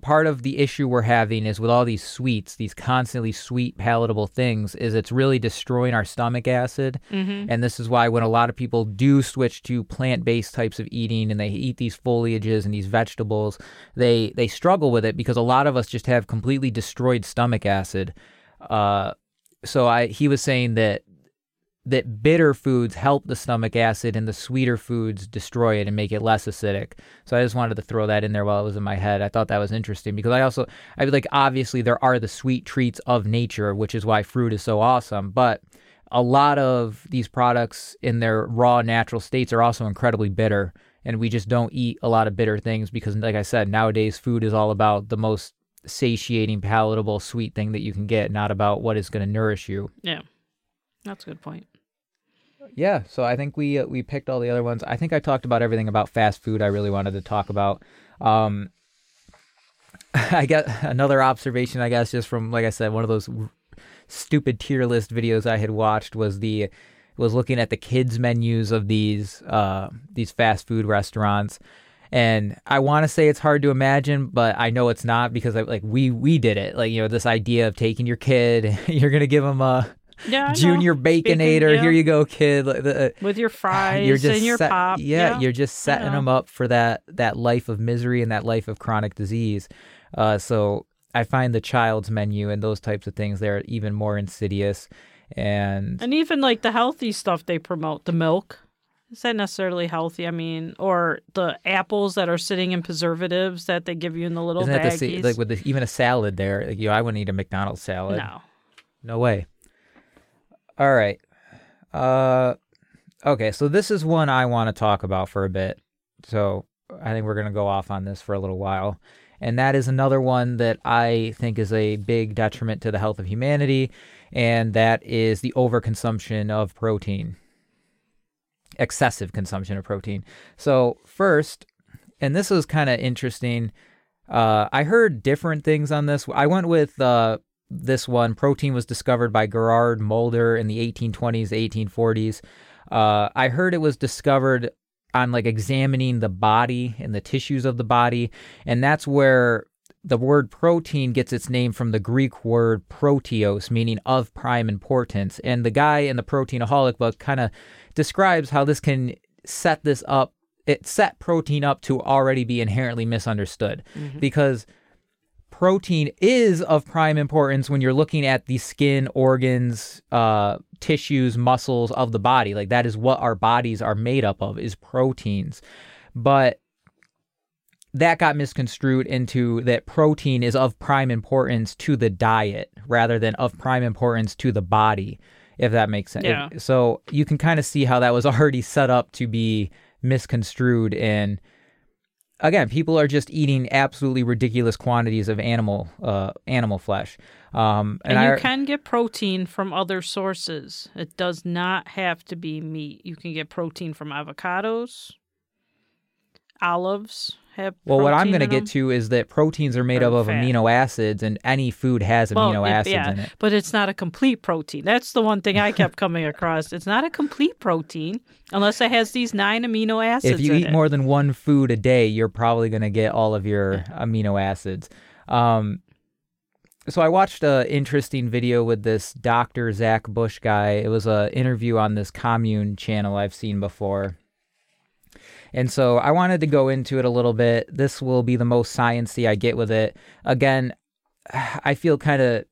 part of the issue we're having is with all these sweets, these constantly sweet, palatable things, is it's really destroying our stomach acid. Mm-hmm. And this is why when a lot of people do switch to plant-based types of eating and they eat these foliages and these vegetables, they they struggle with it because a lot of us just have completely destroyed stomach acid. Uh, so I he was saying that that bitter foods help the stomach acid and the sweeter foods destroy it and make it less acidic. So I just wanted to throw that in there while it was in my head. I thought that was interesting because I also I mean, like obviously there are the sweet treats of nature, which is why fruit is so awesome, but a lot of these products in their raw natural states are also incredibly bitter and we just don't eat a lot of bitter things because like I said, nowadays food is all about the most satiating palatable sweet thing that you can get, not about what is going to nourish you. Yeah, that's a good point. Yeah, so I think we uh, we picked all the other ones. I think I talked about everything about fast food I really wanted to talk about. Um, I got another observation, I guess, just from like I said, one of those r- stupid tier list videos I had watched was the was looking at the kids menus of these uh, these fast food restaurants. And I want to say it's hard to imagine, but I know it's not because I, like we we did it. Like you know this idea of taking your kid, you're gonna give him a Yeah, I know. junior Bacon, baconator. yeah. Here you go, kid. Like, the- with your fries you're just and your set- pop. Yeah, you're just setting them up for that that life of misery and that life of chronic disease. Uh, so I find the child's menu and those types of things they're even more insidious. And And even like the healthy stuff they promote, the milk. Is that necessarily healthy? I mean, or the apples that are sitting in preservatives that they give you in the little isn't that the baggies. like with the, even a salad there? Like, you know, I wouldn't eat a McDonald's salad. no. No way. All right. Uh okay, so this is one I want to talk about for a bit. So I think we're going to go off on this for a little while. And that is another one that I think is a big detriment to the health of humanity, and that is the overconsumption of protein. Excessive consumption of protein. So, first, and this was kind of interesting. Uh, I heard different things on this. I went with uh, this one. Protein was discovered by Gerard Mulder in the 1820s, 1840s. Uh, I heard it was discovered on like examining the body and the tissues of the body, and that's where the word protein gets its name from the Greek word proteos, meaning of prime importance. And the guy in the Proteinaholic book kind of describes how this can set this up. It set protein up to already be inherently misunderstood because protein is of prime importance when you're looking at the skin, organs, uh, tissues, muscles of the body. Like that is what our bodies are made up of is proteins. But that got misconstrued into that protein is of prime importance to the diet rather than of prime importance to the body, if that makes sense. Yeah. So you can kind of see how that was already set up to be misconstrued and again, people are just eating absolutely ridiculous quantities of animal uh, animal flesh. Um, And, you I, can get protein from other sources. It does not have to be meat. You can get protein from avocados, olives have. well, what I'm going to get to is that proteins are made up of fat. amino acids, and any food has Well, amino it- acids yeah, in it. but it's not a complete protein. That's the one thing I kept coming across. It's not a complete protein unless it has these nine amino acids. If you eat it. more than one food a day, you're probably going to get all of your amino acids. Um, so I watched an interesting video with this Dr. Zach Bush guy. It was an interview on this commune channel I've seen before. And so I wanted to go into it a little bit. This will be the most sciencey I get with it. Again, I feel kind of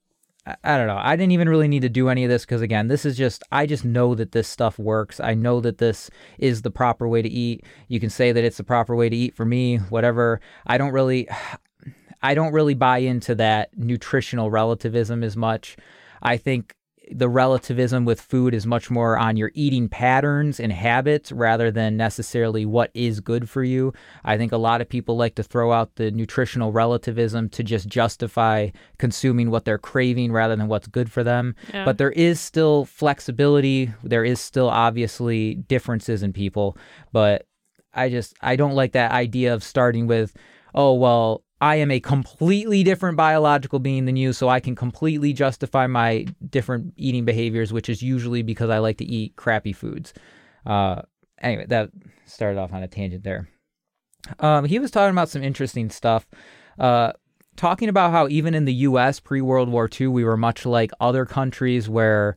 I- don't know. I didn't even really need to do any of this because again, this is just I just know that this stuff works. I know that this is the proper way to eat. You can say that it's the proper way to eat for me, whatever. I don't really I don't really buy into that nutritional relativism as much. I think the relativism with food is much more on your eating patterns and habits rather than necessarily what is good for you. I think a lot of people like to throw out the nutritional relativism to just justify consuming what they're craving rather than what's good for them. Yeah. But there is still flexibility. There is still obviously differences in people. But I just, I don't like that idea of starting with, oh, well, I am a completely different biological being than you, so I can completely justify my different eating behaviors, which is usually because I like to eat crappy foods. Uh, anyway, that started off on a tangent there. Um, he was talking about some interesting stuff. Uh, talking about how even in the U.S. pre World War II, we were much like other countries where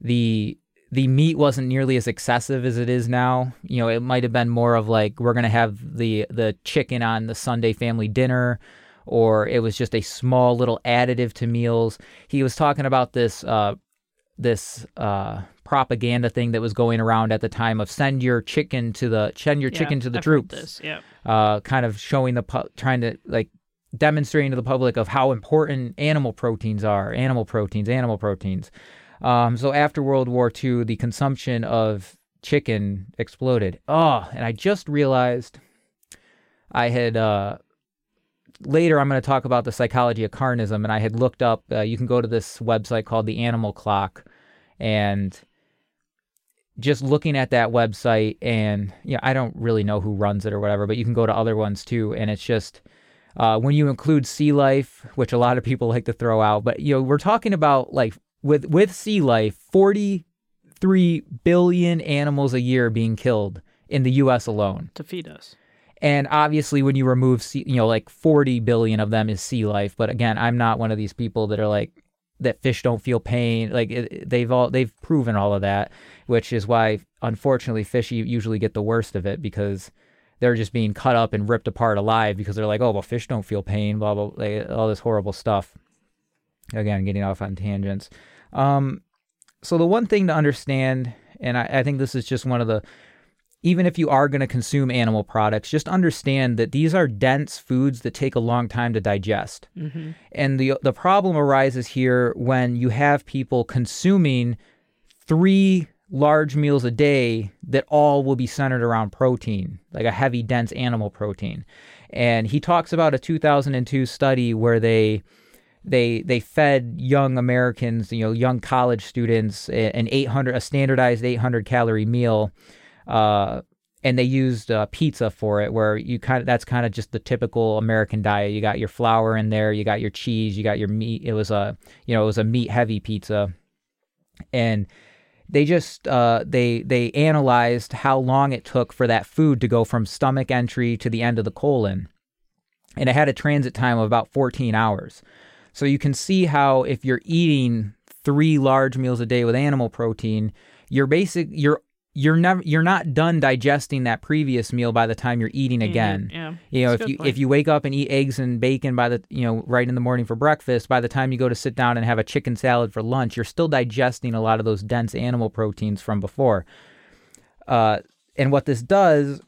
the the meat wasn't nearly as excessive as it is now. You know, it might have been more of like we're gonna have the the chicken on the Sunday family dinner, or it was just a small little additive to meals. He was talking about this uh, this uh, propaganda thing that was going around at the time of send your chicken to the send your Yeah, chicken to the I've troops This. Yeah. uh, kind of showing the pu- trying to like demonstrating to the public of how important animal proteins are animal proteins animal proteins um, so after world war ii the consumption of chicken exploded. Oh and i just realized i had uh, later i'm going to talk about the psychology of carnism and i had looked up uh, you can go to this website called the animal clock and just looking at that website and yeah, I don't really know who runs it or whatever, but you can go to other ones too, and it's just uh, when you include sea life, which a lot of people like to throw out, but you know we're talking about like with with sea life, forty three billion animals a year being killed in the U.S. alone. To feed us. And obviously, when you remove, sea, you know, like 40 billion of them is sea life. But again, I'm not one of these people that are like that fish don't feel pain. Like it, they've all they've proven all of that, which is why unfortunately fish usually get the worst of it because they're just being cut up and ripped apart alive because they're like, oh well, fish don't feel pain, blah blah, like, all this horrible stuff. Again, getting off on tangents. Um, so the one thing to understand, and I, I think this is just one of the even if you are going to consume animal products, just understand that these are dense foods that take a long time to digest. hmm And the the problem arises here when you have people consuming three large meals a day that all will be centered around protein, like a heavy dense animal protein. And he talks about a 2002 study where they they they fed young Americans, you know, young college students an 800 a standardized 800 calorie meal uh, and they used uh, pizza for it, where you kind of that's kind of just the typical American diet. You got your flour in there, you got your cheese, you got your meat. It was a you know it was a meat heavy pizza, and they just uh, they they analyzed how long it took for that food to go from stomach entry to the end of the colon, and it had a transit time of about 14 hours. So you can see how if you're eating three large meals a day with animal protein, you're basic you're you're never you're not done digesting that previous meal by the time you're eating again. Yeah. You know, That's if you good if you wake up and eat eggs and bacon by the you know right in the morning for breakfast, by the time you go to sit down and have a chicken salad for lunch, you're still digesting a lot of those dense animal proteins from before. Uh, and what this does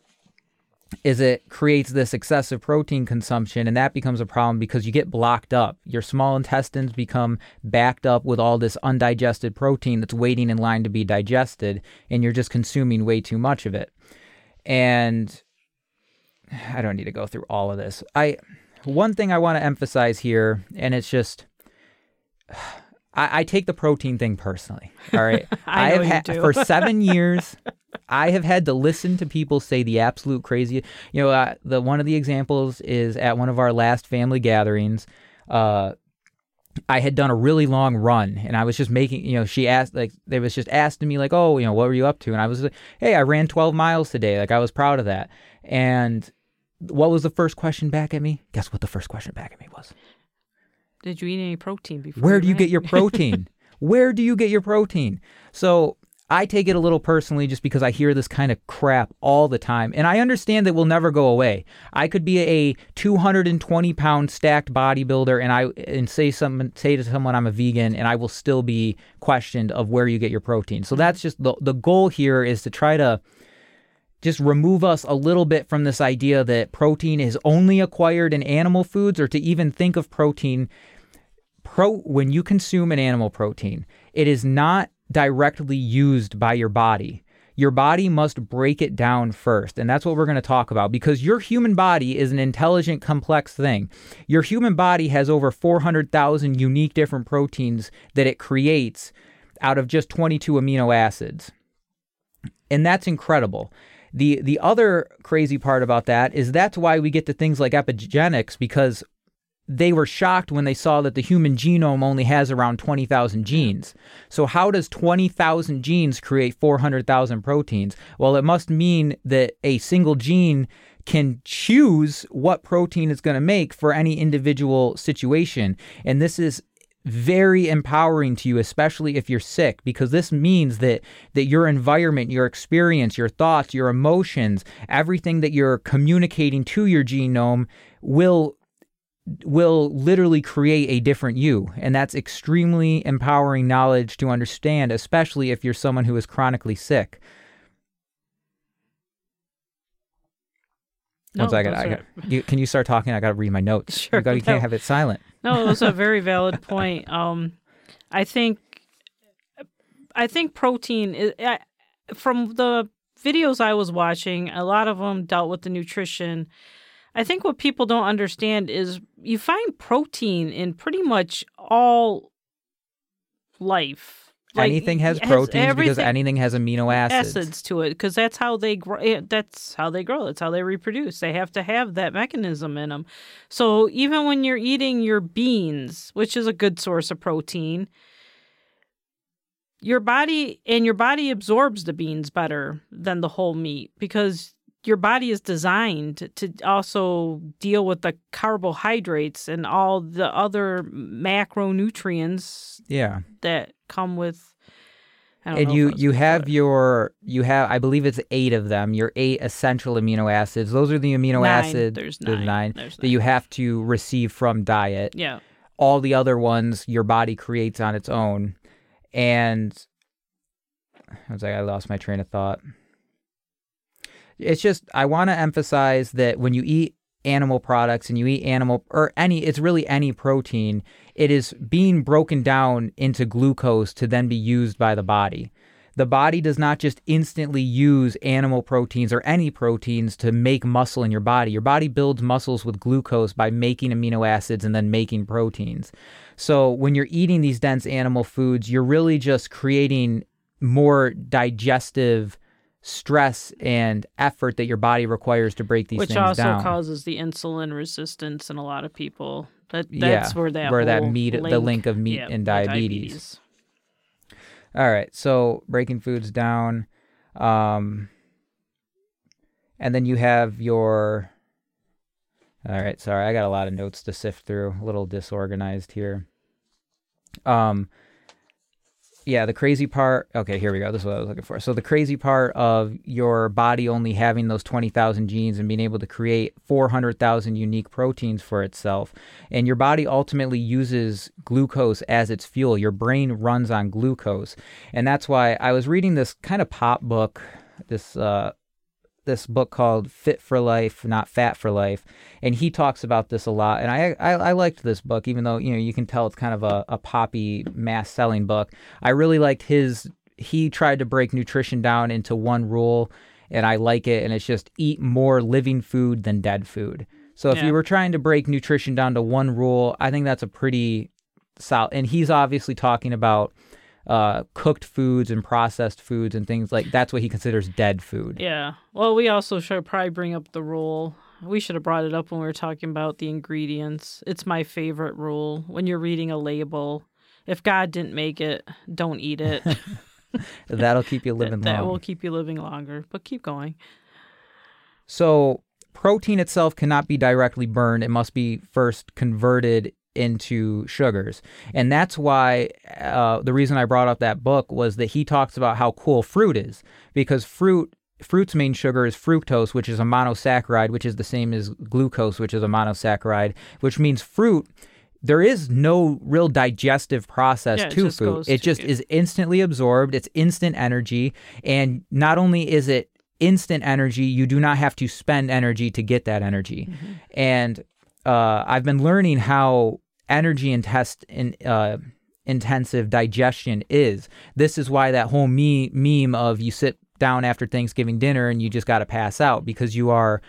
is it creates this excessive protein consumption, and that becomes a problem because you get blocked up. Your small intestines become backed up with all this undigested protein that's waiting in line to be digested, and you're just consuming way too much of it. And I don't need to go through all of this. I one thing I want to emphasize here, and it's just I, I take the protein thing personally. All right, I know have had for seven years. I have had to listen to people say the absolute crazy. You know, uh, the one of the examples is at one of our last family gatherings. Uh, I had done a really long run, and I was just making. You know, she asked like they was just asking me like, oh, you know, what were you up to? And I was like, hey, I ran 12 miles today. Like I was proud of that. And what was the first question back at me? Guess what the first question back at me was? Did you eat any protein before? Where do you ran? get your protein? Where do you get your protein? So I take it a little personally just because I hear this kind of crap all the time. And I understand that will never go away. I could be a 220 pound stacked bodybuilder and I and say something say to someone I'm a vegan and I will still be questioned of where you get your protein. So that's just the the goal here is to try to just remove us a little bit from this idea that protein is only acquired in animal foods or to even think of protein pro when you consume an animal protein it is not directly used by your body. Your body must break it down first and that's what we're going to talk about because your human body is an intelligent complex thing. Your human body has over 400,000 unique different proteins that it creates out of just 22 amino acids. And that's incredible. The the other crazy part about that is that's why we get to things like epigenetics because they were shocked when they saw that the human genome only has around 20,000 genes. So how does 20,000 genes create 400,000 proteins? Well, it must mean that a single gene can choose what protein it's going to make for any individual situation. And this is very empowering to you especially if you're sick because this means that that your environment your experience your thoughts your emotions everything that you're communicating to your genome will will literally create a different you and that's extremely empowering knowledge to understand especially if you're someone who is chronically sick No, one second I got, you, can you start talking i gotta read my notes Sure, you, gotta- you can't have it silent No, it was a very valid point. Um, I think, I think protein is I, from the videos I was watching. A lot of them dealt with the nutrition. I think what people don't understand is you find protein in pretty much all life. Like, anything has it proteins because anything has amino acids. acids to it because that's how they grow. eh, That's how they grow. That's how they reproduce. They have to have that mechanism in them. So even when you're eating your beans, which is a good source of protein, your body and your body absorbs the beans better than the whole meat because your body is designed to also deal with the carbohydrates and all the other macronutrients Yeah. that come with I don't and know you if I was you have your you have I believe it's eight of them. Your eight essential amino acids. Those are the amino Nine. acids. There's there's nine. There's that you have to receive from diet. yeah All the other ones your body creates on its own. And I was like, I lost my train of thought. It's just I want to emphasize that when you eat animal products and you eat animal or any it's really any protein it is being broken down into glucose to then be used by the body. The body does not just instantly use animal proteins or any proteins to make muscle in your body. Your body builds muscles with glucose by making amino acids and then making proteins. So when you're eating these dense animal foods you're really just creating more digestive stress and effort that your body requires to break these which things also causes the insulin resistance in a lot of people. That Yeah, that's where that where that meat- the link, link of meat yeah, and the diabetes. All right, so breaking foods down, um, and then you have your. All right, sorry, I got a lot of notes to sift through, a little disorganized here. Um, yeah, the crazy part. Okay, here we go. This is what I was looking for. So the crazy part of your body only having those twenty thousand genes and being able to create four hundred thousand unique proteins for itself, and your body ultimately uses glucose as its fuel. Your brain runs on glucose, and that's why I was reading this kind of pop book, this uh, this book called Fit for Life, Not Fat for Life, and he talks about this a lot. And I I, I liked this book, even though you know you can tell it's kind of a, a poppy mass selling book. I really liked his. He tried to break nutrition down into one rule. and I like it. And it's just eat more living food than dead food. So if Yeah. you were trying to break nutrition down to one rule, I think that's a pretty solid. And he's obviously talking about uh, cooked foods and processed foods and things like that's what he considers dead food. Yeah. Well, we also should probably bring up the rule. We should have brought it up when we were talking about the ingredients. It's my favorite rule when you're reading a label. If God didn't make it, don't eat it. That'll keep you that living that long. will keep you living longer. But keep going. So protein itself cannot be directly burned. It must be first converted into sugars. And that's why uh, the reason I brought up that book was that he talks about how cool fruit is because fruit fruit's main sugar is fructose which is a monosaccharide which is the same as glucose which is a monosaccharide which means fruit there is no real digestive process Yeah, to food it to just you. is instantly absorbed it's instant energy and not only is it instant energy you do not have to spend energy to get that energy Mm-hmm. and uh, i've been learning how energy and test in, uh, intensive digestion is. This is why that whole me- meme of you sit down after thanksgiving dinner and you just got to pass out because you are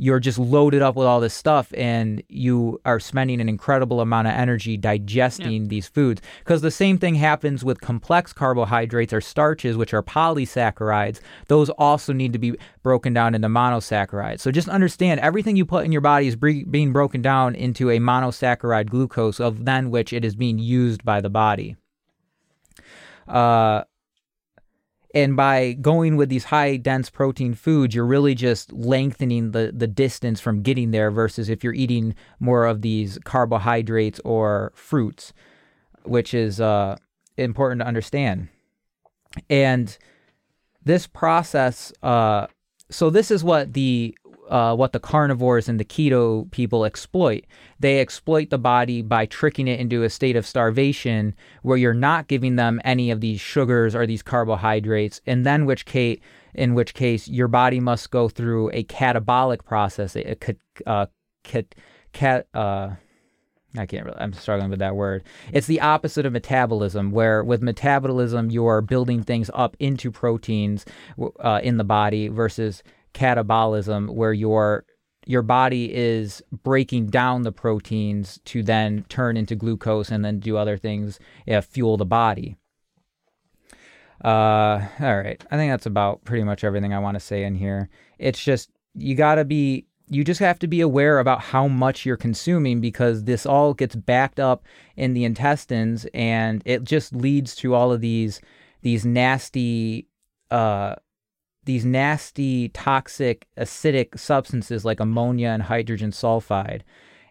you're just loaded up with all this stuff and you are spending an incredible amount of energy digesting these foods. Because the same thing happens with complex carbohydrates or starches which are polysaccharides. Those also need to be broken down into monosaccharides. So just understand everything you put in your body is bre- being broken down into a monosaccharide glucose of then which it is being used by the body. Uh and by going with these high dense protein foods you're really just lengthening the, the distance from getting there versus if you're eating more of these carbohydrates or fruits which is uh, important to understand. And this process uh, so this is what the uh, what the carnivores and the keto people exploit. They exploit the body by tricking it into a state of starvation where you're not giving them any of these sugars or these carbohydrates, and then which case, in which case your body must go through a catabolic process, a cat, uh, cat, cat, uh, I can't really, I'm struggling with that word. It's the opposite of metabolism, where with metabolism, you are building things up into proteins uh, in the body versus catabolism, where your your body is breaking down the proteins to then turn into glucose and then do other things, yeah, fuel the body. Uh, all right. I think that's about pretty much everything I want to say in here. It's just, you got to be, you just have to be aware about how much you're consuming because this all gets backed up in the intestines and it just leads to all of these, these nasty, uh, these nasty, toxic, acidic substances like ammonia and hydrogen sulfide.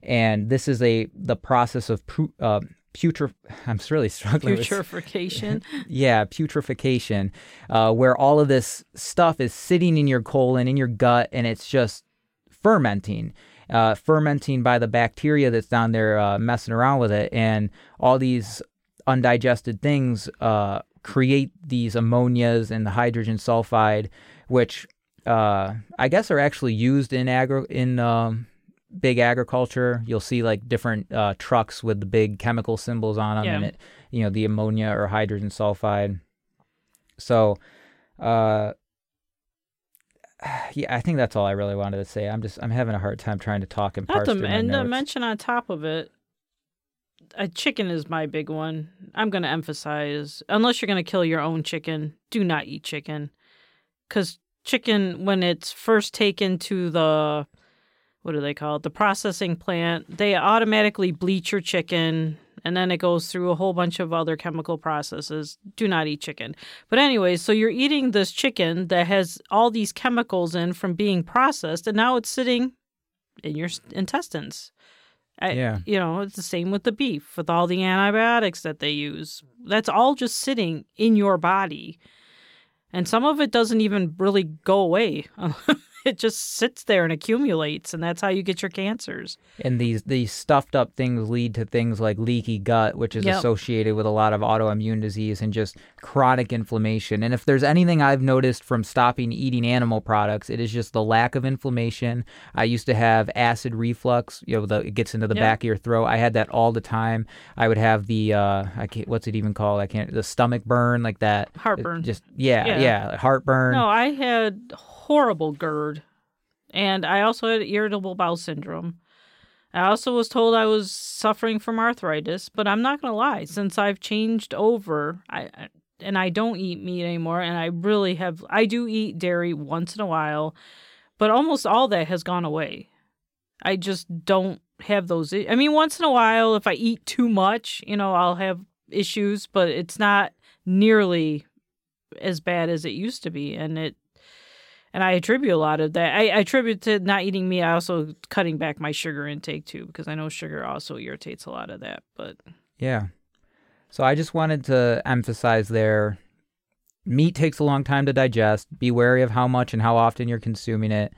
And this is a, the process of, pu- uh, putri- I'm really struggling with Putrefaction. yeah, putrefaction, uh, where all of this stuff is sitting in your colon, in your gut, and it's just fermenting, uh, fermenting by the bacteria that's down there uh, messing around with it. And all these undigested things uh, create these ammonias and the hydrogen sulfide, which uh, I guess are actually used in agri- in um, big agriculture. You'll see like different uh, trucks with the big chemical symbols on them, Yeah. and it, you know, the ammonia or hydrogen sulfide. So, uh, yeah, I think that's all I really wanted to say. I'm just I'm having a hard time trying to talk and Not parse to through my and to notes. mention on top of it, a chicken is my big one. I'm going to emphasize unless you're going to kill your own chicken, do not eat chicken. Cuz chicken when it's first taken to the what do they call it? The processing plant, they automatically bleach your chicken and then it goes through a whole bunch of other chemical processes. Do not eat chicken. But anyways, so you're eating this chicken that has all these chemicals in from being processed and now it's sitting in your intestines. I, Yeah. You know, it's the same with the beef, with all the antibiotics that they use. That's all just sitting in your body. And some of it doesn't even really go away it just sits there and accumulates, and that's how you get your cancers. And these these stuffed up things lead to things like leaky gut, which is Yep. associated with a lot of autoimmune disease and just chronic inflammation. And if there's anything I've noticed from stopping eating animal products, it is just the lack of inflammation. I used to have acid reflux, you know, the, it gets into the Yep. back of your throat. I had that all the time. I would have the uh, I can't, what's it even called? I can't the stomach burn like that. Heartburn. Just yeah, Yeah. yeah, heartburn. No, I had horrible GERD, and I also had irritable bowel syndrome. I also was told I was suffering from arthritis, but I'm not gonna lie. Since I've changed over, I- and I don't eat meat anymore, and I really have. I do eat dairy once in a while, but almost all that has gone away. I just don't have those. I mean, once in a while, if I eat too much, you know, I'll have issues, but it's not nearly as bad as it used to be, and it. And I attribute a lot of that. I, I attribute to not eating meat. I also cutting back my sugar intake too, because I know sugar also irritates a lot of that. But Yeah. So I just wanted to emphasize there meat takes a long time to digest. Be wary of how much and how often you're consuming it.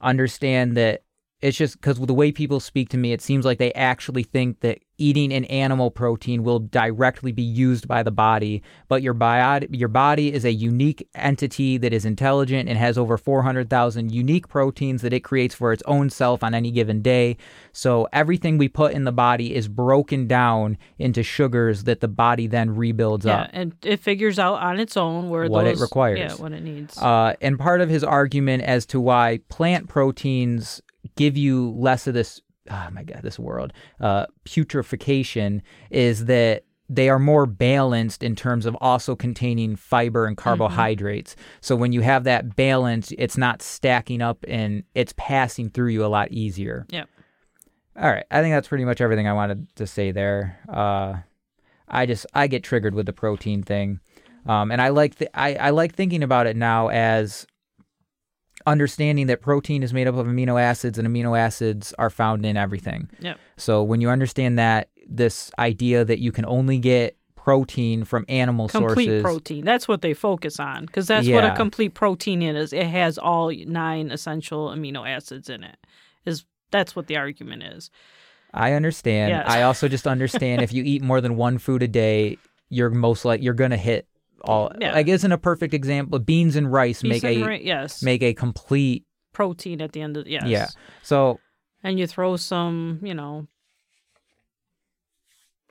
Understand that it's just because the way people speak to me, it seems like they actually think that eating an animal protein will directly be used by the body. But your, bio- your body is a unique entity that is intelligent and has over 400,000 unique proteins that it creates for its own self on any given day. So everything we put in the body is broken down into sugars that the body then rebuilds yeah, up. and it figures out on its own where What it requires. Yeah, what it needs. Uh, and part of his argument as to why plant proteins give you less of this, oh my God, this world uh, putrefaction, is that they are more balanced in terms of also containing fiber and carbohydrates. So when you have that balance, it's not stacking up and it's passing through you a lot easier. Yep. All right. I think that's pretty much everything I wanted to say there. Uh, I just I get triggered with the protein thing, um, and I like th- I I like thinking about it now as understanding that protein is made up of amino acids, and amino acids are found in everything. Yep. So when you understand that this idea that you can only get protein from animal complete sources, protein. That's what they focus on because that's what a complete protein is. It has all nine essential amino acids in it. Is that's what the argument is. I understand. Yes. I also just understand if you eat more than one food a day, you're most like you're gonna hit all. Yeah. Like isn't a perfect example. Beans and rice Beef make and a ri- yes, make a complete protein at the end of yes. yeah. So and you throw some, you know,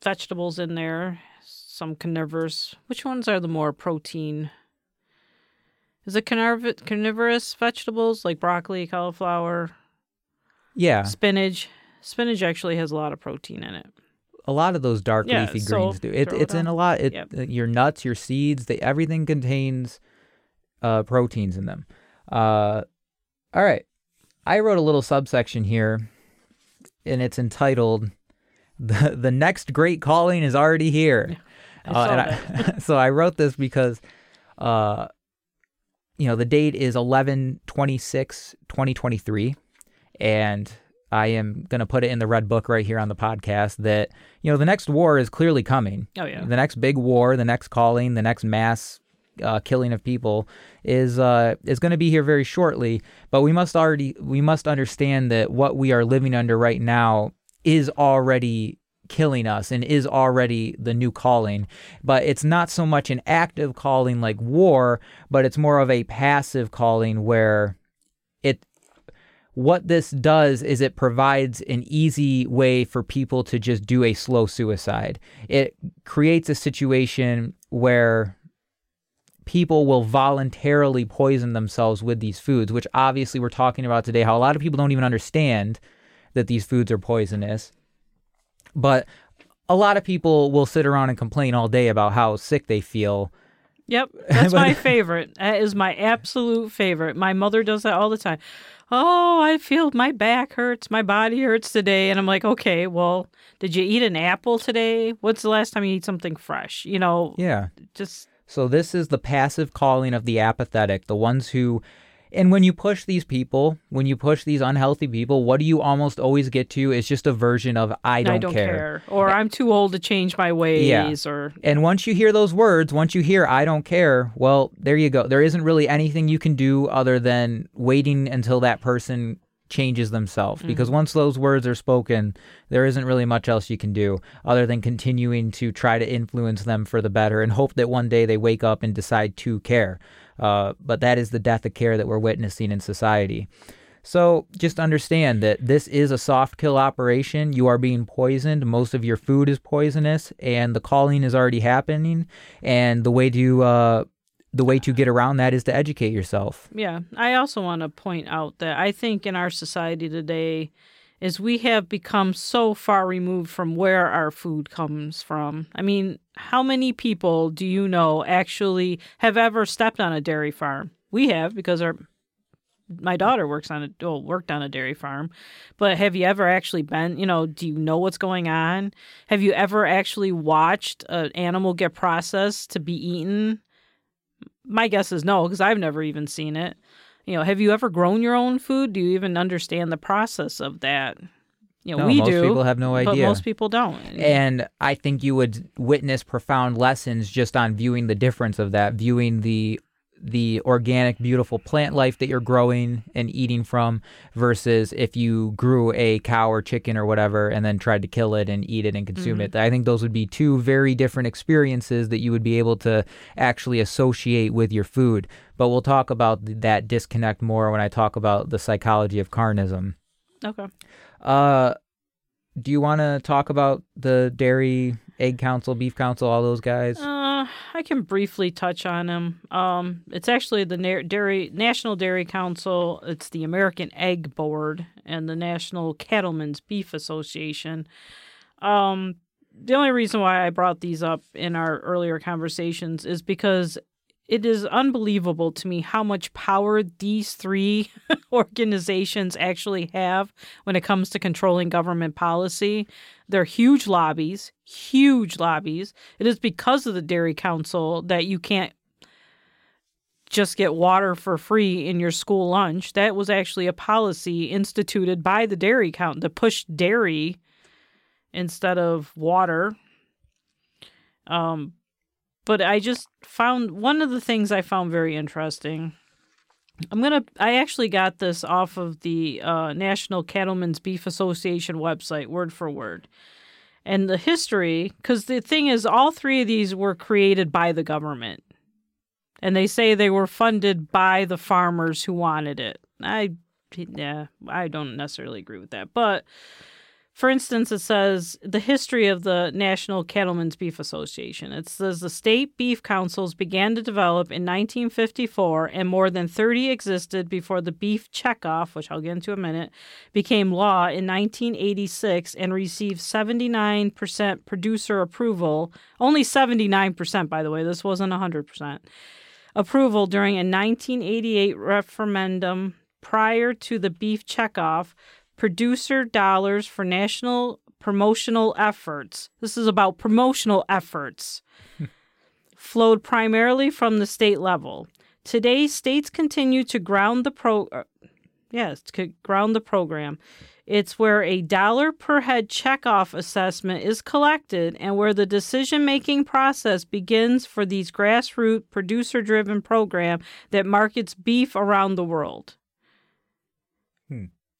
vegetables in there, some carnivorous. Which ones are the more protein? Is it carniv- carnivorous vegetables like broccoli, cauliflower, yeah, spinach? Spinach actually has a lot of protein in it. A lot of those dark Yeah, leafy so greens do. It, throw it it's in a lot. It, Yep. uh, your nuts, your seeds, they everything contains uh, proteins in them. Uh, all right, I wrote a little subsection here, and it's entitled "the The next great calling is already here." I Uh, and. I, so I wrote this because, uh, you know, the date is 11 26 2023. And I am going to put it in the red book right here on the podcast that, you know, the next war is clearly coming. Oh yeah. The next big war, the next calling, the next mass uh, killing of people is uh, is going to be here very shortly. But we must already we must understand that what we are living under right now is already killing us and is already the new calling. But it's not so much an active calling like war, but it's more of a passive calling where what this does is it provides an easy way for people to just do a slow suicide. It creates a situation where people will voluntarily poison themselves with these foods, which obviously we're talking about today, how a lot of people don't even understand that these foods are poisonous. But a lot of people will sit around and complain all day about how sick they feel. Yep, that's my favorite. That is my absolute favorite. My mother does that all the time. Oh, I feel my back hurts, my body hurts today, and I'm like, okay, well, did you eat an apple today? What's the last time you eat something fresh? You know, Yeah. just So this is the passive calling of the apathetic, the ones who And when you push these people, when you push these unhealthy people, what do you almost always get to is just a version of I don't, I don't care. or I'm too old to change my ways Yeah. or And once you hear those words, once you hear I don't care, well, there you go. There isn't really anything you can do other than waiting until that person changes themselves mm-hmm. because once those words are spoken, there isn't really much else you can do other than continuing to try to influence them for the better and hope that one day they wake up and decide to care. Uh, but that is the death of care that we're witnessing in society. So just understand that this is a soft kill operation. You are being poisoned. Most of your food is poisonous, and the calling is already happening. And the way to uh, the way to get around that is to educate yourself. Yeah, I also want to point out that I think in our society today is we have become so far removed from where our food comes from. I mean, how many people do you know actually have ever stepped on a dairy farm? We have because our my daughter works on a well, worked on a dairy farm. But have you ever actually been, you know, do you know what's going on? Have you ever actually watched an animal get processed to be eaten? My guess is no, because I've never even seen it. You know, have you ever grown your own food? Do you even understand the process of that? You know, No, we most do. people have no But idea. most people don't. And I think you would witness profound lessons just on viewing the difference of that, viewing the the organic, beautiful plant life that you're growing and eating from versus if you grew a cow or chicken or whatever and then tried to kill it and eat it and consume it. I think those would be two very different experiences that you would be able to actually associate with your food. But we'll talk about that disconnect more when I talk about the psychology of carnism. okay. Uh, do you want to talk about the dairy, egg council, beef council, all those guys? Uh, I can briefly touch on them. Um, it's actually the Na- Dairy National Dairy Council. It's the American Egg Board and the National Cattlemen's Beef Association. Um, the only reason why I brought these up in our earlier conversations is because it is unbelievable to me how much power these three organizations actually have when it comes to controlling government policy. They're huge lobbies, huge lobbies. It is because of the Dairy Council that you can't just get water for free in your school lunch. That was actually a policy instituted by the Dairy Council to push dairy instead of water. Um, but I just found one of the things I found very interesting. I'm gonna. I actually got this off of the uh, National Cattlemen's Beef Association website, word for word, and the history. Because the thing is, all three of these were created by the government, and they say they were funded by the farmers who wanted it. I, yeah, I don't necessarily agree with that, but for instance, it says the history of the National Cattlemen's Beef Association. It says the state beef councils began to develop in 1954, and more than 30 existed before the beef checkoff, which I'll get into in a minute, became law in 1986 and received 79% producer approval. Only 79%, by the way. This wasn't 100%. Approval during a 1988 referendum prior to the beef checkoff producer dollars for national promotional efforts. This is about promotional efforts. flowed primarily from the state level. Today, states continue to ground the pro. uh, yes, to ground the program. It's where a dollar per head checkoff assessment is collected and where the decision making process begins for these grassroots producer driven program that markets beef around the world.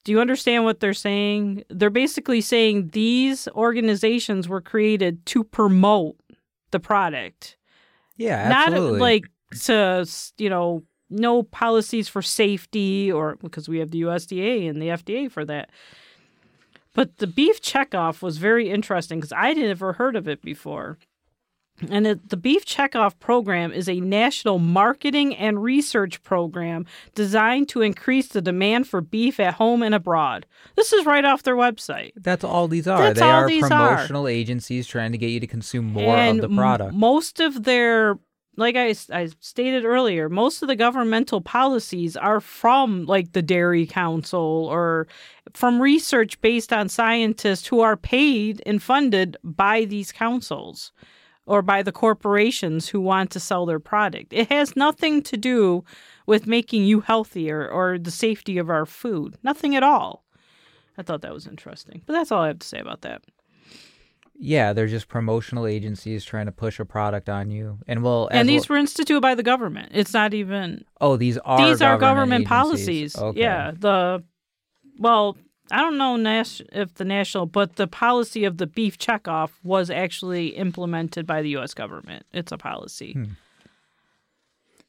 Do you understand what they're saying? They're basically saying these organizations were created to promote the product, yeah, not like to, you know, no policies for safety or because we have the USDA and the FDA for that. But the beef checkoff was very interesting because I never heard of it before. And it, the Beef Checkoff program is a national marketing and research program designed to increase the demand for beef at home and abroad. This is right off their website. That's all these are. That's they all are these are. promotional agencies trying to get you to consume more and of the product. m- most of their, like I, I stated earlier, most of the governmental policies are from like the Dairy Council or from research based on scientists who are paid and funded by these councils. Or by the corporations who want to sell their product. It has nothing to do with making you healthier or the safety of our food. Nothing at all. I thought that was interesting. But that's all I have to say about that. Yeah, they're just promotional agencies trying to push a product on you. And well, And these well- were instituted by the government. It's not even oh, these are these are government agencies. policies. Okay. Yeah, the well, I don't know nas- if the national, but the policy of the beef checkoff was actually implemented by the U.S. government. It's a policy. Hmm.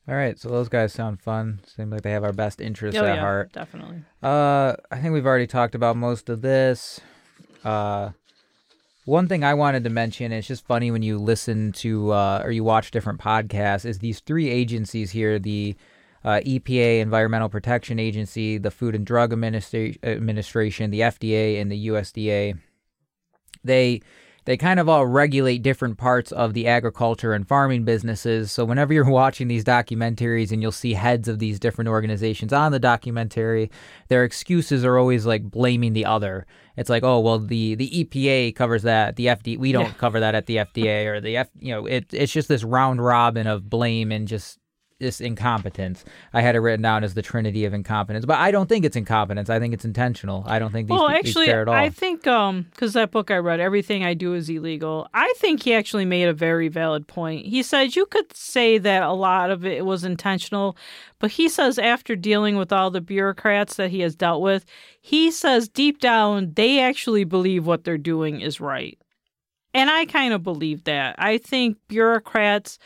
All right, so those guys sound fun. Seem like they have our best interests oh at yeah, heart. definitely. Uh, I think we've already talked about most of this. Uh, one thing I wanted to mention, it's just funny when you listen to uh, or you watch different podcasts, is these three agencies here the uh, EPA, Environmental Protection Agency, the Food and Drug Administra- Administration, the FDA, and the USDA. They they kind of all regulate different parts of the agriculture and farming businesses. So whenever you're watching these documentaries and you'll see heads of these different organizations on the documentary, their excuses are always like blaming the other. It's like, oh well, the the EPA covers that, the FDA we don't Yeah. cover that at the FDA or the F. You know, it it's just this round robin of blame and just this incompetence. I had it written down as the trinity of incompetence, but I don't think it's incompetence. I think it's intentional. I don't think these, well, these actually, care at all. I think um because that book I read, everything I do is illegal. I think he actually made a very valid point. He said you could say that a lot of it was intentional, but he says after dealing with all the bureaucrats that he has dealt with, he says deep down they actually believe what they're doing is right, and I kind of believe that. I think bureaucrats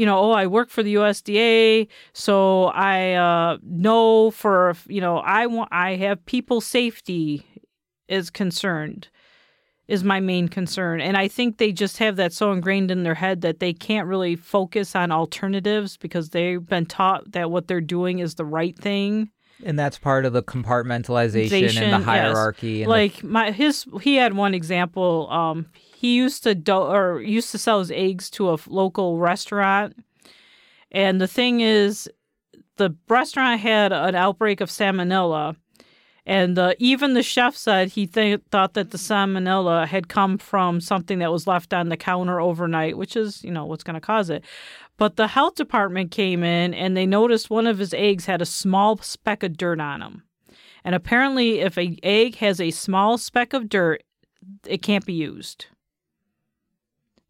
you know, oh, I work for the USDA, so I uh, know for you know, I want I have people safety is concerned is my main concern, and I think they just have that so ingrained in their head that they can't really focus on alternatives because they've been taught that what they're doing is the right thing. And that's part of the compartmentalization Zation, and the yes. hierarchy. And the- like my his he had one example um he used to do or used to sell his eggs to a local restaurant. And the thing is the restaurant had an outbreak of salmonella. And uh, even the chef said he th- thought that the salmonella had come from something that was left on the counter overnight which is you know what's going to cause it. But the health department came in and they noticed one of his eggs had a small speck of dirt on him. And apparently, if an egg has a small speck of dirt, it can't be used.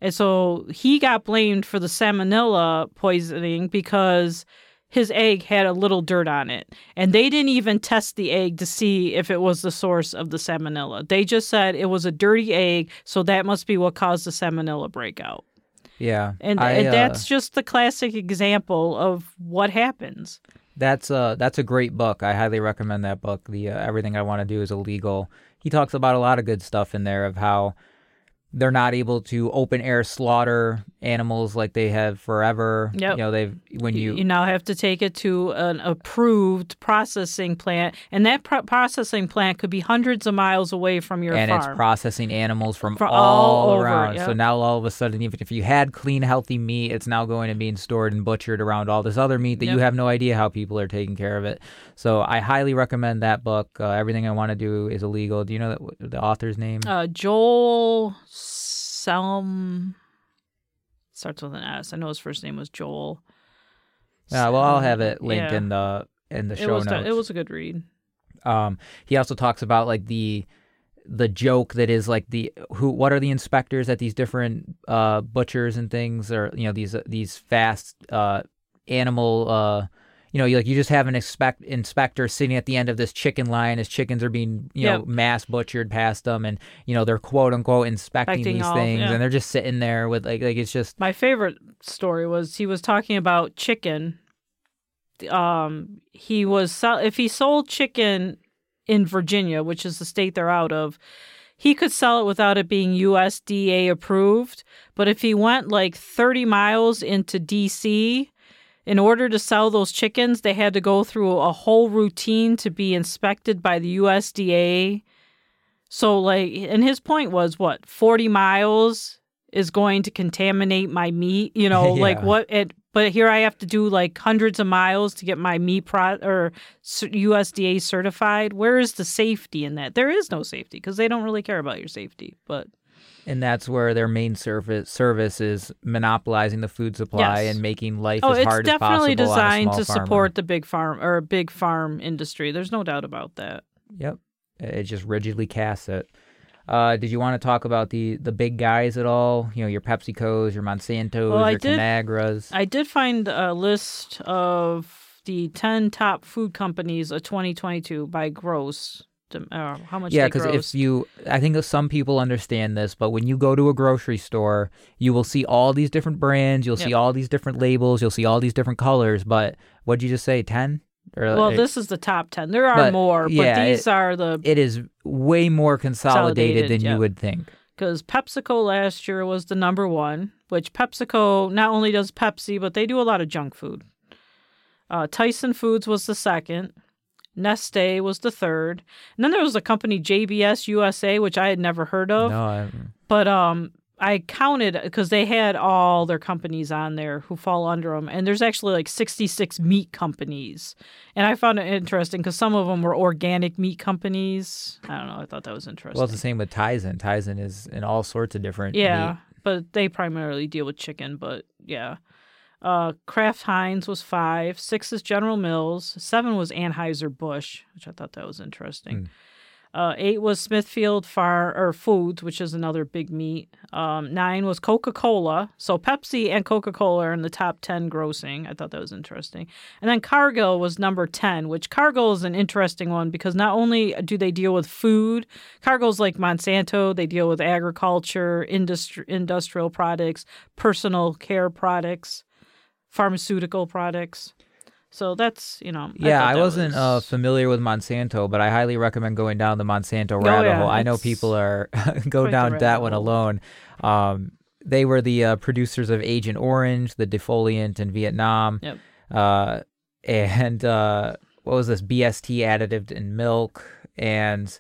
And so he got blamed for the salmonella poisoning because his egg had a little dirt on it. And they didn't even test the egg to see if it was the source of the salmonella. They just said it was a dirty egg, so that must be what caused the salmonella breakout. yeah, And, I, and uh, that's just the classic example of what happens. That's a that's a great book. I highly recommend that book. The uh, Everything I Want to Do is Illegal. He talks about a lot of good stuff in there of how they're not able to open air slaughter animals like they have forever. Yep. You know, they've when you, you now have to take it to an approved processing plant, and that pro- processing plant could be hundreds of miles away from your and farm. it's processing animals from For all, all over, around. So now all of a sudden, even if you had clean, healthy meat, it's now going and being stored and butchered around all this other meat that you have no idea how people are taking care of it. So I highly recommend that book. Uh, Everything I Want to Do is Illegal. Do you know that, the author's name? uh, Joel Selm starts with an S. I know his first name was Joel. Yeah, well, I'll have it linked yeah. in the in the It show was notes. it was a good read. Um, he also talks about like the the joke that is like the who what are the inspectors at these different uh butchers and things or you know these these fast uh animal uh you know you like you just have an expect inspector sitting at the end of this chicken line as chickens are being you know mass butchered past them and you know they're quote unquote inspecting Inspecting these all, things yeah. and they're just sitting there with like like it's just My favorite story was he was talking about chicken. Um, he was sell- if he sold chicken in Virginia, which is the state they're out of, he could sell it without it being USDA approved. But if he went like 30 miles into DC, in order to sell those chickens, they had to go through a whole routine to be inspected by the USDA. So, like, and his point was what 40 miles is going to contaminate my meat, you know, like what it, but here I have to do like hundreds of miles to get my meat pro or USDA certified. Where is the safety in that? There is no safety because they don't really care about your safety. But and that's where their main service service is monopolizing the food supply Yes. and making life Oh, as it's hard as definitely possible on a designed to farmer. support the big farm or big farm industry. There's no doubt about that. Yep, it just rigidly casts it. Uh, did you want to talk about the the big guys at all? You know, your PepsiCo's, your Monsanto's, Well, your did- Conagras. I did find a list of the 10 top food companies of 2022 by gross. Uh, how much yeah, because if you, I think some people understand this, but when you go to a grocery store, you will see all these different brands, you'll see all these different labels, you'll see all these different colors. But what'd you just say? Ten? Or well, it- this is the top 10. There are but, more, but yeah, these are the it is way more consolidated, Consolidated, than yep. you would think. because PepsiCo last year was the number one, which PepsiCo not only does Pepsi, but they do a lot of junk food. Uh, Tyson Foods was the second. Nestle was the third. And then there was a company JBS USA, which I had never heard of. No, I, But um, I counted because they had all their companies on there who fall under them, and there's actually like 66 meat companies. And I found it interesting because some of them were organic meat companies. I don't know. I thought that was interesting. well, it's the same with Tyson. Tyson is in all sorts of different. Yeah, meat. but they primarily deal with chicken. But yeah, uh, Kraft Heinz was five. Six is General Mills. Seven was Anheuser Busch, which I thought that was interesting. Uh, eight was Smithfield Far or Foods, which is another big meat. Um, nine was Coca Cola. So Pepsi and Coca Cola are in the top ten grossing. I thought that was interesting. And then Cargill was number ten, which Cargill is an interesting one because not only do they deal with food, Cargill's like Monsanto. They deal with agriculture, industri- industrial products, personal care products, pharmaceutical products. So that's you know. Yeah, thought I, wasn't uh, familiar with Monsanto, but I highly recommend going down the Monsanto Oh, rabbit yeah, hole. I know people are go down that one hole. alone. Um, they were the uh, producers of Agent Orange, the defoliant in Vietnam, Yep. uh, and uh, what was this BST additive in milk, and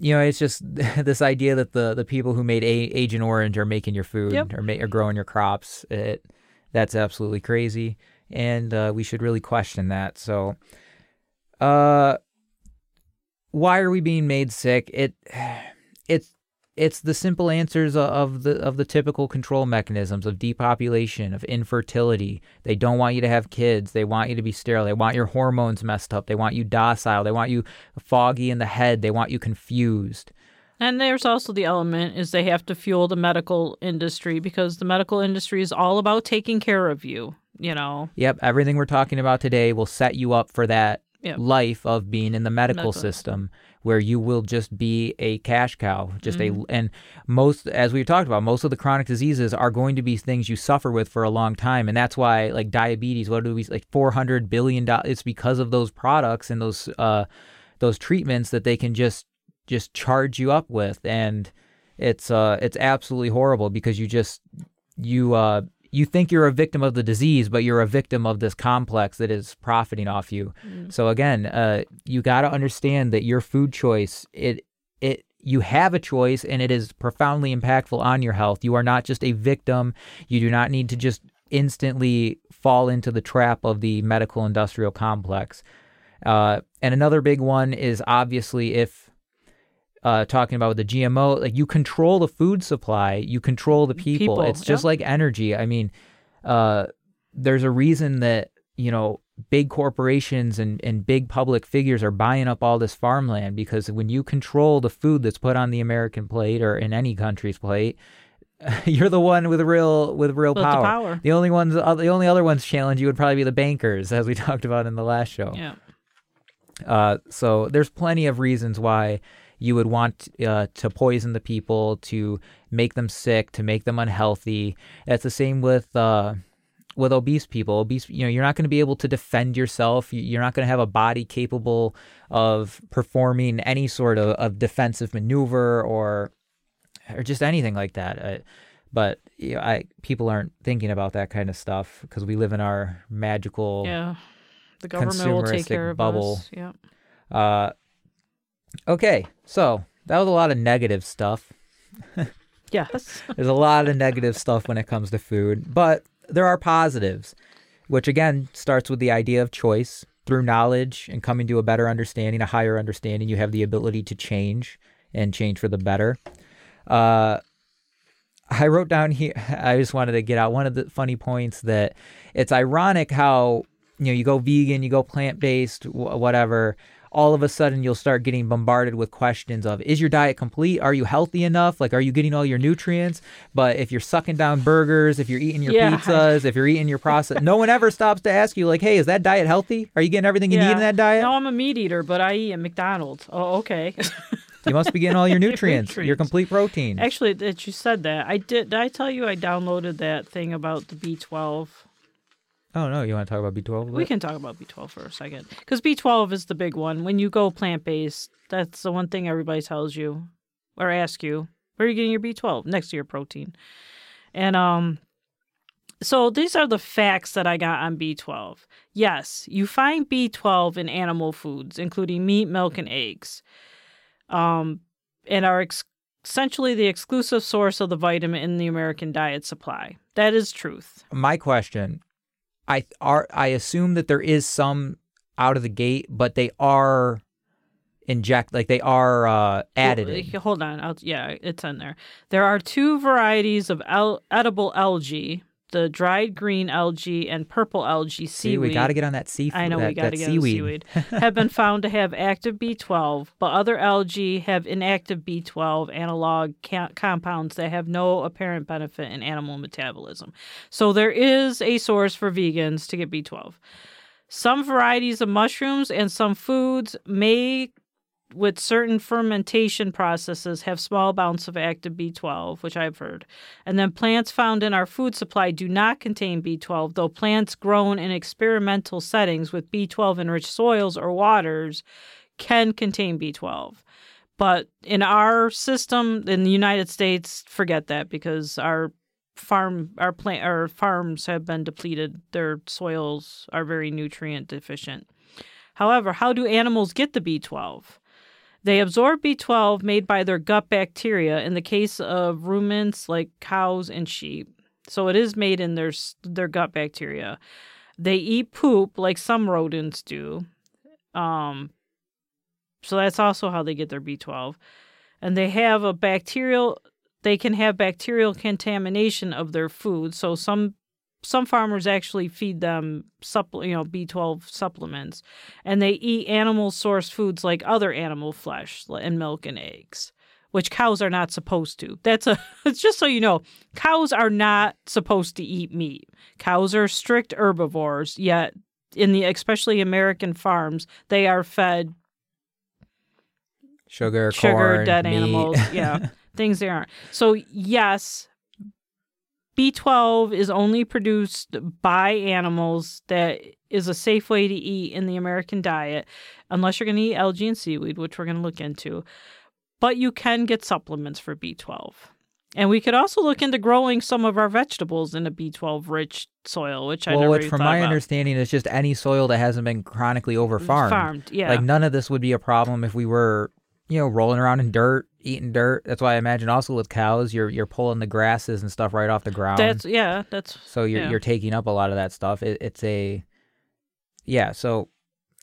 you know it's just this idea that the the people who made A- Agent Orange are making your food Yep. or, ma- or growing your crops. It that's absolutely crazy, and uh, we should really question that. So, uh, why are we being made sick? It it's it's the simple answers of the of the typical control mechanisms of depopulation, of infertility. They don't want you to have kids. They want you to be sterile. They want your hormones messed up. They want you docile. They want you foggy in the head. They want you confused. And there's also the element is they have to fuel the medical industry because the medical industry is all about taking care of you, you know. Yep, everything we're talking about today will set you up for that Yep. life of being in the medical, Medical. system where you will just be a cash cow just Mm-hmm. a and most as we've talked about most of the chronic diseases are going to be things you suffer with for a long time and that's why like diabetes what do we like 400 billion dollars it's because of those products and those uh those treatments that they can just just charge you up with and it's uh it's absolutely horrible because you just you uh you think you're a victim of the disease but you're a victim of this complex that is profiting off you. So again uh you got to understand that your food choice it it you have a choice and it is profoundly impactful on your health. You are not just a victim. You do not need to just instantly fall into the trap of the medical industrial complex. Uh, and another big one is obviously if uh, talking about with the GMO, like you control the food supply, you control the people. People, it's just yeah. like energy. I mean, uh, there's a reason that you know big corporations and, and big public figures are buying up all this farmland because when you control the food that's put on the American plate or in any country's plate, you're the one with real with real With the power. power. The only ones, uh, the only other ones challenge you would probably be the bankers, as we talked about in the last show. Yeah. Uh, so there's plenty of reasons why you would want uh, to poison the people, to make them sick, to make them unhealthy. That's the same with uh, with obese people. Obese, you know, you're not going to be able to defend yourself. You- You're not going to have a body capable of performing any sort of, of defensive maneuver or or just anything like that. Uh, but you know, I people aren't thinking about that kind of stuff because we live in our magical Yeah. The government will take care of bubble. us. Yeah. Uh, okay, so that was a lot of negative stuff. Yes. There's a lot of negative stuff when it comes to food, but there are positives, which again starts with the idea of choice. Through knowledge and coming to a better understanding, a higher understanding, you have the ability to change and change for the better. Uh, I wrote down here. I just wanted to get out one of the funny points that it's ironic how you know you go vegan, you go plant based, whatever. All of a sudden, you'll start getting bombarded with questions of: Is your diet complete? Are you healthy enough? Like, are you getting all your nutrients? But if you're sucking down burgers, if you're eating your Yeah. pizzas, if you're eating your processed, no one ever stops to ask you, like, "Hey, is that diet healthy? Are you getting everything you need in that diet? No, I'm a meat eater, but I eat at McDonald's. Oh, okay. You must be getting all your nutrients, your Nutrients. complete protein." Actually, that you said that. I did. Did I tell you I downloaded that thing about the B12? Oh no, you want to talk about B12? We can talk about B12 for a second because B12 is the big one. When you go plant based, that's the one thing everybody tells you or asks you. Where are you getting your B12? Next to your protein. And um, so these are the facts that I got on B12. Yes, you find B12 in animal foods, including meat, milk, and eggs, um, and are ex- essentially the exclusive source of the vitamin in the American diet supply. That is truth. my question i are i assume that there is some out of the gate but they are inject like they are uh added Hold on. I'll, yeah, it's in there. There are two varieties of el- edible algae: the dried green algae and purple algae See, seaweed. we got to get on that seafood. I know that, we got to get on seaweed. seaweed. have been found to have active B12, but other algae have inactive B12 analog ca- compounds that have no apparent benefit in animal metabolism. So there is a source for vegans to get B12. Some varieties of mushrooms and some foods may with certain fermentation processes have small amounts of active B12, which I've heard. And then plants found in our food supply do not contain B12, though plants grown in experimental settings with B12 enriched soils or waters can contain B12. But in our system in the United States, forget that because our farm our plant our farms have been depleted. Their soils are very nutrient deficient. However, how do animals get the B12? They absorb B12 made by their gut bacteria in the case of ruminants like cows and sheep. So it is made in their their gut bacteria. They eat poop like some rodents do. Um so that's also how they get their B12. And they have a bacterial they can have bacterial contamination of their food. So some some farmers actually feed them supple, you know, B12 supplements, and they eat animal source foods like other animal flesh and milk and eggs, which cows are not supposed to. That's a it's just so you know, cows are not supposed to eat meat. Cows are strict herbivores, yet in the especially American farms, they are fed Sugar, sugar, corn, dead meat. animals, yeah, things they aren't. So yes, B12 is only produced by animals that is a safe way to eat in the American diet, unless you're going to eat algae and seaweed, which we're going to look into. But you can get supplements for B12. And we could also look into growing some of our vegetables in a B12 rich soil, which I well, never which even from my about. understanding is just any soil that hasn't been chronically over farmed. farmed, yeah. Like none of this would be a problem if we were, you know, rolling around in dirt, eating dirt. That's why I imagine also with cows, you're you're pulling the grasses and stuff right off the ground. that's yeah, that's so you're yeah. you're taking up a lot of that stuff. It, it's a yeah. So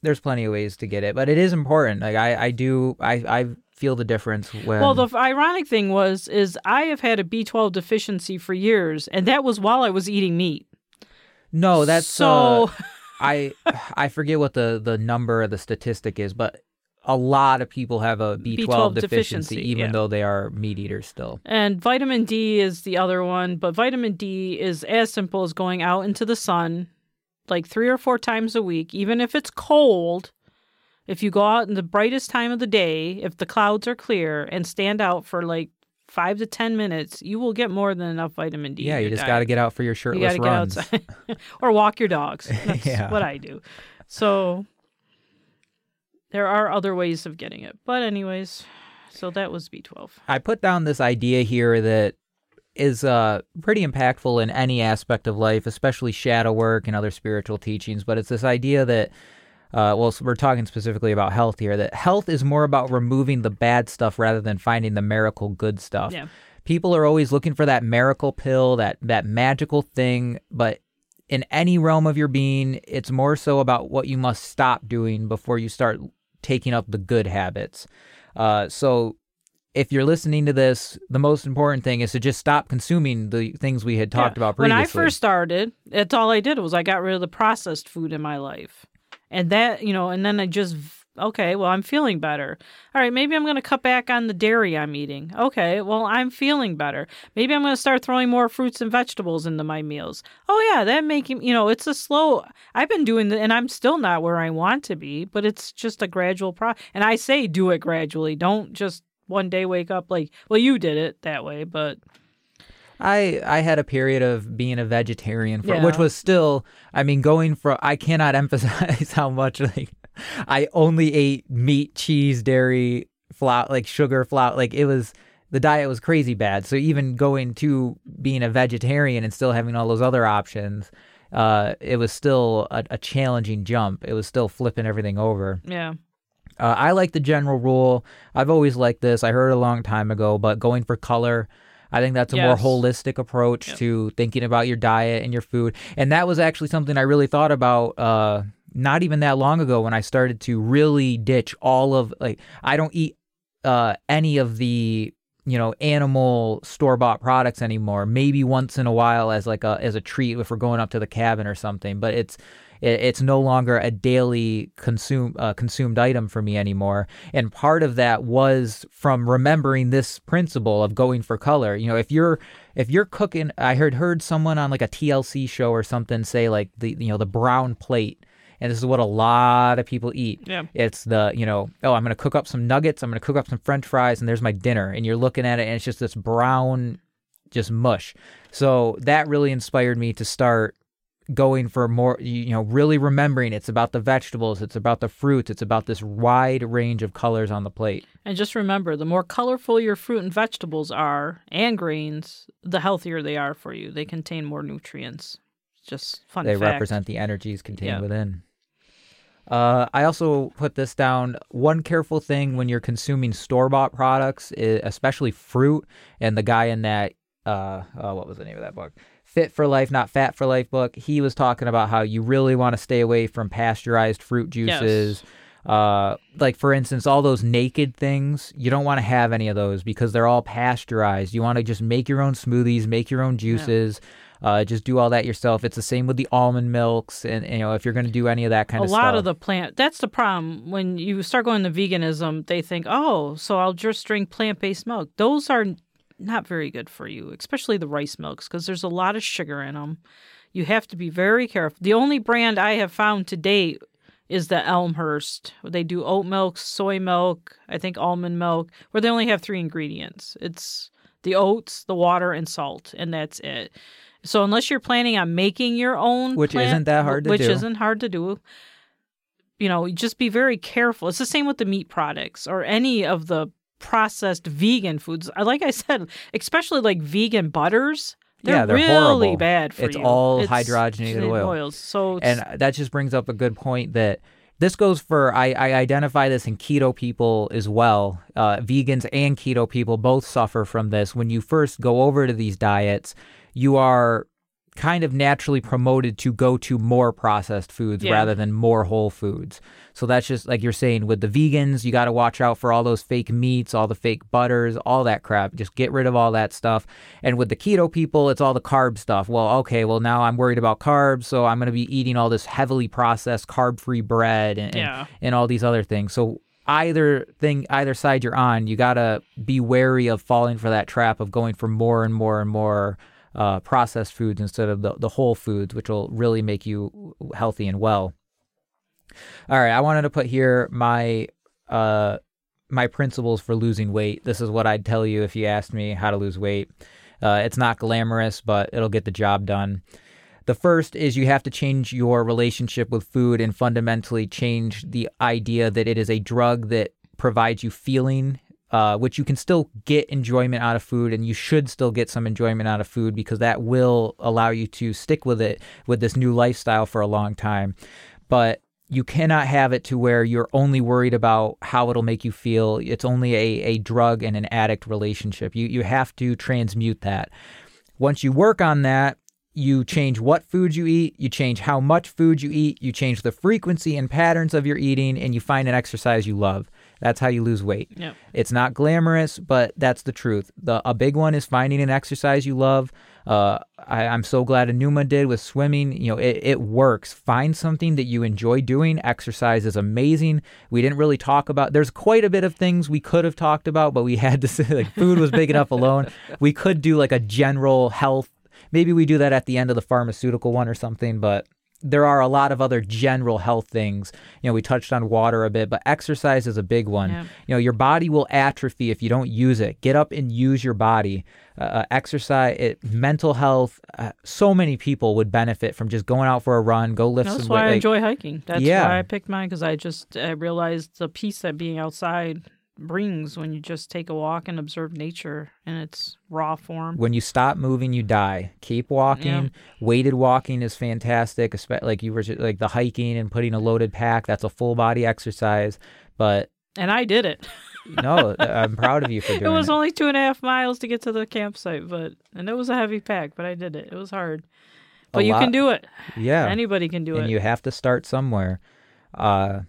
there's plenty of ways to get it, but it is important. Like I I do I I feel the difference when Well, the ironic thing was is I have had a B12 deficiency for years, and that was while I was eating meat. no that's so. uh, I I forget what the the number of the statistic is, but a lot of people have a B12, B12 deficiency, deficiency, even yeah. though they are meat eaters still. and vitamin D is the other one, but vitamin D is as simple as going out into the sun like three or four times a week, even if it's cold. If you go out in the brightest time of the day, if the clouds are clear, and stand out for like five to 10 minutes, you will get more than enough vitamin D. Yeah, you just got to get out for your You shirtless get runs. outside or walk your dogs. That's Yeah. what I do. So there are other ways of getting it. But anyways, so that was B12. I put down this idea here that is uh, pretty impactful in any aspect of life, especially shadow work and other spiritual teachings. But it's this idea that, uh, well, we're talking specifically about health here, that health is more about removing the bad stuff rather than finding the miracle good stuff. Yeah. People are always looking for that miracle pill, that, that magical thing, but in any realm of your being, it's more so about what you must stop doing before you start taking up the good habits. Uh, so if you're listening to this, the most important thing is to just stop consuming the things we had talked Yeah. about previously. When. I first started, that's all I did was I got rid of the processed food in my life. And that, you know, and then I just okay, well, I'm feeling better. All right, maybe I'm going to cut back on the dairy I'm eating. Okay, well, I'm feeling better. Maybe I'm going to start throwing more fruits and vegetables into my meals. Oh yeah, that making, you know, it's a slow I've been doing the, and I'm still not where I want to be, but it's just a gradual process. And I say do it gradually. Don't just one day wake up like, well, you did it that way, but I I had a period of being a vegetarian, for, Yeah. which was still. I mean, going from I cannot emphasize how much like I only ate meat, cheese, dairy, flour, like sugar, flour. Like it was the diet was crazy bad. So even going to being a vegetarian and still having all those other options, uh, it was still a, a challenging jump. It was still flipping everything over. yeah. Uh, I like the general rule. I've always liked this. I heard it a long time ago, but going for color, I think that's a more holistic approach Yep. to thinking about your diet and your food. And that was actually something I really thought about uh, not even that long ago when I started to really ditch all of like I don't eat uh, any of the you know animal store bought products anymore. Maybe once in a while as like a as a treat if we're going up to the cabin or something. But it's it, it's no longer a daily consume uh, consumed item for me anymore. And part of that was from remembering this principle of going for color. You know, if you're if you're cooking, I heard heard someone on like a TLC show or something say like the you know the brown plate. And this is what a lot of people eat. Yeah. It's the, you know, oh, I'm going to cook up some nuggets, I'm going to cook up some french fries, and there's my dinner. And you're looking at it, and it's just this brown, just mush. So that really inspired me to start going for more, you know, really remembering it's about the vegetables, it's about the fruits, it's about this wide range of colors on the plate. And just remember, the more colorful your fruit and vegetables are and grains, the healthier they are for you. They contain more nutrients. Just fun they fact. represent the energies contained Yeah. within. Uh, I also put this down. One careful thing when you're consuming store bought products, especially fruit, and the guy in that, uh, uh, what was the name of that book? Fit for Life, Not Fat for Life book. He was talking about how you really want to stay away from pasteurized fruit juices. Uh, like for instance, all those naked things, you don't want to have any of those because they're all pasteurized. You want to just make your own smoothies, make your own juices. Uh, just do all that yourself. It's the same with the almond milks, and you know if you're going to do any of that kind a of stuff. A lot of the plant that's the problem. When you start going to veganism they think oh so i'll just drink plant-based milk. Those are not very good for you especially the rice milks because there's a lot of sugar in them you have to be very careful the only brand i have found to date is the elmhurst. They do oat milk soy milk i think almond milk where they only have three ingredients. It's the oats the water and salt and that's it so unless you're planning on making your own Which plant- isn't that hard to which do. Which isn't hard to do you know, just be very careful. It's the same with the meat products or any of the processed vegan foods. Like I said, especially like vegan butters. They're, Yeah, they're really horrible. bad for It's you. all hydrogenated oil. oils. So it's, and that just brings up a good point that this goes for I, I identify this in keto people as well uh, vegans and keto people both suffer from this when you first go over to these diets you are kind of naturally promoted to go to more processed foods Yeah. rather than more whole foods. So that's just like you're saying with the vegans you got to watch out for all those fake meats all the fake butters all that crap. Just get rid of all that stuff. And with the keto people it's all the carb stuff. Well okay well now i'm worried about carbs so i'm going to be eating all this heavily processed carb free bread and, and, Yeah. and all these other things. So either thing either side you're on you got to be wary of falling for that trap of going for more and more and more uh, processed foods instead of the, the whole foods which will really make you healthy and well all right, I wanted to put here my uh my principles for losing weight. This is what I'd tell you if you asked me how to lose weight. Uh, it's not glamorous, but it'll get the job done. The first is you have to change your relationship with food and fundamentally change the idea that it is a drug that provides you feeling, uh, which you can still get enjoyment out of food, and you should still get some enjoyment out of food because that will allow you to stick with it with this new lifestyle for a long time. But you cannot have it to where you're only worried about how it'll make you feel. It's only a, a drug and an addict relationship. You you have to transmute that. Once you work on that, you change what food you eat, you change how much food you eat, you change the frequency and patterns of your eating, and you find an exercise you love. That's how you lose weight. Yep. It's not glamorous, but that's the truth. The a big one is finding an exercise you love. Uh, I, I'm so glad Anuma did with swimming. You know, it, it works. Find something that you enjoy doing. Exercise is amazing. We didn't really talk about. There's quite a bit of things we could have talked about, but we had to say like food was big enough alone. We could do like a general health. Maybe we do that at the end of the pharmaceutical one or something, but there are a lot of other general health things. You know, we touched on water a bit, but exercise is a big one. Yeah. You know, your body will atrophy if you don't use it. Get up and use your body. Uh, uh, exercise, it, mental health. Uh, so many people would benefit from just going out for a run, go lift That's some why I enjoy hiking. That's Yeah. why I picked mine because I just I realized the peace that being outside brings when you just take a walk and observe nature in its raw form. when you stop moving, you die. Keep walking. Yeah. Weighted walking is fantastic, especially like you were like the hiking and putting a loaded pack. That's a full body exercise. But And I did it. no, I'm proud of you for doing it was it. Was only two and a half miles to get to the campsite, but and it was a heavy pack, but I did it. It was hard. But you lot- can do it. yeah. Anybody can do and it. And you have to start somewhere. Uh,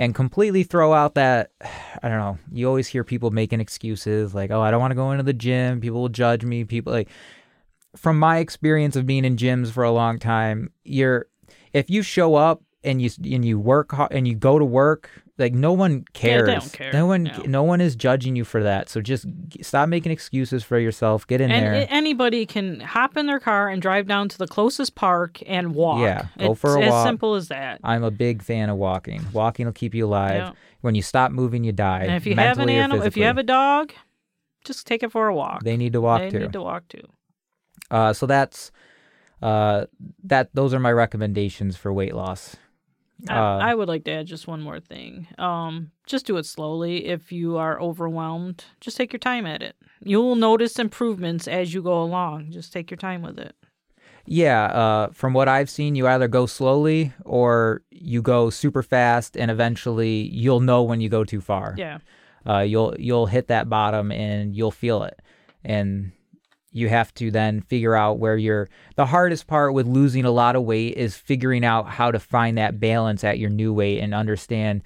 and completely throw out that I don't know. You always hear people making excuses like, "Oh, I don't want to go into the gym. People will judge me." People like from my experience of being in gyms for a long time, you're if you show up and you and you work and you go to work, like no one cares. don't care. No one No. no one is judging you for that. So just g- stop making excuses for yourself. Get in and there. anybody can hop in their car and drive down to the closest park and walk. Yeah, go it's for a walk. as simple as that. I'm a big fan of walking. Walking will keep you alive. Yeah. When you stop moving, you die. And if you have an animal, if you have a dog, just take it for a walk. they need to walk They too. need to walk too. Uh, so that's uh, that. Those are my recommendations for weight loss. I, Uh, I would like to add just one more thing. Um, just do it slowly. If you are overwhelmed, just take your time at it. You will notice improvements as you go along. Just take your time with it. Yeah, uh, from what I've seen, you either go slowly or you go super fast, and eventually you'll know when you go too far. Yeah. uh, you'll you'll hit that bottom and you'll feel it and you have to then figure out where you're the hardest part with losing a lot of weight is figuring out how to find that balance at your new weight and understand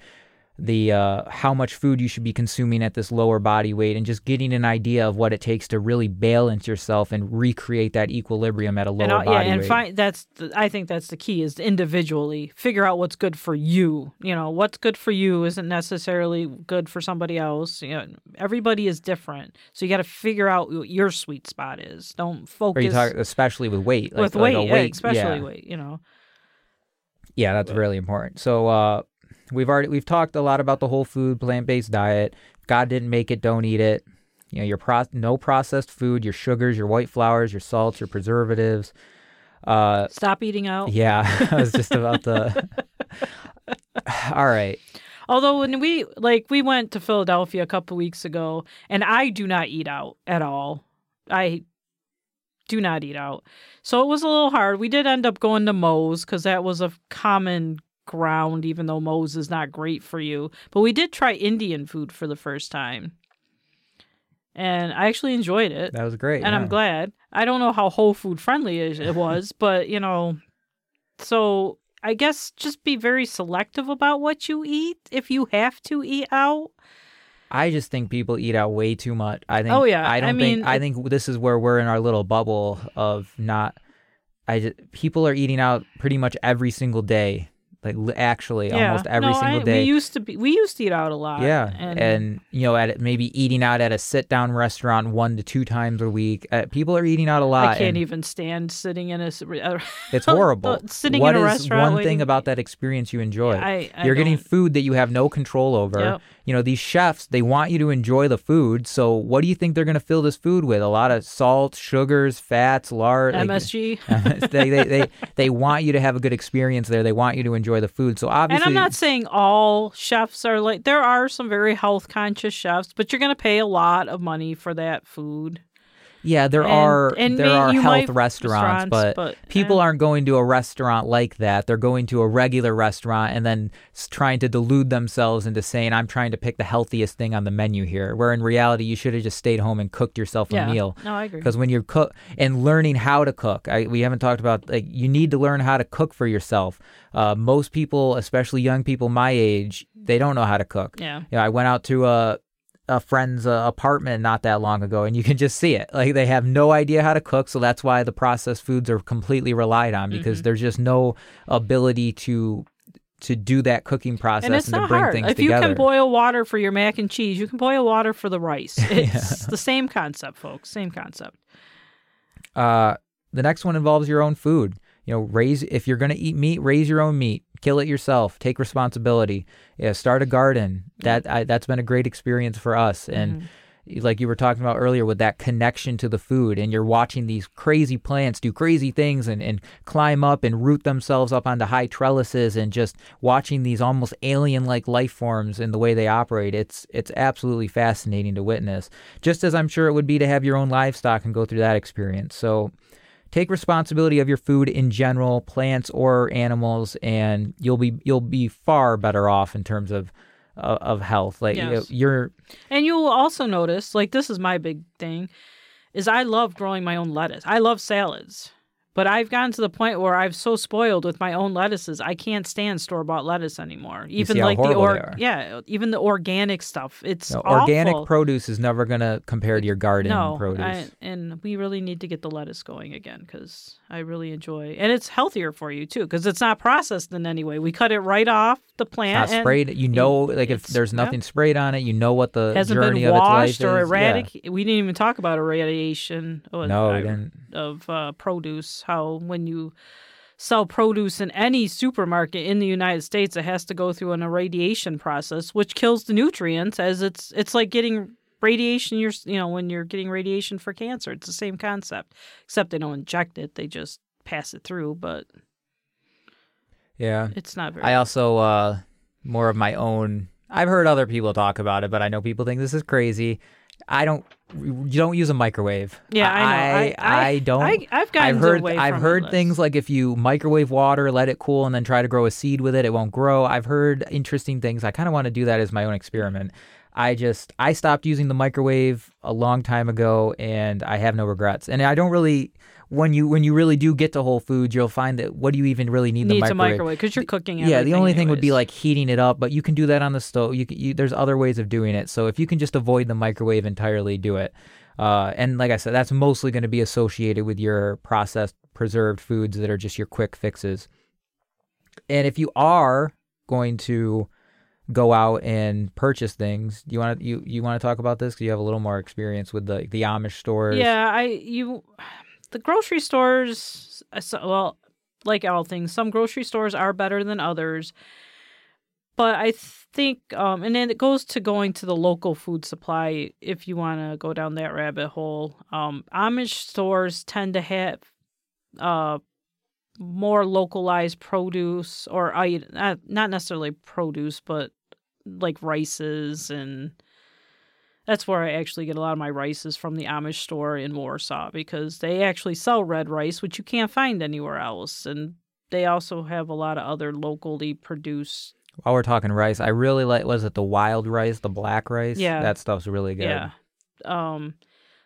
the uh, how much food you should be consuming at this lower body weight and just getting an idea of what it takes to really balance yourself and recreate that equilibrium at a lower and uh, yeah, and weight. find that's the, I think that's the key is to individually figure out what's good for you. You know, what's good for you isn't necessarily good for somebody else. You know, everybody is different, so you got to figure out what your sweet spot is. Don't or focus you talk especially with weight like, with like weight, a yeah, especially yeah. weight. You know, Yeah, that's really important. So uh, we've already we've talked a lot about the whole food plant based diet. God didn't make it, don't eat it. You know, your pro- no processed food, your sugars, your white flours, your salts, your preservatives. Uh, stop eating out. yeah, I was just about to. All right. Although when we like we went to Philadelphia a couple weeks ago, and I do not eat out at all. I do not eat out, so it was a little hard. We did end up going to Moe's because that was a common ground, even though Moe's is not great for you. But we did try Indian food for the first time, and I actually enjoyed it, That was great. and yeah. I'm glad. I don't know how whole food friendly it was, but you know, so I guess just be very selective about what you eat if you have to eat out. I just think people eat out way too much. I think. Oh, yeah. I I don't mean, think. I think this is where we're in our little bubble of not. I just, people are eating out pretty much every single day. Like li- actually, almost every no, single I, day. We used to be we used to eat out a lot. Yeah, and, and, you know, at maybe eating out at a sit-down restaurant one to two times a week. Uh, people are eating out a lot. I can't even stand sitting in a. uh, It's horrible. sitting What in a is restaurant. one thing about that experience you enjoy? I, I You're getting don't- food that you have no control over. Yep. You know, these chefs, they want you to enjoy the food. So, what do you think they're going to fill this food with? A lot of salt, sugars, fats, lard. like- MSG. they, they, they, they want you to have a good experience there. They want you to enjoy the food. So, obviously, And I'm not saying all chefs are like there are some very health conscious chefs, but you're going to pay a lot of money for that food. Yeah, there And- are and there are health restaurants, restaurants, but, but, people aren't going to a restaurant like that. They're going to a regular restaurant and then trying to delude themselves into saying, "I'm trying to pick the healthiest thing on the menu here." Where in reality, you should have just stayed home and cooked yourself a yeah. meal. No, I agree. Because when you're cook and learning how to cook, I, we haven't talked about like you need to learn how to cook for yourself. Uh, most people, especially young people my age, they don't know how to cook. Yeah. You know, I went out to a a friend's uh, apartment not that long ago, and you can just see it. Like they have no idea how to cook, so that's why the processed foods are completely relied on because Mhm. there's just no ability to to do that cooking process And it's to not bring hard. things If together. you can boil water for your mac and cheese, you can boil water for the rice. It's the same concept, folks. Same concept. Uh, the next one involves your own food. You know, raise if you're going to eat meat, raise your own meat. Kill it yourself. Take responsibility. Yeah, start a garden. That I, that's been a great experience for us. And Mm-hmm. like you were talking about earlier, with that connection to the food, and you're watching these crazy plants do crazy things and and climb up and root themselves up onto high trellises, and just watching these almost alien-like life forms in the way they operate. It's it's absolutely fascinating to witness. Just as I'm sure it would be to have your own livestock and go through that experience. So take responsibility of your food in general, plants or animals, and you'll be you'll be far better off in terms of of, of health. Like you- Yes. you're And you'll also notice, like this is my big thing, is I love growing my own lettuce. I love salads. But I've gotten to the point where I've so spoiled with my own lettuces, I can't stand store bought lettuce anymore. Even like the or yeah, even the organic stuff. It's no, organic produce is never gonna compare to your garden no, produce. I, and we really need to get the lettuce going again because I really enjoy, and it's healthier for you too because it's not processed in any way. We cut it right off the It's plant. not and sprayed. You know, like if it's- there's yeah. nothing sprayed on it, you know what the hasn't journey been of its washed life or is. Yeah. We didn't even talk about irradiation. of- No, we uh, didn't. Of uh, produce, how when you sell produce in any supermarket in the United States, it has to go through an irradiation process, which kills the nutrients. As it's it's like getting radiation. You're you know when you're getting radiation for cancer, it's the same concept, except they don't inject it; they just pass it through. But Yeah. it's not very. I also uh more of my own. I've heard other people talk about it, but I know people think this is crazy. I don't. You don't use a microwave. yeah, I know. I, I, I don't. I, I've gotten I've heard I've heard things like if you microwave water, let it cool, and then try to grow a seed with it, it won't grow. I've heard interesting things. I kind of want to do that as my own experiment. I just I stopped using the microwave a long time ago, and I have no regrets. And I don't really when you when you really do get to Whole Foods, you'll find that what do you even really need the microwave? because you're cooking. Yeah, the only thing would be like heating it up, but you can do that on the stove. You, can, you there's other ways of doing it. So if you can just avoid the microwave entirely, do it. Uh, and like I said, that's mostly going to be associated with your processed, preserved foods that are just your quick fixes. And if you are going to go out and purchase things, do you want to you, you want to talk about this? Because you have a little more experience with the the Amish stores. Yeah, I you the grocery stores. Well, like all things, some grocery stores are better than others. But I think, um, and then it goes to going to the local food supply if you want to go down that rabbit hole. Um, Amish stores tend to have uh, more localized produce, or not necessarily produce, but like rices and that's where I actually get a lot of my rices from the Amish store in Warsaw because they actually sell red rice, which you can't find anywhere else. And they also have a lot of other locally produced. While we're talking rice, I really like was it the wild rice, the black rice? Yeah. that stuff's really good. Yeah. Um,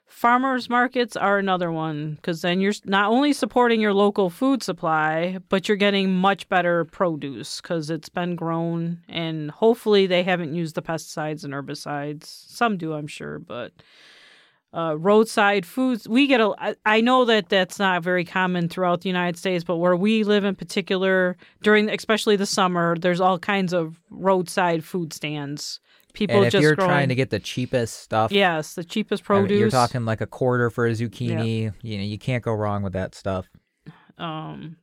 farmers markets are another one because then you're not only supporting your local food supply, but you're getting much better produce because it's been grown and hopefully they haven't used the pesticides and herbicides. Some do, I'm sure, but uh, roadside foods. We get a. I, I know that that's not very common throughout the United States, but where we live in particular, during especially the summer, there's all kinds of roadside food stands. People and if just you're growing, trying to get the cheapest stuff, yes, the cheapest I mean, produce. you're talking like a quarter for a zucchini. You know, you can't go wrong with that stuff. Um,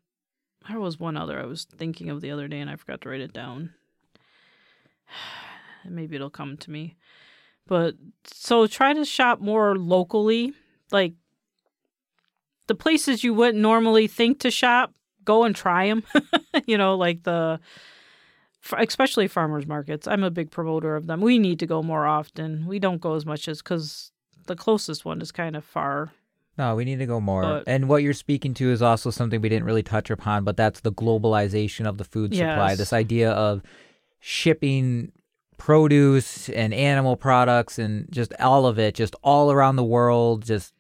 there was one other I was thinking of the other day, and I forgot to write it down. Maybe it'll come to me. But so try to shop more locally, like the places you wouldn't normally think to shop. Go and try them. you know, like the especially farmers markets. I'm a big promoter of them. We need to go more often. We don't go as much as because the closest one is kind of far. No, we need to go more. But- and what you're speaking to is also something we didn't really touch upon, but that's the globalization of the food supply. Yes. This idea of shipping produce and animal products and just all of it, just all around the world, just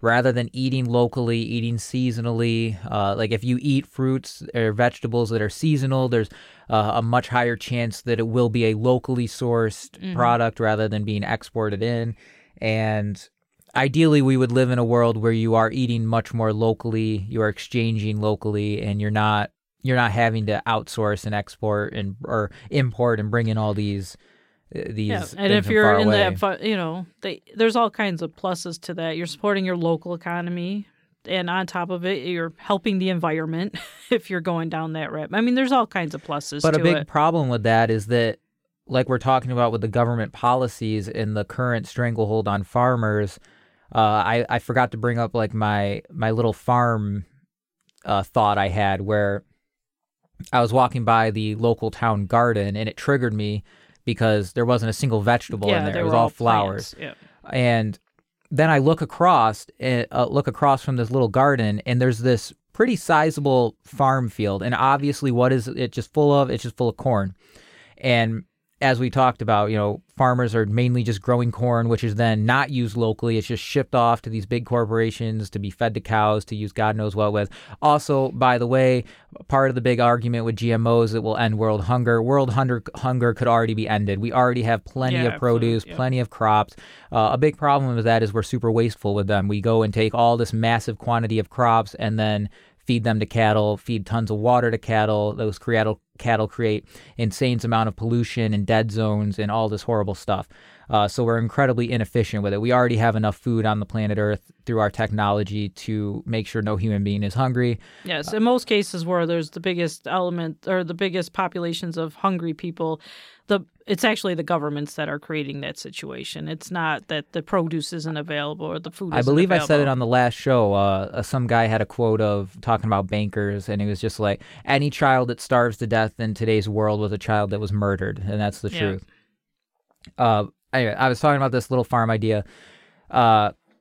rather than eating locally, eating seasonally. Uh, like if you eat fruits or vegetables that are seasonal, there's uh, a much higher chance that it will be a locally sourced product rather than being exported in. And ideally, we would live in a world where you are eating much more locally, you are exchanging locally, and you're not you're not having to outsource and export and or import and bring in all these these Yeah, and if you're in away. that, you know, they, there's all kinds of pluses to that. You're supporting your local economy, and on top of it, you're helping the environment if you're going down that route. I mean, there's all kinds of pluses But a big it. problem with that is that, like we're talking about with the government policies and the current stranglehold on farmers, uh, I I forgot to bring up like my my little farm uh, thought I had where I was walking by the local town garden and it triggered me because there wasn't a single vegetable yeah, in there. It was were all flowers Yeah. and then I look across, uh, look across from this little garden, and there's this pretty sizable farm field. And obviously, what is it just full of? It's just full of corn. And as we talked about, you know, farmers are mainly just growing corn, which is then not used locally. It's just shipped off to these big corporations to be fed to cows to use God knows what with. Also, by the way, part of the big argument with GMOs that will end world hunger. World hunger hunger could already be ended. We already have plenty Yeah, of produce, yeah. plenty of crops. Uh, a big problem with that is we're super wasteful with them. We go and take all this massive quantity of crops and then feed them to cattle, feed tons of water to cattle. Those cattle cattle create insane amount of pollution and dead zones and all this horrible stuff. Uh, so we're incredibly inefficient with it. We already have enough food on the planet Earth through our technology to make sure no human being is hungry. Yes, in most cases where there's the biggest element or the biggest populations of hungry people, the it's actually the governments that are creating that situation. It's not that the produce isn't available or the food. I believe I said it on the last show. Uh, uh, some guy had a quote of talking about bankers, and he was just like, "Any child that starves to death in today's world was a child that was murdered," and that's the Yeah. truth. Uh, anyway, I was talking about this little farm idea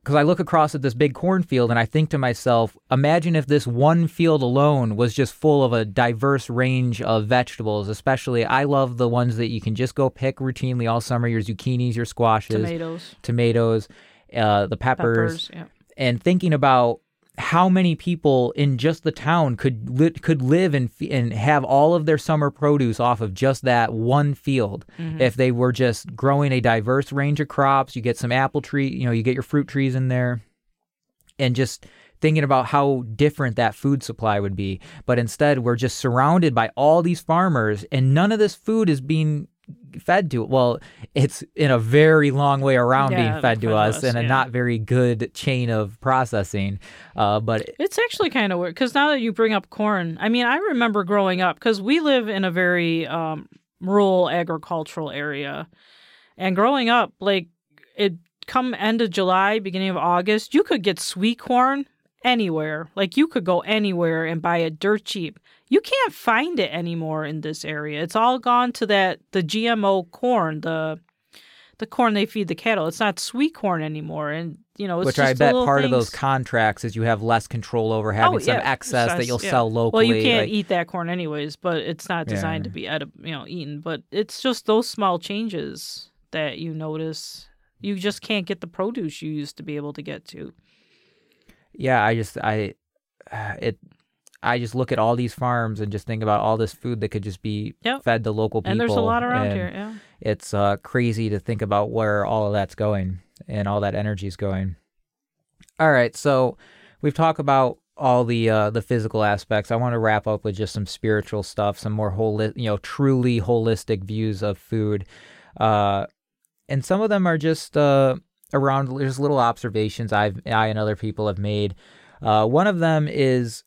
because I look across at this big cornfield and I think to myself, imagine if this one field alone was just full of a diverse range of vegetables. Especially, I love the ones that you can just go pick routinely all summer: your zucchinis, your squashes, tomatoes, tomatoes, uh, the peppers. Yeah. and thinking about how many people in just the town could li- could live and f- and have all of their summer produce off of just that one field. Mm-hmm. If they were just growing a diverse range of crops you get some apple tree you know you get your fruit trees in there. And just thinking about how different that food supply would be. But instead we're just surrounded by all these farmers and none of this food is being fed to well it's in a very long way around Yeah, being fed to us us, and a not very good chain of processing uh, but It's actually kind of weird because now that you bring up corn, I mean, I remember growing up because we live in a very um, rural agricultural area, and growing up, like it come end of July, beginning of August, you could get sweet corn anywhere. Like you could go anywhere and buy it dirt cheap. You can't find it anymore in this area. It's all gone to that the GMO corn, the the corn they feed the cattle. It's not sweet corn anymore, and you know, it's which just I bet part of those contracts is you have less control over oh, having Oh, some yeah, excess that you'll yeah. sell locally. Well, you can't like- eat that corn anyways, but it's not designed Yeah. to be edib- you know, eaten. But it's just those small changes that you notice. You just can't get the produce you used to be able to get to. Yeah, I just I it I just look at all these farms and just think about all this food that could just be Yep. fed to local people. And there's a lot around and here. Yeah. It's uh, crazy to think about where all of that's going and all that energy is going. All right, so we've talked about all the uh, the physical aspects. I want to wrap up with just some spiritual stuff, some more holi- you know, truly holistic views of food. Uh, and some of them are just uh, around just little observations I've I and other people have made. Uh, one of them is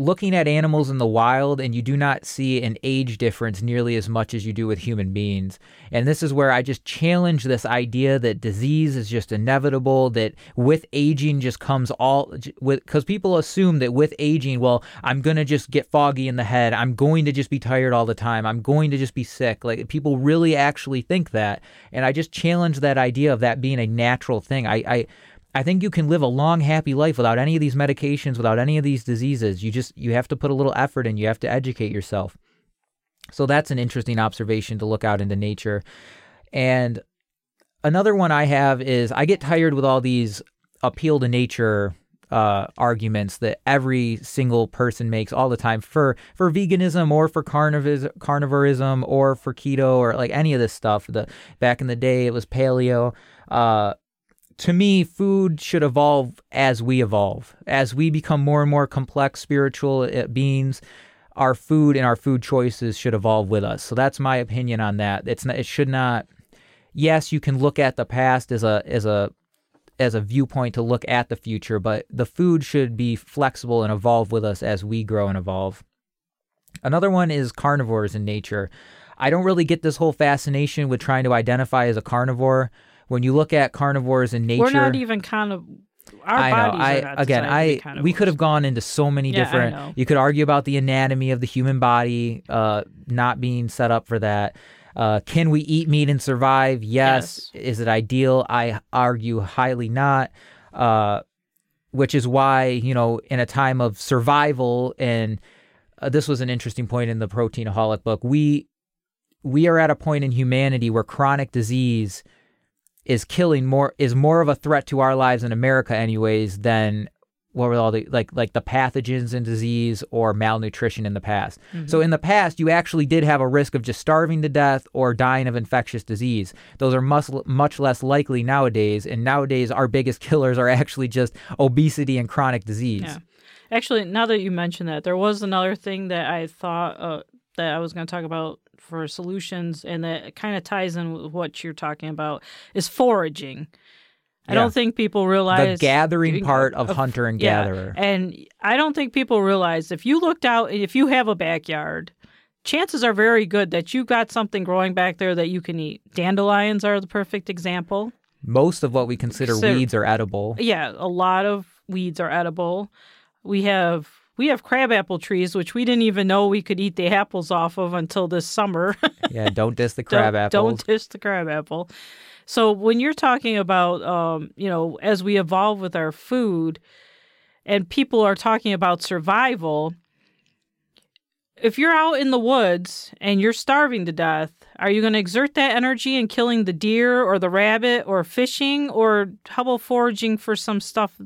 looking at animals in the wild and you do not see an age difference nearly as much as you do with human beings. And this is where I just challenge this idea that disease is just inevitable, that with aging just comes all with because people assume that with aging, well, I'm going to just get foggy in the head. I'm going to just be tired all the time. I'm going to just be sick. Like people really actually think that. And I just challenge that idea of that being a natural thing. I, I I think you can live a long, happy life without any of these medications, without any of these diseases. You just you have to put a little effort in. You have to educate yourself. So that's an interesting observation to look out into nature. And another one I have is I get tired with all these appeal to nature uh, arguments that every single person makes all the time for for veganism or for carniv- carnivorism or for keto or like any of this stuff. The back in the day it was paleo. Uh, to me, food should evolve as we evolve, as we become more and more complex spiritual uh, beings. Our food and our food choices should evolve with us. So that's my opinion on that. It's not, it should not. Yes, you can look at the past as a as a as a viewpoint to look at the future, but the food should be flexible and evolve with us as we grow and evolve. Another one is carnivores in nature. I don't really get this whole fascination with trying to identify as a carnivore. When you look at carnivores in nature, We're not even kind of. Our I know. bodies I again, designed to be I we could have gone into so many Yeah, different. You could argue about the anatomy of the human body uh, not being set up for that. Uh, can we eat meat and survive? Yes. Is it ideal? I argue highly not. Uh, which is why you know, in a time of survival, and uh, this was an interesting point in the Proteinaholic book. We we are at a point in humanity where chronic disease is killing more is more of a threat to our lives in America anyways than what were all the like like the pathogens and disease or malnutrition in the past. So in the past you actually did have a risk of just starving to death or dying of infectious disease. Those are much much less likely nowadays and nowadays our biggest killers are actually just obesity and chronic disease. Yeah. Actually, now that you mention that, there was another thing that I thought uh, that I was going to talk about for solutions, and that kind of ties in with what you're talking about is foraging. I Yeah. don't think people realize The gathering part of of- hunter and yeah, gatherer. And I don't think people realize if you looked out, if you have a backyard, chances are very good that you got something growing back there that you can eat. Dandelions are the perfect example. Most of what we consider So- weeds are edible. Yeah, a lot of weeds are edible. We have we have crabapple trees, which we didn't even know we could eat the apples off of until this summer. Yeah, don't diss the don't, apples. Don't dish the crabapple. So when you're talking about, um, you know, as we evolve with our food, and people are talking about survival, if you're out in the woods and you're starving to death, are you going to exert that energy in killing the deer or the rabbit or fishing, or how about foraging for some stuff?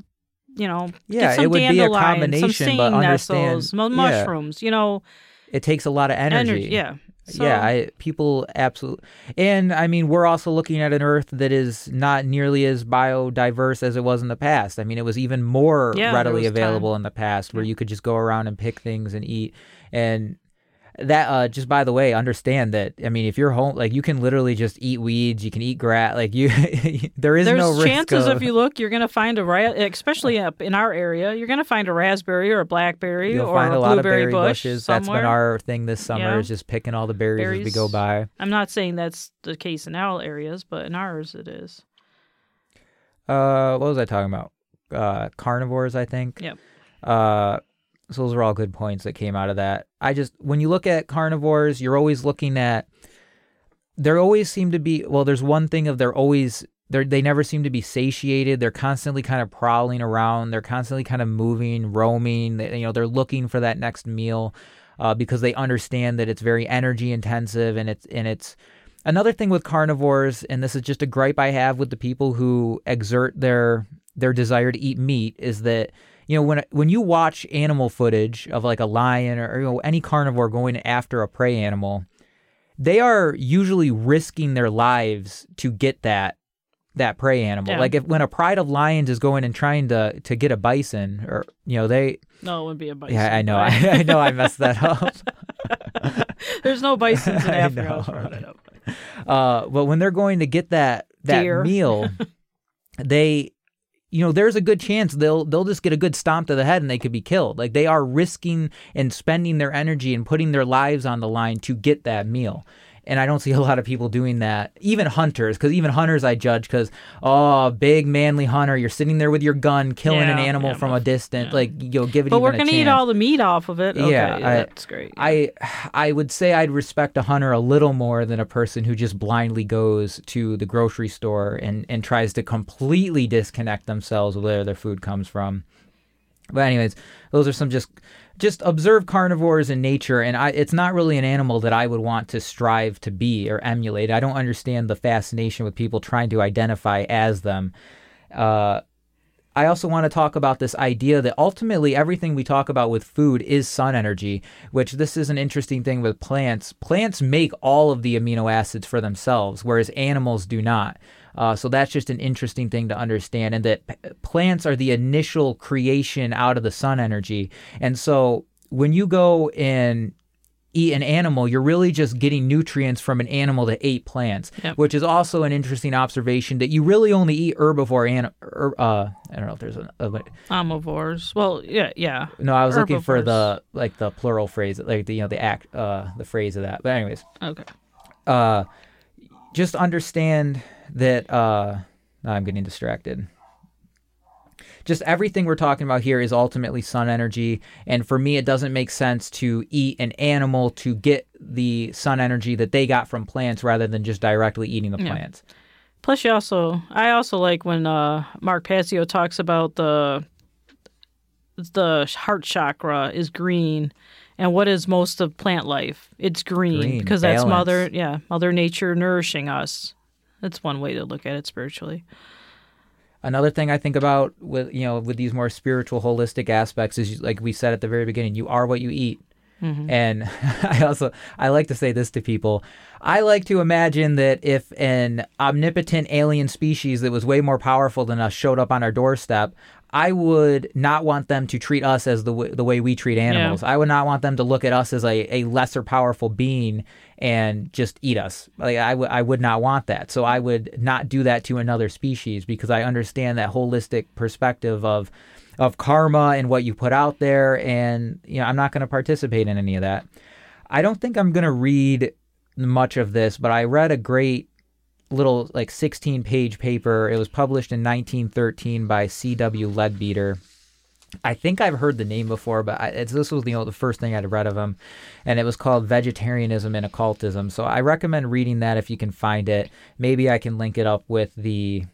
You know, Yeah, it would be a combination, but understand- nettles, mu- yeah. mushrooms. You know, It takes a lot of energy. Yeah. So, yeah, I people absolutely, and I mean we're also looking at an Earth that is not nearly as biodiverse as it was in the past. I mean, it was even more Yeah, readily available time. in the past, where you could just go around and pick things and eat. And that, uh, just by the way, understand that. I mean, if you're home, like you can literally just eat weeds, you can eat grass. Like you, there is There's no risk chances of, if you look, you're going to find a ra- especially up in our area, you're going to find a raspberry or a blackberry You'll or find a a lot of blueberry berry bush bushes. somewhere. That's been our thing this summer Yeah. is just picking all the berries, as we go by. I'm not saying that's the case in all areas, but in ours it is. Uh, what was I talking about? Uh, carnivores, I think. Yep. Uh, so those are all good points that came out of that. I just when you look at carnivores, you're always looking at. There always seem to be well. There's one thing of they're always they they never seem to be satiated. They're constantly kind of prowling around. They're constantly kind of moving, roaming. They, you know, they're looking for that next meal uh, because they understand that it's very energy intensive and it's and it's another thing with carnivores. And this is just a gripe I have with the people who exert their their desire to eat meat is that you know when when you watch animal footage of like a lion or, you know any carnivore going after a prey animal they are usually risking their lives to get that that prey animal Yeah. like if when a pride of lions is going and trying to to get a bison or you know they No, it wouldn't be a bison. yeah i know I, I know i messed that up There's no bison in I Africa. I know. was brought it up. uh, but when they're going to get that that Deer. meal, they, you know, there's a good chance they'll they'll just get a good stomp to the head and they could be killed. Like they are risking and spending their energy and putting their lives on the line to get that meal. And I don't see a lot of people doing that. Even hunters, because even hunters I judge because oh, big manly hunter, you're sitting there with your gun killing an animal yeah, from a distance. yeah. Like you'll give it. But we're gonna eat all the meat off of it. Okay, Yeah, I- that's great. I I would say I'd respect a hunter a little more than a person who just blindly goes to the grocery store and and tries to completely disconnect themselves with where their food comes from. But anyways, those are some just just observe carnivores in nature and I it's not really an animal that I would want to strive to be or emulate. I don't understand the fascination with people trying to identify as them. Uh I also want to talk about this idea that ultimately everything we talk about with food is sun energy, which this is an interesting thing with plants. Plants make all of the amino acids for themselves, whereas animals do not. Uh, so that's just an interesting thing to understand, and that p- plants are the initial creation out of the sun energy. And so when you go and eat an animal, you're really just getting nutrients from an animal that ate plants, Yep. which is also an interesting observation that you really only eat herbivore and her- uh I don't know if there's a, a Omnivores. Well, yeah, yeah. no, I was looking for the like the plural phrase, like the you know the act uh the phrase of that. But anyways, Okay. uh just understand that uh I'm getting distracted. Just everything we're talking about here is ultimately sun energy. And for me, it doesn't make sense to eat an animal to get the sun energy that they got from plants rather than just directly eating the Yeah. plants. Plus, you also, I also like when uh, Mark Passio talks about the the heart chakra is green, and what is most of plant life? It's green, Green, because that's mother, yeah, Mother Nature nourishing us. That's one way to look at it spiritually. Another thing I think about with you know with these more spiritual holistic aspects is like we said at the very beginning, you are what you eat. Mm-hmm. And I also I like to say this to people. I like to imagine that if an omnipotent alien species that was way more powerful than us showed up on our doorstep, I would not want them to treat us as the w- the way we treat animals. I would not want them to look at us as a, a lesser powerful being and just eat us. Like I would I would not want that. So I would not do that to another species because I understand that holistic perspective of of karma and what you put out there and you know I'm not going to participate in any of that. I don't think I'm going to read much of this, but I read a great little like 16 page paper. It was published in 1913 by C.W. Leadbeater. I think I've heard the name before, but I, it's, this was know, the first thing I'd read of him, and it was called Vegetarianism and Occultism. So I recommend reading that if you can find it. Maybe I can link it up with the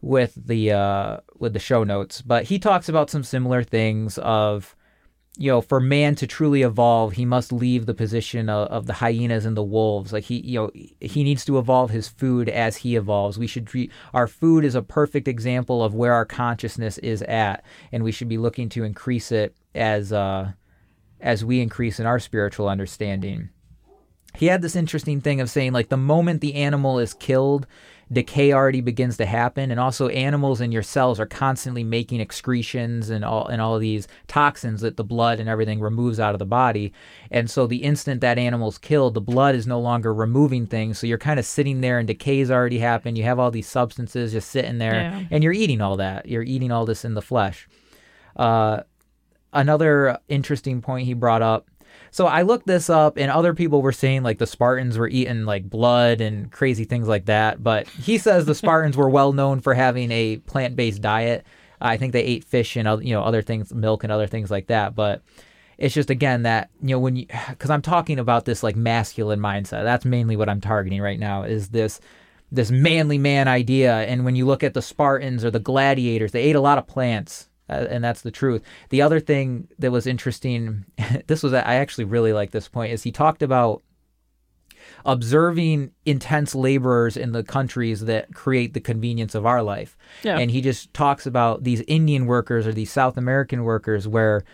with the uh, with the show notes. But he talks about some similar things of you know, for man to truly evolve, he must leave the position of, of the hyenas and the wolves. Like he, you know, he needs to evolve his food as he evolves. We should treat our food is a perfect example of where our consciousness is at, and we should be looking to increase it as uh, as we increase in our spiritual understanding. He had this interesting thing of saying like the moment the animal is killed, decay already begins to happen and also animals in your cells are constantly making excretions and all and all these toxins that the blood and everything removes out of the body. And so the instant that animal's killed the blood is no longer removing things. So you're kind of sitting there and decay's already happened. You have all these substances just sitting there Yeah. and you're eating all that. You're eating all this in the flesh. Uh, another interesting point he brought up so I looked this up, and other people were saying like the Spartans were eating like blood and crazy things like that. But he says the Spartans were well known for having a plant-based diet. I think they ate fish and oth- you know other things, milk and other things like that. But it's just again that you know when you because I'm talking about this like masculine mindset. That's mainly what I'm targeting right now. Is this this manly man idea? And when you look at the Spartans or the gladiators, they ate a lot of plants uh, and that's the truth. The other thing that was interesting, this was I actually really like this point, is he talked about observing intense laborers in the countries that create the convenience of our life. Yeah. And he just talks about these Indian workers or these South American workers where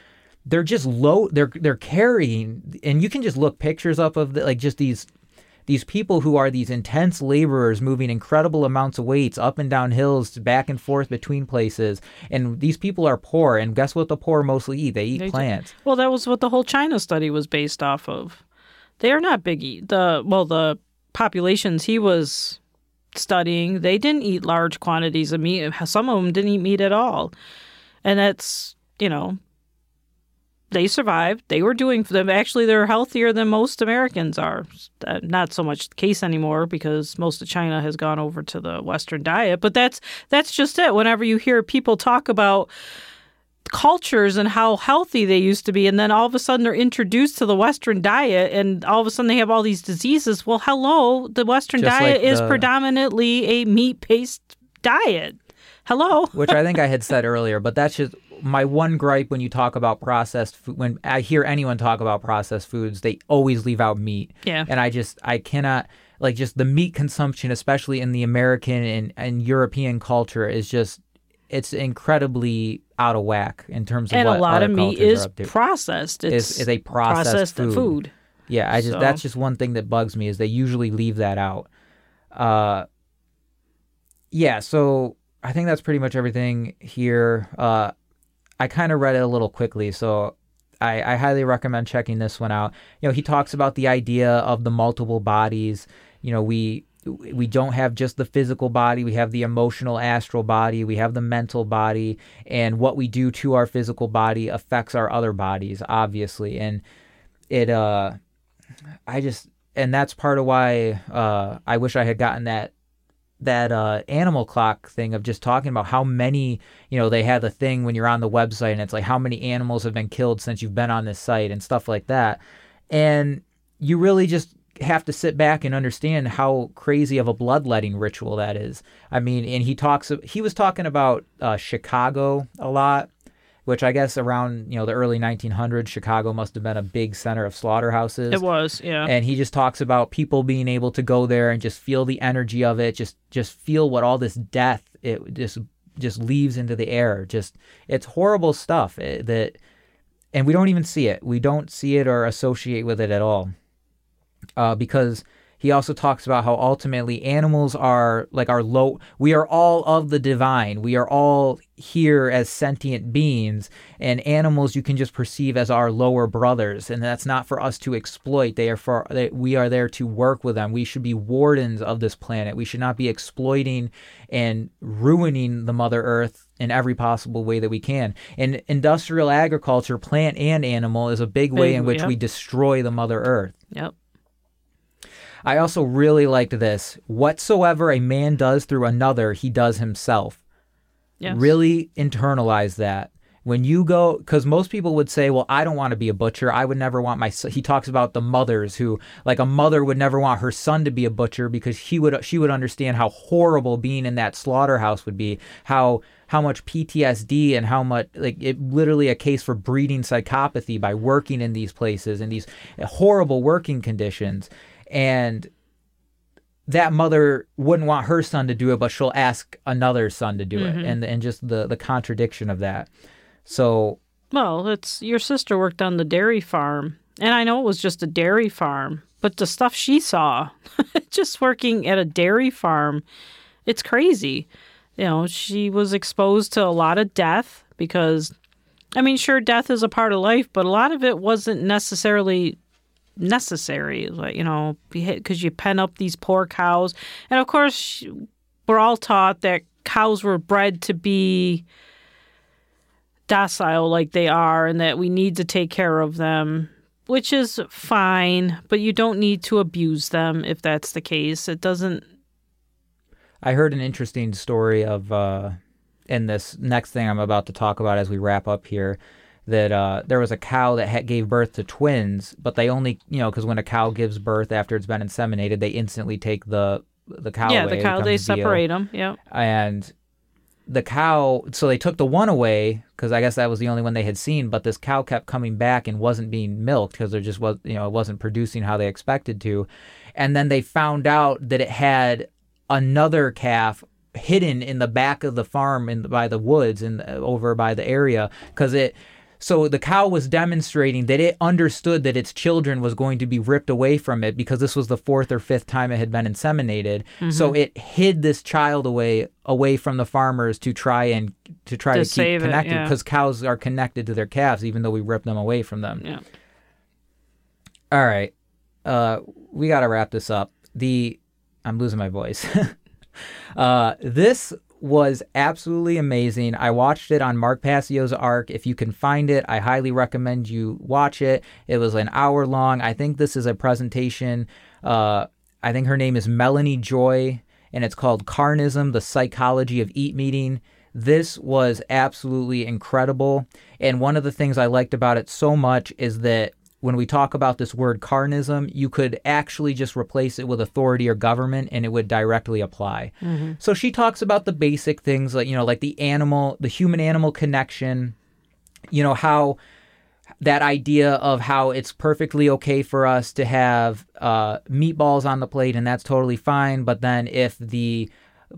they're just low they're they're carrying and you can just look pictures up of the, like just these these people who are these intense laborers moving incredible amounts of weights up and down hills back and forth between places and these people are poor and guess what the poor mostly eat they eat They do. plants Well, that was what the whole China study was based off of. They are not big eat. The well, the populations he was studying, they didn't eat large quantities of meat. Some of them didn't eat meat at all, and that's you know, they survived. They were doing them. Actually, they're healthier than most Americans are. Uh, not so much the case anymore because most of China has gone over to the Western diet. But that's that's just it. Whenever you hear people talk about cultures and how healthy they used to be and then all of a sudden they're introduced to the western diet and all of a sudden they have all these diseases well hello the western Just diet like is predominantly a meat-based diet hello which I think I had said earlier, but that's just my one gripe when you talk about processed food. When I hear anyone talk about processed foods, they always leave out meat. Yeah. And I just, I cannot, like, just the meat consumption, especially in the American and, and European culture, is just, it's incredibly out of whack in terms of and what a lot of meat is processed it's is, is a processed, food. food. Yeah, I just So- that's just one thing that bugs me is they usually leave that out. Uh yeah, so I think that's pretty much everything here. Uh I kind of read it a little quickly, so I, I highly recommend checking this one out. You know, he talks about the idea of the multiple bodies. You know, we we don't have just the physical body, we have the emotional astral body, we have the mental body, and what we do to our physical body affects our other bodies, obviously. And it uh I just and that's part of why uh I wish I had gotten that that uh animal clock thing of just talking about how many you know they had the thing when you're on the website and it's like how many animals have been killed since you've been on this site and stuff like that. And you really just have to sit back and understand how crazy of a bloodletting ritual that is. I mean and he talks he was talking about uh, chicago a lot which i guess around you know the early 1900s chicago must have been a big center of slaughterhouses. It was yeah. And he just talks about people being able to go there and just feel the energy of it just just feel what all this death it just just leaves into the air. Just it's horrible stuff eh, that and we don't even see it. We don't see it or associate with it at all. Uh, because he also talks about how ultimately animals are like our low we are all of the divine. We are all here as sentient beings and animals you can just perceive as our lower brothers and that's not for us to exploit. They are for they, we are there to work with them. We should be wardens of this planet. We should not be exploiting and ruining the mother earth in every possible way that we can. And industrial agriculture plant and animal is a big way in which yep. we destroy the mother earth. Yep I also really liked this. Whatsoever a man does through another, he does himself. yes. Really internalize that. When you go, because most people would say, well, I don't want to be a butcher. I would never want my son. He talks about the mothers who, like a mother would never want her son to be a butcher because he would, she would understand how horrible being in that slaughterhouse would be, how, how much PTSD and how much, like, it literally a case for breeding psychopathy by working in these places and these horrible working conditions. And that mother wouldn't want her son to do it, but she'll ask another son to do it, mm-hmm. and and just the the contradiction of that. So Well, it's your sister worked on the dairy farm, and I know it was just a dairy farm, but the stuff she saw, just working at a dairy farm, it's crazy. You know, she was exposed to a lot of death because, I mean, sure, death is a part of life, but a lot of it wasn't necessarily necessary. Like, you know, because you pen up these poor cows. And of course, we're all taught that cows were bred to be docile like they are and that we need to take care of them, which is fine, but you don't need to abuse them if that's the case. It doesn't. I heard an interesting story of uh, in this next thing I'm about to talk about as we wrap up here. That uh, there was a cow that had, gave birth to twins, but they only, you know, because when a cow gives birth after it's been inseminated, they instantly take the the cow yeah, away. the cow, they separate them. Yeah. and the cow so they took the one away because i guess that was the only one they had seen but this cow kept coming back and wasn't being milked because there just was you know it wasn't producing how they expected to and then they found out that it had another calf hidden in the back of the farm in by the woods and over by the area because it so the cow was demonstrating that it understood that its children was going to be ripped away from it because this was the fourth or fifth time it had been inseminated. Mm-hmm. So it hid this child away away from the farmers to try and to try To to, keep connected yeah. because cows are connected to their calves even though we rip them away from them. Yeah. All right. Uh, we got to wrap this up. The I'm losing my voice. uh, this was absolutely amazing. I watched it on Mark Passio's Arc. If you can find it, I highly recommend you watch it. It was an hour long. I think this is a presentation. Uh, I think her name is Melanie Joy, and it's called Carnism: The Psychology of Eating Meat. This was absolutely incredible. And one of the things I liked about it so much is that when we talk about this word carnism, you could actually just replace it with authority or government and it would directly apply. Mm-hmm. So she talks about the basic things like, you know, like the animal, the human animal connection, you know, how that idea of how it's perfectly okay for us to have uh, meatballs on the plate and that's totally fine. But then if the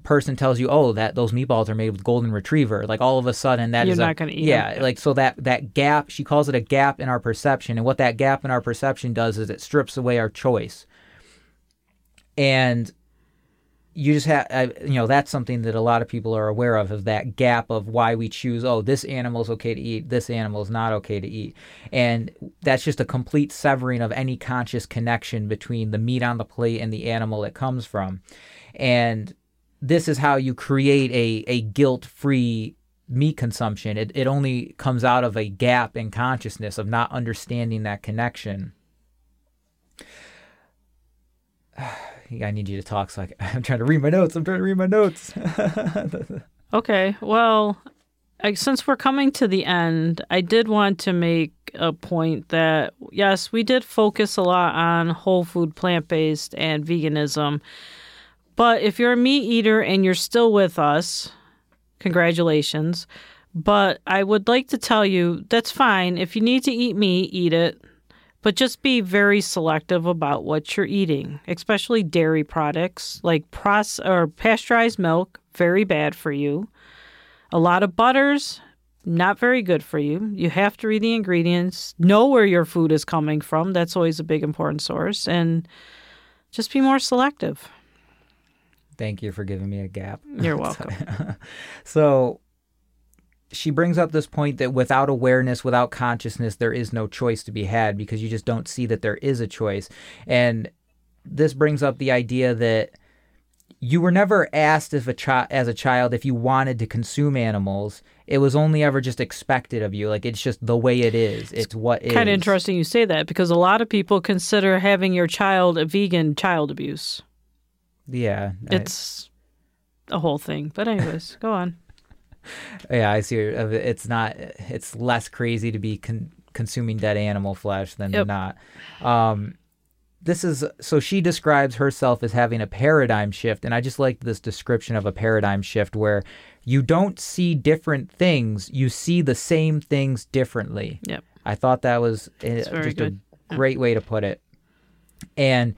person tells you, "Oh, that those meatballs are made with golden retriever," like all of a sudden that You're is not gonna eat yeah, them. like so that that gap. She calls it a gap in our perception, and what that gap in our perception does is it strips away our choice, and you just have you know that's something that a lot of people are aware of is that gap of why we choose oh this animal is okay to eat this animal is not okay to eat and that's just a complete severing of any conscious connection between the meat on the plate and the animal it comes from and this is how you create a, a guilt free meat consumption. It, it only comes out of a gap in consciousness of not understanding that connection. I need you to talk so I I'm trying to read my notes. I'm trying to read my notes. Okay, well, I, since we're coming to the end, I did want to make a point that yes, we did focus a lot on whole food, plant based, and veganism. But if you're a meat eater and you're still with us, congratulations. But I would like to tell you that's fine. If you need to eat meat, eat it. But just be very selective about what you're eating, especially dairy products like proce- or pasteurized milk, very bad for you. A lot of butters, not very good for you. You have to read the ingredients, know where your food is coming from. That's always a big important source. And just be more selective. Thank you for giving me a gap. You're welcome. so she brings up this point that without awareness, without consciousness, there is no choice to be had because you just don't see that there is a choice. And this brings up the idea that you were never asked if a chi- as a child if you wanted to consume animals. It was only ever just expected of you. Like it's just the way it is. It's what is. kind of interesting you say that because a lot of people consider having your child a vegan child abuse. Yeah. It's a whole thing. But anyways, go on. Yeah, I see. uh, It's not. It's less crazy to be con- consuming dead animal flesh than Yep. not. Um, this is so she describes herself as having a paradigm shift, and I just like this description of a paradigm shift where you don't see different things, you see the same things differently. Yep. I thought that was uh, very just good. a great way to put it. And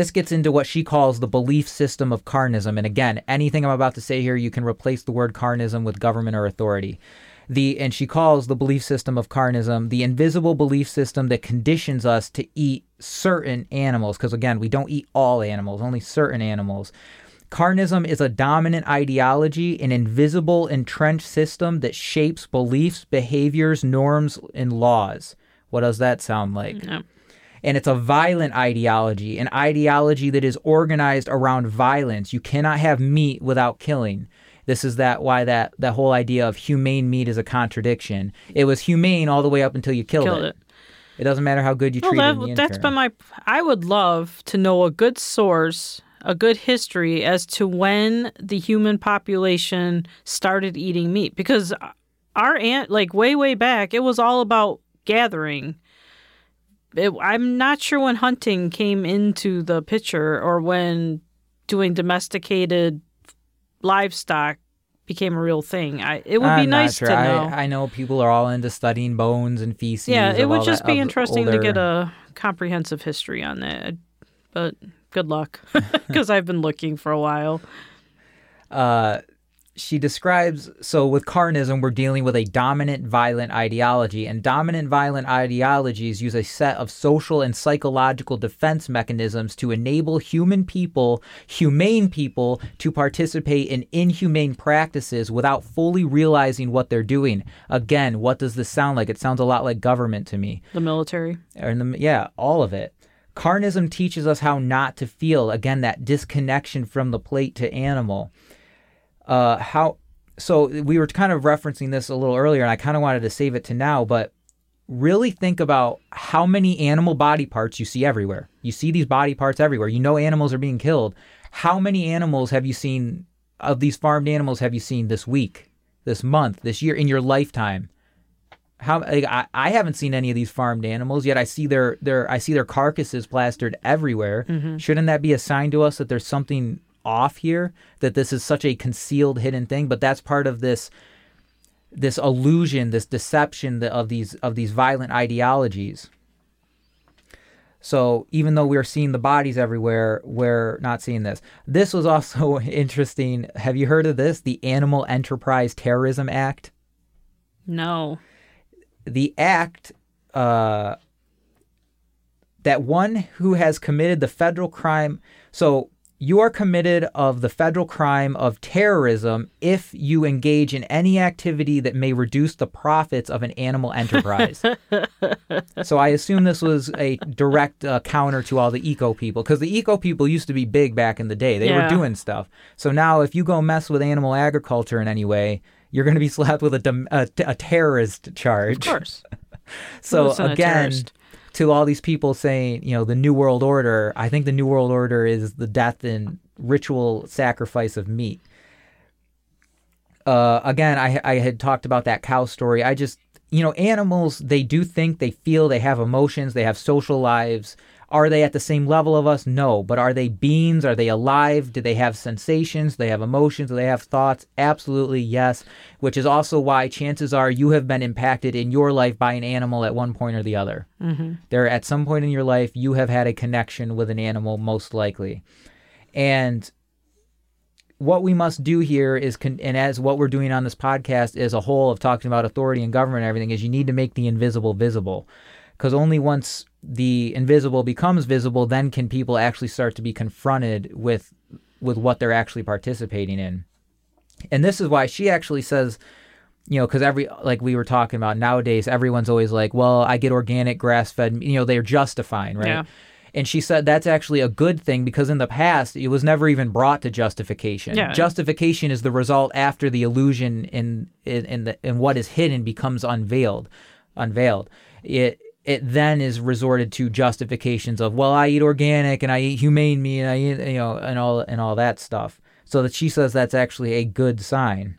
this gets into what she calls the belief system of carnism. And again, anything I'm about to say here, you can replace the word carnism with government or authority. The and she calls the belief system of carnism the invisible belief system that conditions us to eat certain animals. Because again, we don't eat all animals, only certain animals. Carnism is a dominant ideology, an invisible, entrenched system that shapes beliefs, behaviors, norms, and laws. What does that sound like? And it's a violent ideology, an ideology that is organized around violence. You cannot have meat without killing. This is that why that that whole idea of humane meat is a contradiction. It was humane all the way up until you killed, Killed it. it. It doesn't matter how good you treat it. in That's been my. I would love to know a good source, a good history as to when the human population started eating meat. Because our aunt, like way, way back, it was all about gathering. It, I'm not sure when hunting came into the picture or when doing domesticated livestock became a real thing. I, it would be I'm not nice sure. to know. I, I know people are all into studying bones and feces. Yeah, it would just be interesting to get a comprehensive history on that. But good luck, because I've been looking for a while. uh, she describes so with carnism we're dealing with a dominant violent ideology and dominant violent ideologies use a set of social and psychological defense mechanisms to enable human people humane people to participate in inhumane practices without fully realizing what they're doing again what does this sound like it sounds a lot like government to me The military. the, yeah, all of it. Carnism teaches us how not to feel. Again, that disconnection from the plate to animal. Uh, how so we were kind of referencing this a little earlier, and I kind of wanted to save it to now, but really think about how many animal body parts you see everywhere. You see these body parts everywhere. You know animals are being killed. How many animals have you seen of these farmed animals have you seen this week, this month, this year in your lifetime? How like, I, I haven't seen any of these farmed animals yet. I see their their I see their carcasses plastered everywhere. Shouldn't that be a sign to us that there's something off here? That this is such a concealed, hidden thing? But that's part of this this illusion, this deception of these of these violent ideologies. So even though we're seeing the bodies everywhere, we're not seeing this. This was also interesting. Have you heard of this? The Animal Enterprise Terrorism Act. No. The act uh, that one who has committed the federal crime. So you are committed of the federal crime of terrorism if you engage in any activity that may reduce the profits of an animal enterprise. so I assume this was a direct uh, counter to all the eco people because the eco people used to be big back in the day. They were doing stuff. So now if you go mess with animal agriculture in any way, you're going to be slapped with a, dom- a, a terrorist charge. Of course. So again. To all these people saying, you know, the New World Order, I think the New World Order is the death and ritual sacrifice of meat. Uh, again, I I had talked about that cow story. I just, you know, animals they do think, they feel, they have emotions, they have social lives. Are they at the same level of us? No. But are they beings? Are they alive? Do they have sensations? Do they have emotions? Do they have thoughts? Absolutely yes. Which is also why chances are you have been impacted in your life by an animal at one point or the other. Mm-hmm. There, at some point in your life, you have had a connection with an animal, most likely. And what we must do here is, con- and as what we're doing on this podcast as a whole of talking about authority and government and everything, is you need to make the invisible visible. Because only once the invisible becomes visible, then can people actually start to be confronted with with what they're actually participating in. And this is why she actually says, you know, because every like we were talking about nowadays, everyone's always like, well, I get organic, grass fed. You know, they're justifying, right? Yeah. And she said that's actually a good thing because in the past it was never even brought to justification. Yeah. Justification is the result after the illusion in in in, the, in what is hidden becomes unveiled, unveiled. It it then is resorted to justifications of well I eat organic and I eat humane meat and I eat you know and all and all that stuff. So that she says that's actually a good sign.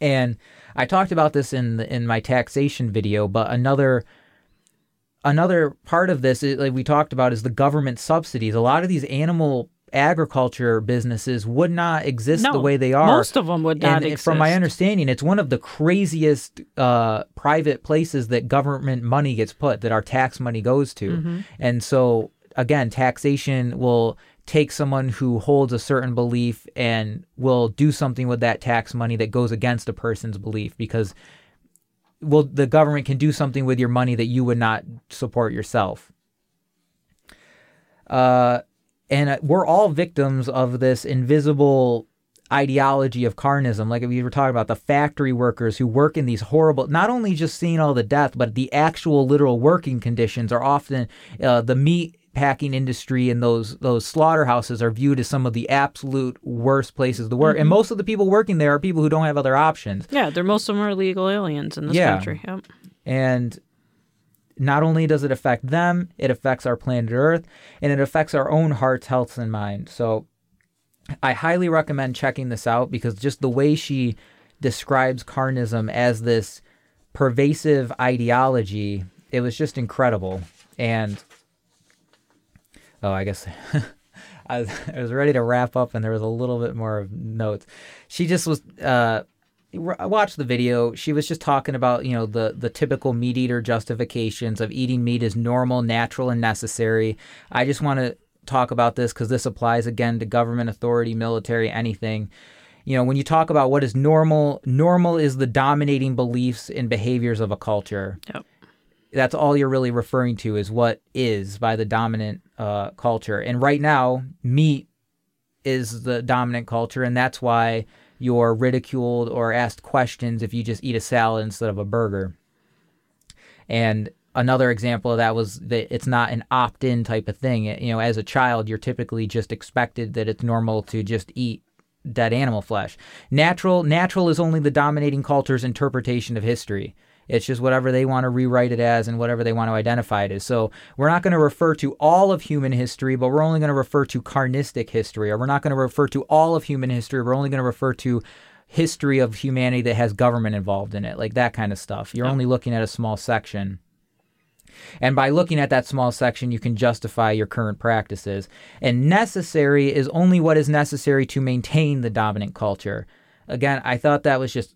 And I talked about this in the, in my taxation video, but another another part of this is, like we talked about is the government subsidies. A lot of these animal agriculture businesses would not exist No, the way they are. most of them would not and exist. from my understanding, it's one of the craziest uh, private places that government money gets put, that our tax money goes to. Mm-hmm. And so, again, taxation will take someone who holds a certain belief and will do something with that tax money that goes against a person's belief because well the government can do something with your money that you would not support yourself uh, and uh, we're all victims of this invisible ideology of carnism like we were talking about the factory workers who work in these horrible not only just seeing all the death but the actual literal working conditions are often uh, the meat packing industry and those those slaughterhouses are viewed as some of the absolute worst places to work and most of the people working there are people who don't have other options Yeah, they're most of them are illegal aliens in this Yeah. country. Yep. and not only does it affect them, it affects our planet Earth and it affects our own hearts, health, and mind. So I highly recommend checking this out because just the way she describes carnism as this pervasive ideology, it was just incredible. And oh, I guess I was, ready to wrap up and there was a little bit more of notes. She just was uh I watched the video. She was just talking about, you know, the the typical meat eater justifications of eating meat is normal, natural, and necessary. I just want to talk about this because this applies again to government authority, military, anything. You know, when you talk about what is normal, normal is the dominating beliefs and behaviors of a culture. Yep. That's all you're really referring to is what is by the dominant uh, culture. And right now, meat is the dominant culture, and that's why you're ridiculed or asked questions if you just eat a salad instead of a burger. And another example of that was that it's not an opt-in type of thing. You know, as a child, you're typically just expected that it's normal to just eat dead animal flesh. Natural natural is only the dominating culture's interpretation of history. It's just whatever they want to rewrite it as and whatever they want to identify it as. So we're not going to refer to all of human history, but we're only going to refer to carnistic history, or we're not going to refer to all of human history. We're only going to refer to history of humanity that has government involved in it, like that kind of stuff. You're only looking at a small section. And by looking at that small section, you can justify your current practices. And necessary is only what is necessary to maintain the dominant culture. Again, I thought that was just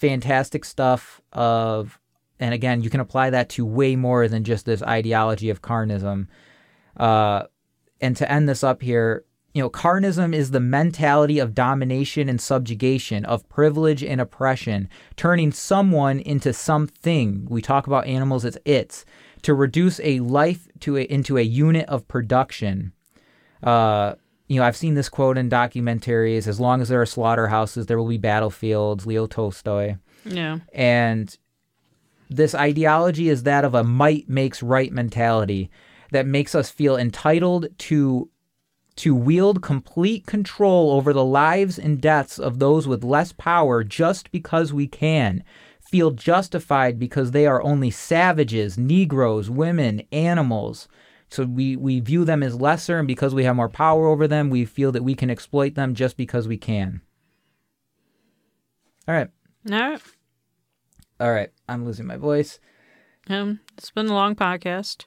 fantastic stuff of and again, you can apply that to way more than just this ideology of carnism. Uh, and to end this up here, you know, carnism is the mentality of domination and subjugation, of privilege and oppression, turning someone into something. We talk about animals as its to reduce a life to a, into a unit of production. Uh, you know, I've seen this quote in documentaries: "As long as there are slaughterhouses, there will be battlefields." Leo Tolstoy. Yeah. And this ideology is that of a might makes right mentality that makes us feel entitled to to wield complete control over the lives and deaths of those with less power just because we can. Feel justified because they are only savages, Negroes, women, animals. So we, we view them as lesser, and because we have more power over them, we feel that we can exploit them just because we can. All right. All right. All right. I'm losing my voice. Um, it's been a long podcast.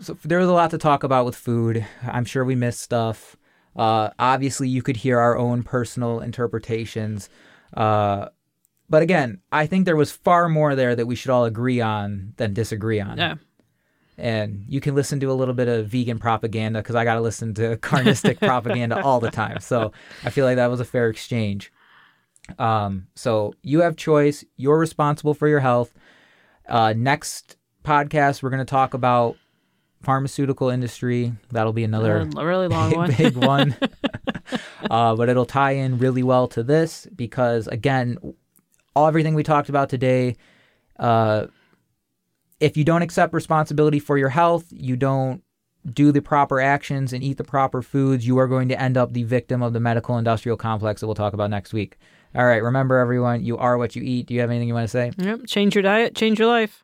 So there was a lot to talk about with food. I'm sure we missed stuff. Uh, obviously, you could hear our own personal interpretations. Uh, but again, I think there was far more there that we should all agree on than disagree on. Yeah. And you can listen to a little bit of vegan propaganda because I got to listen to carnistic propaganda all the time. So I feel like that was a fair exchange. Um, so you have choice. You're responsible for your health. Uh, next podcast, we're going to talk about pharmaceutical industry. That'll be another a really long big, one. big one. uh, but it'll tie in really well to this because, again, all everything we talked about today. If you don't accept responsibility for your health, you don't do the proper actions and eat the proper foods, you are going to end up the victim of the medical industrial complex that we'll talk about next week. All right, remember everyone, you are what you eat. Do you have anything you want to say? Yep. Change your diet, change your life.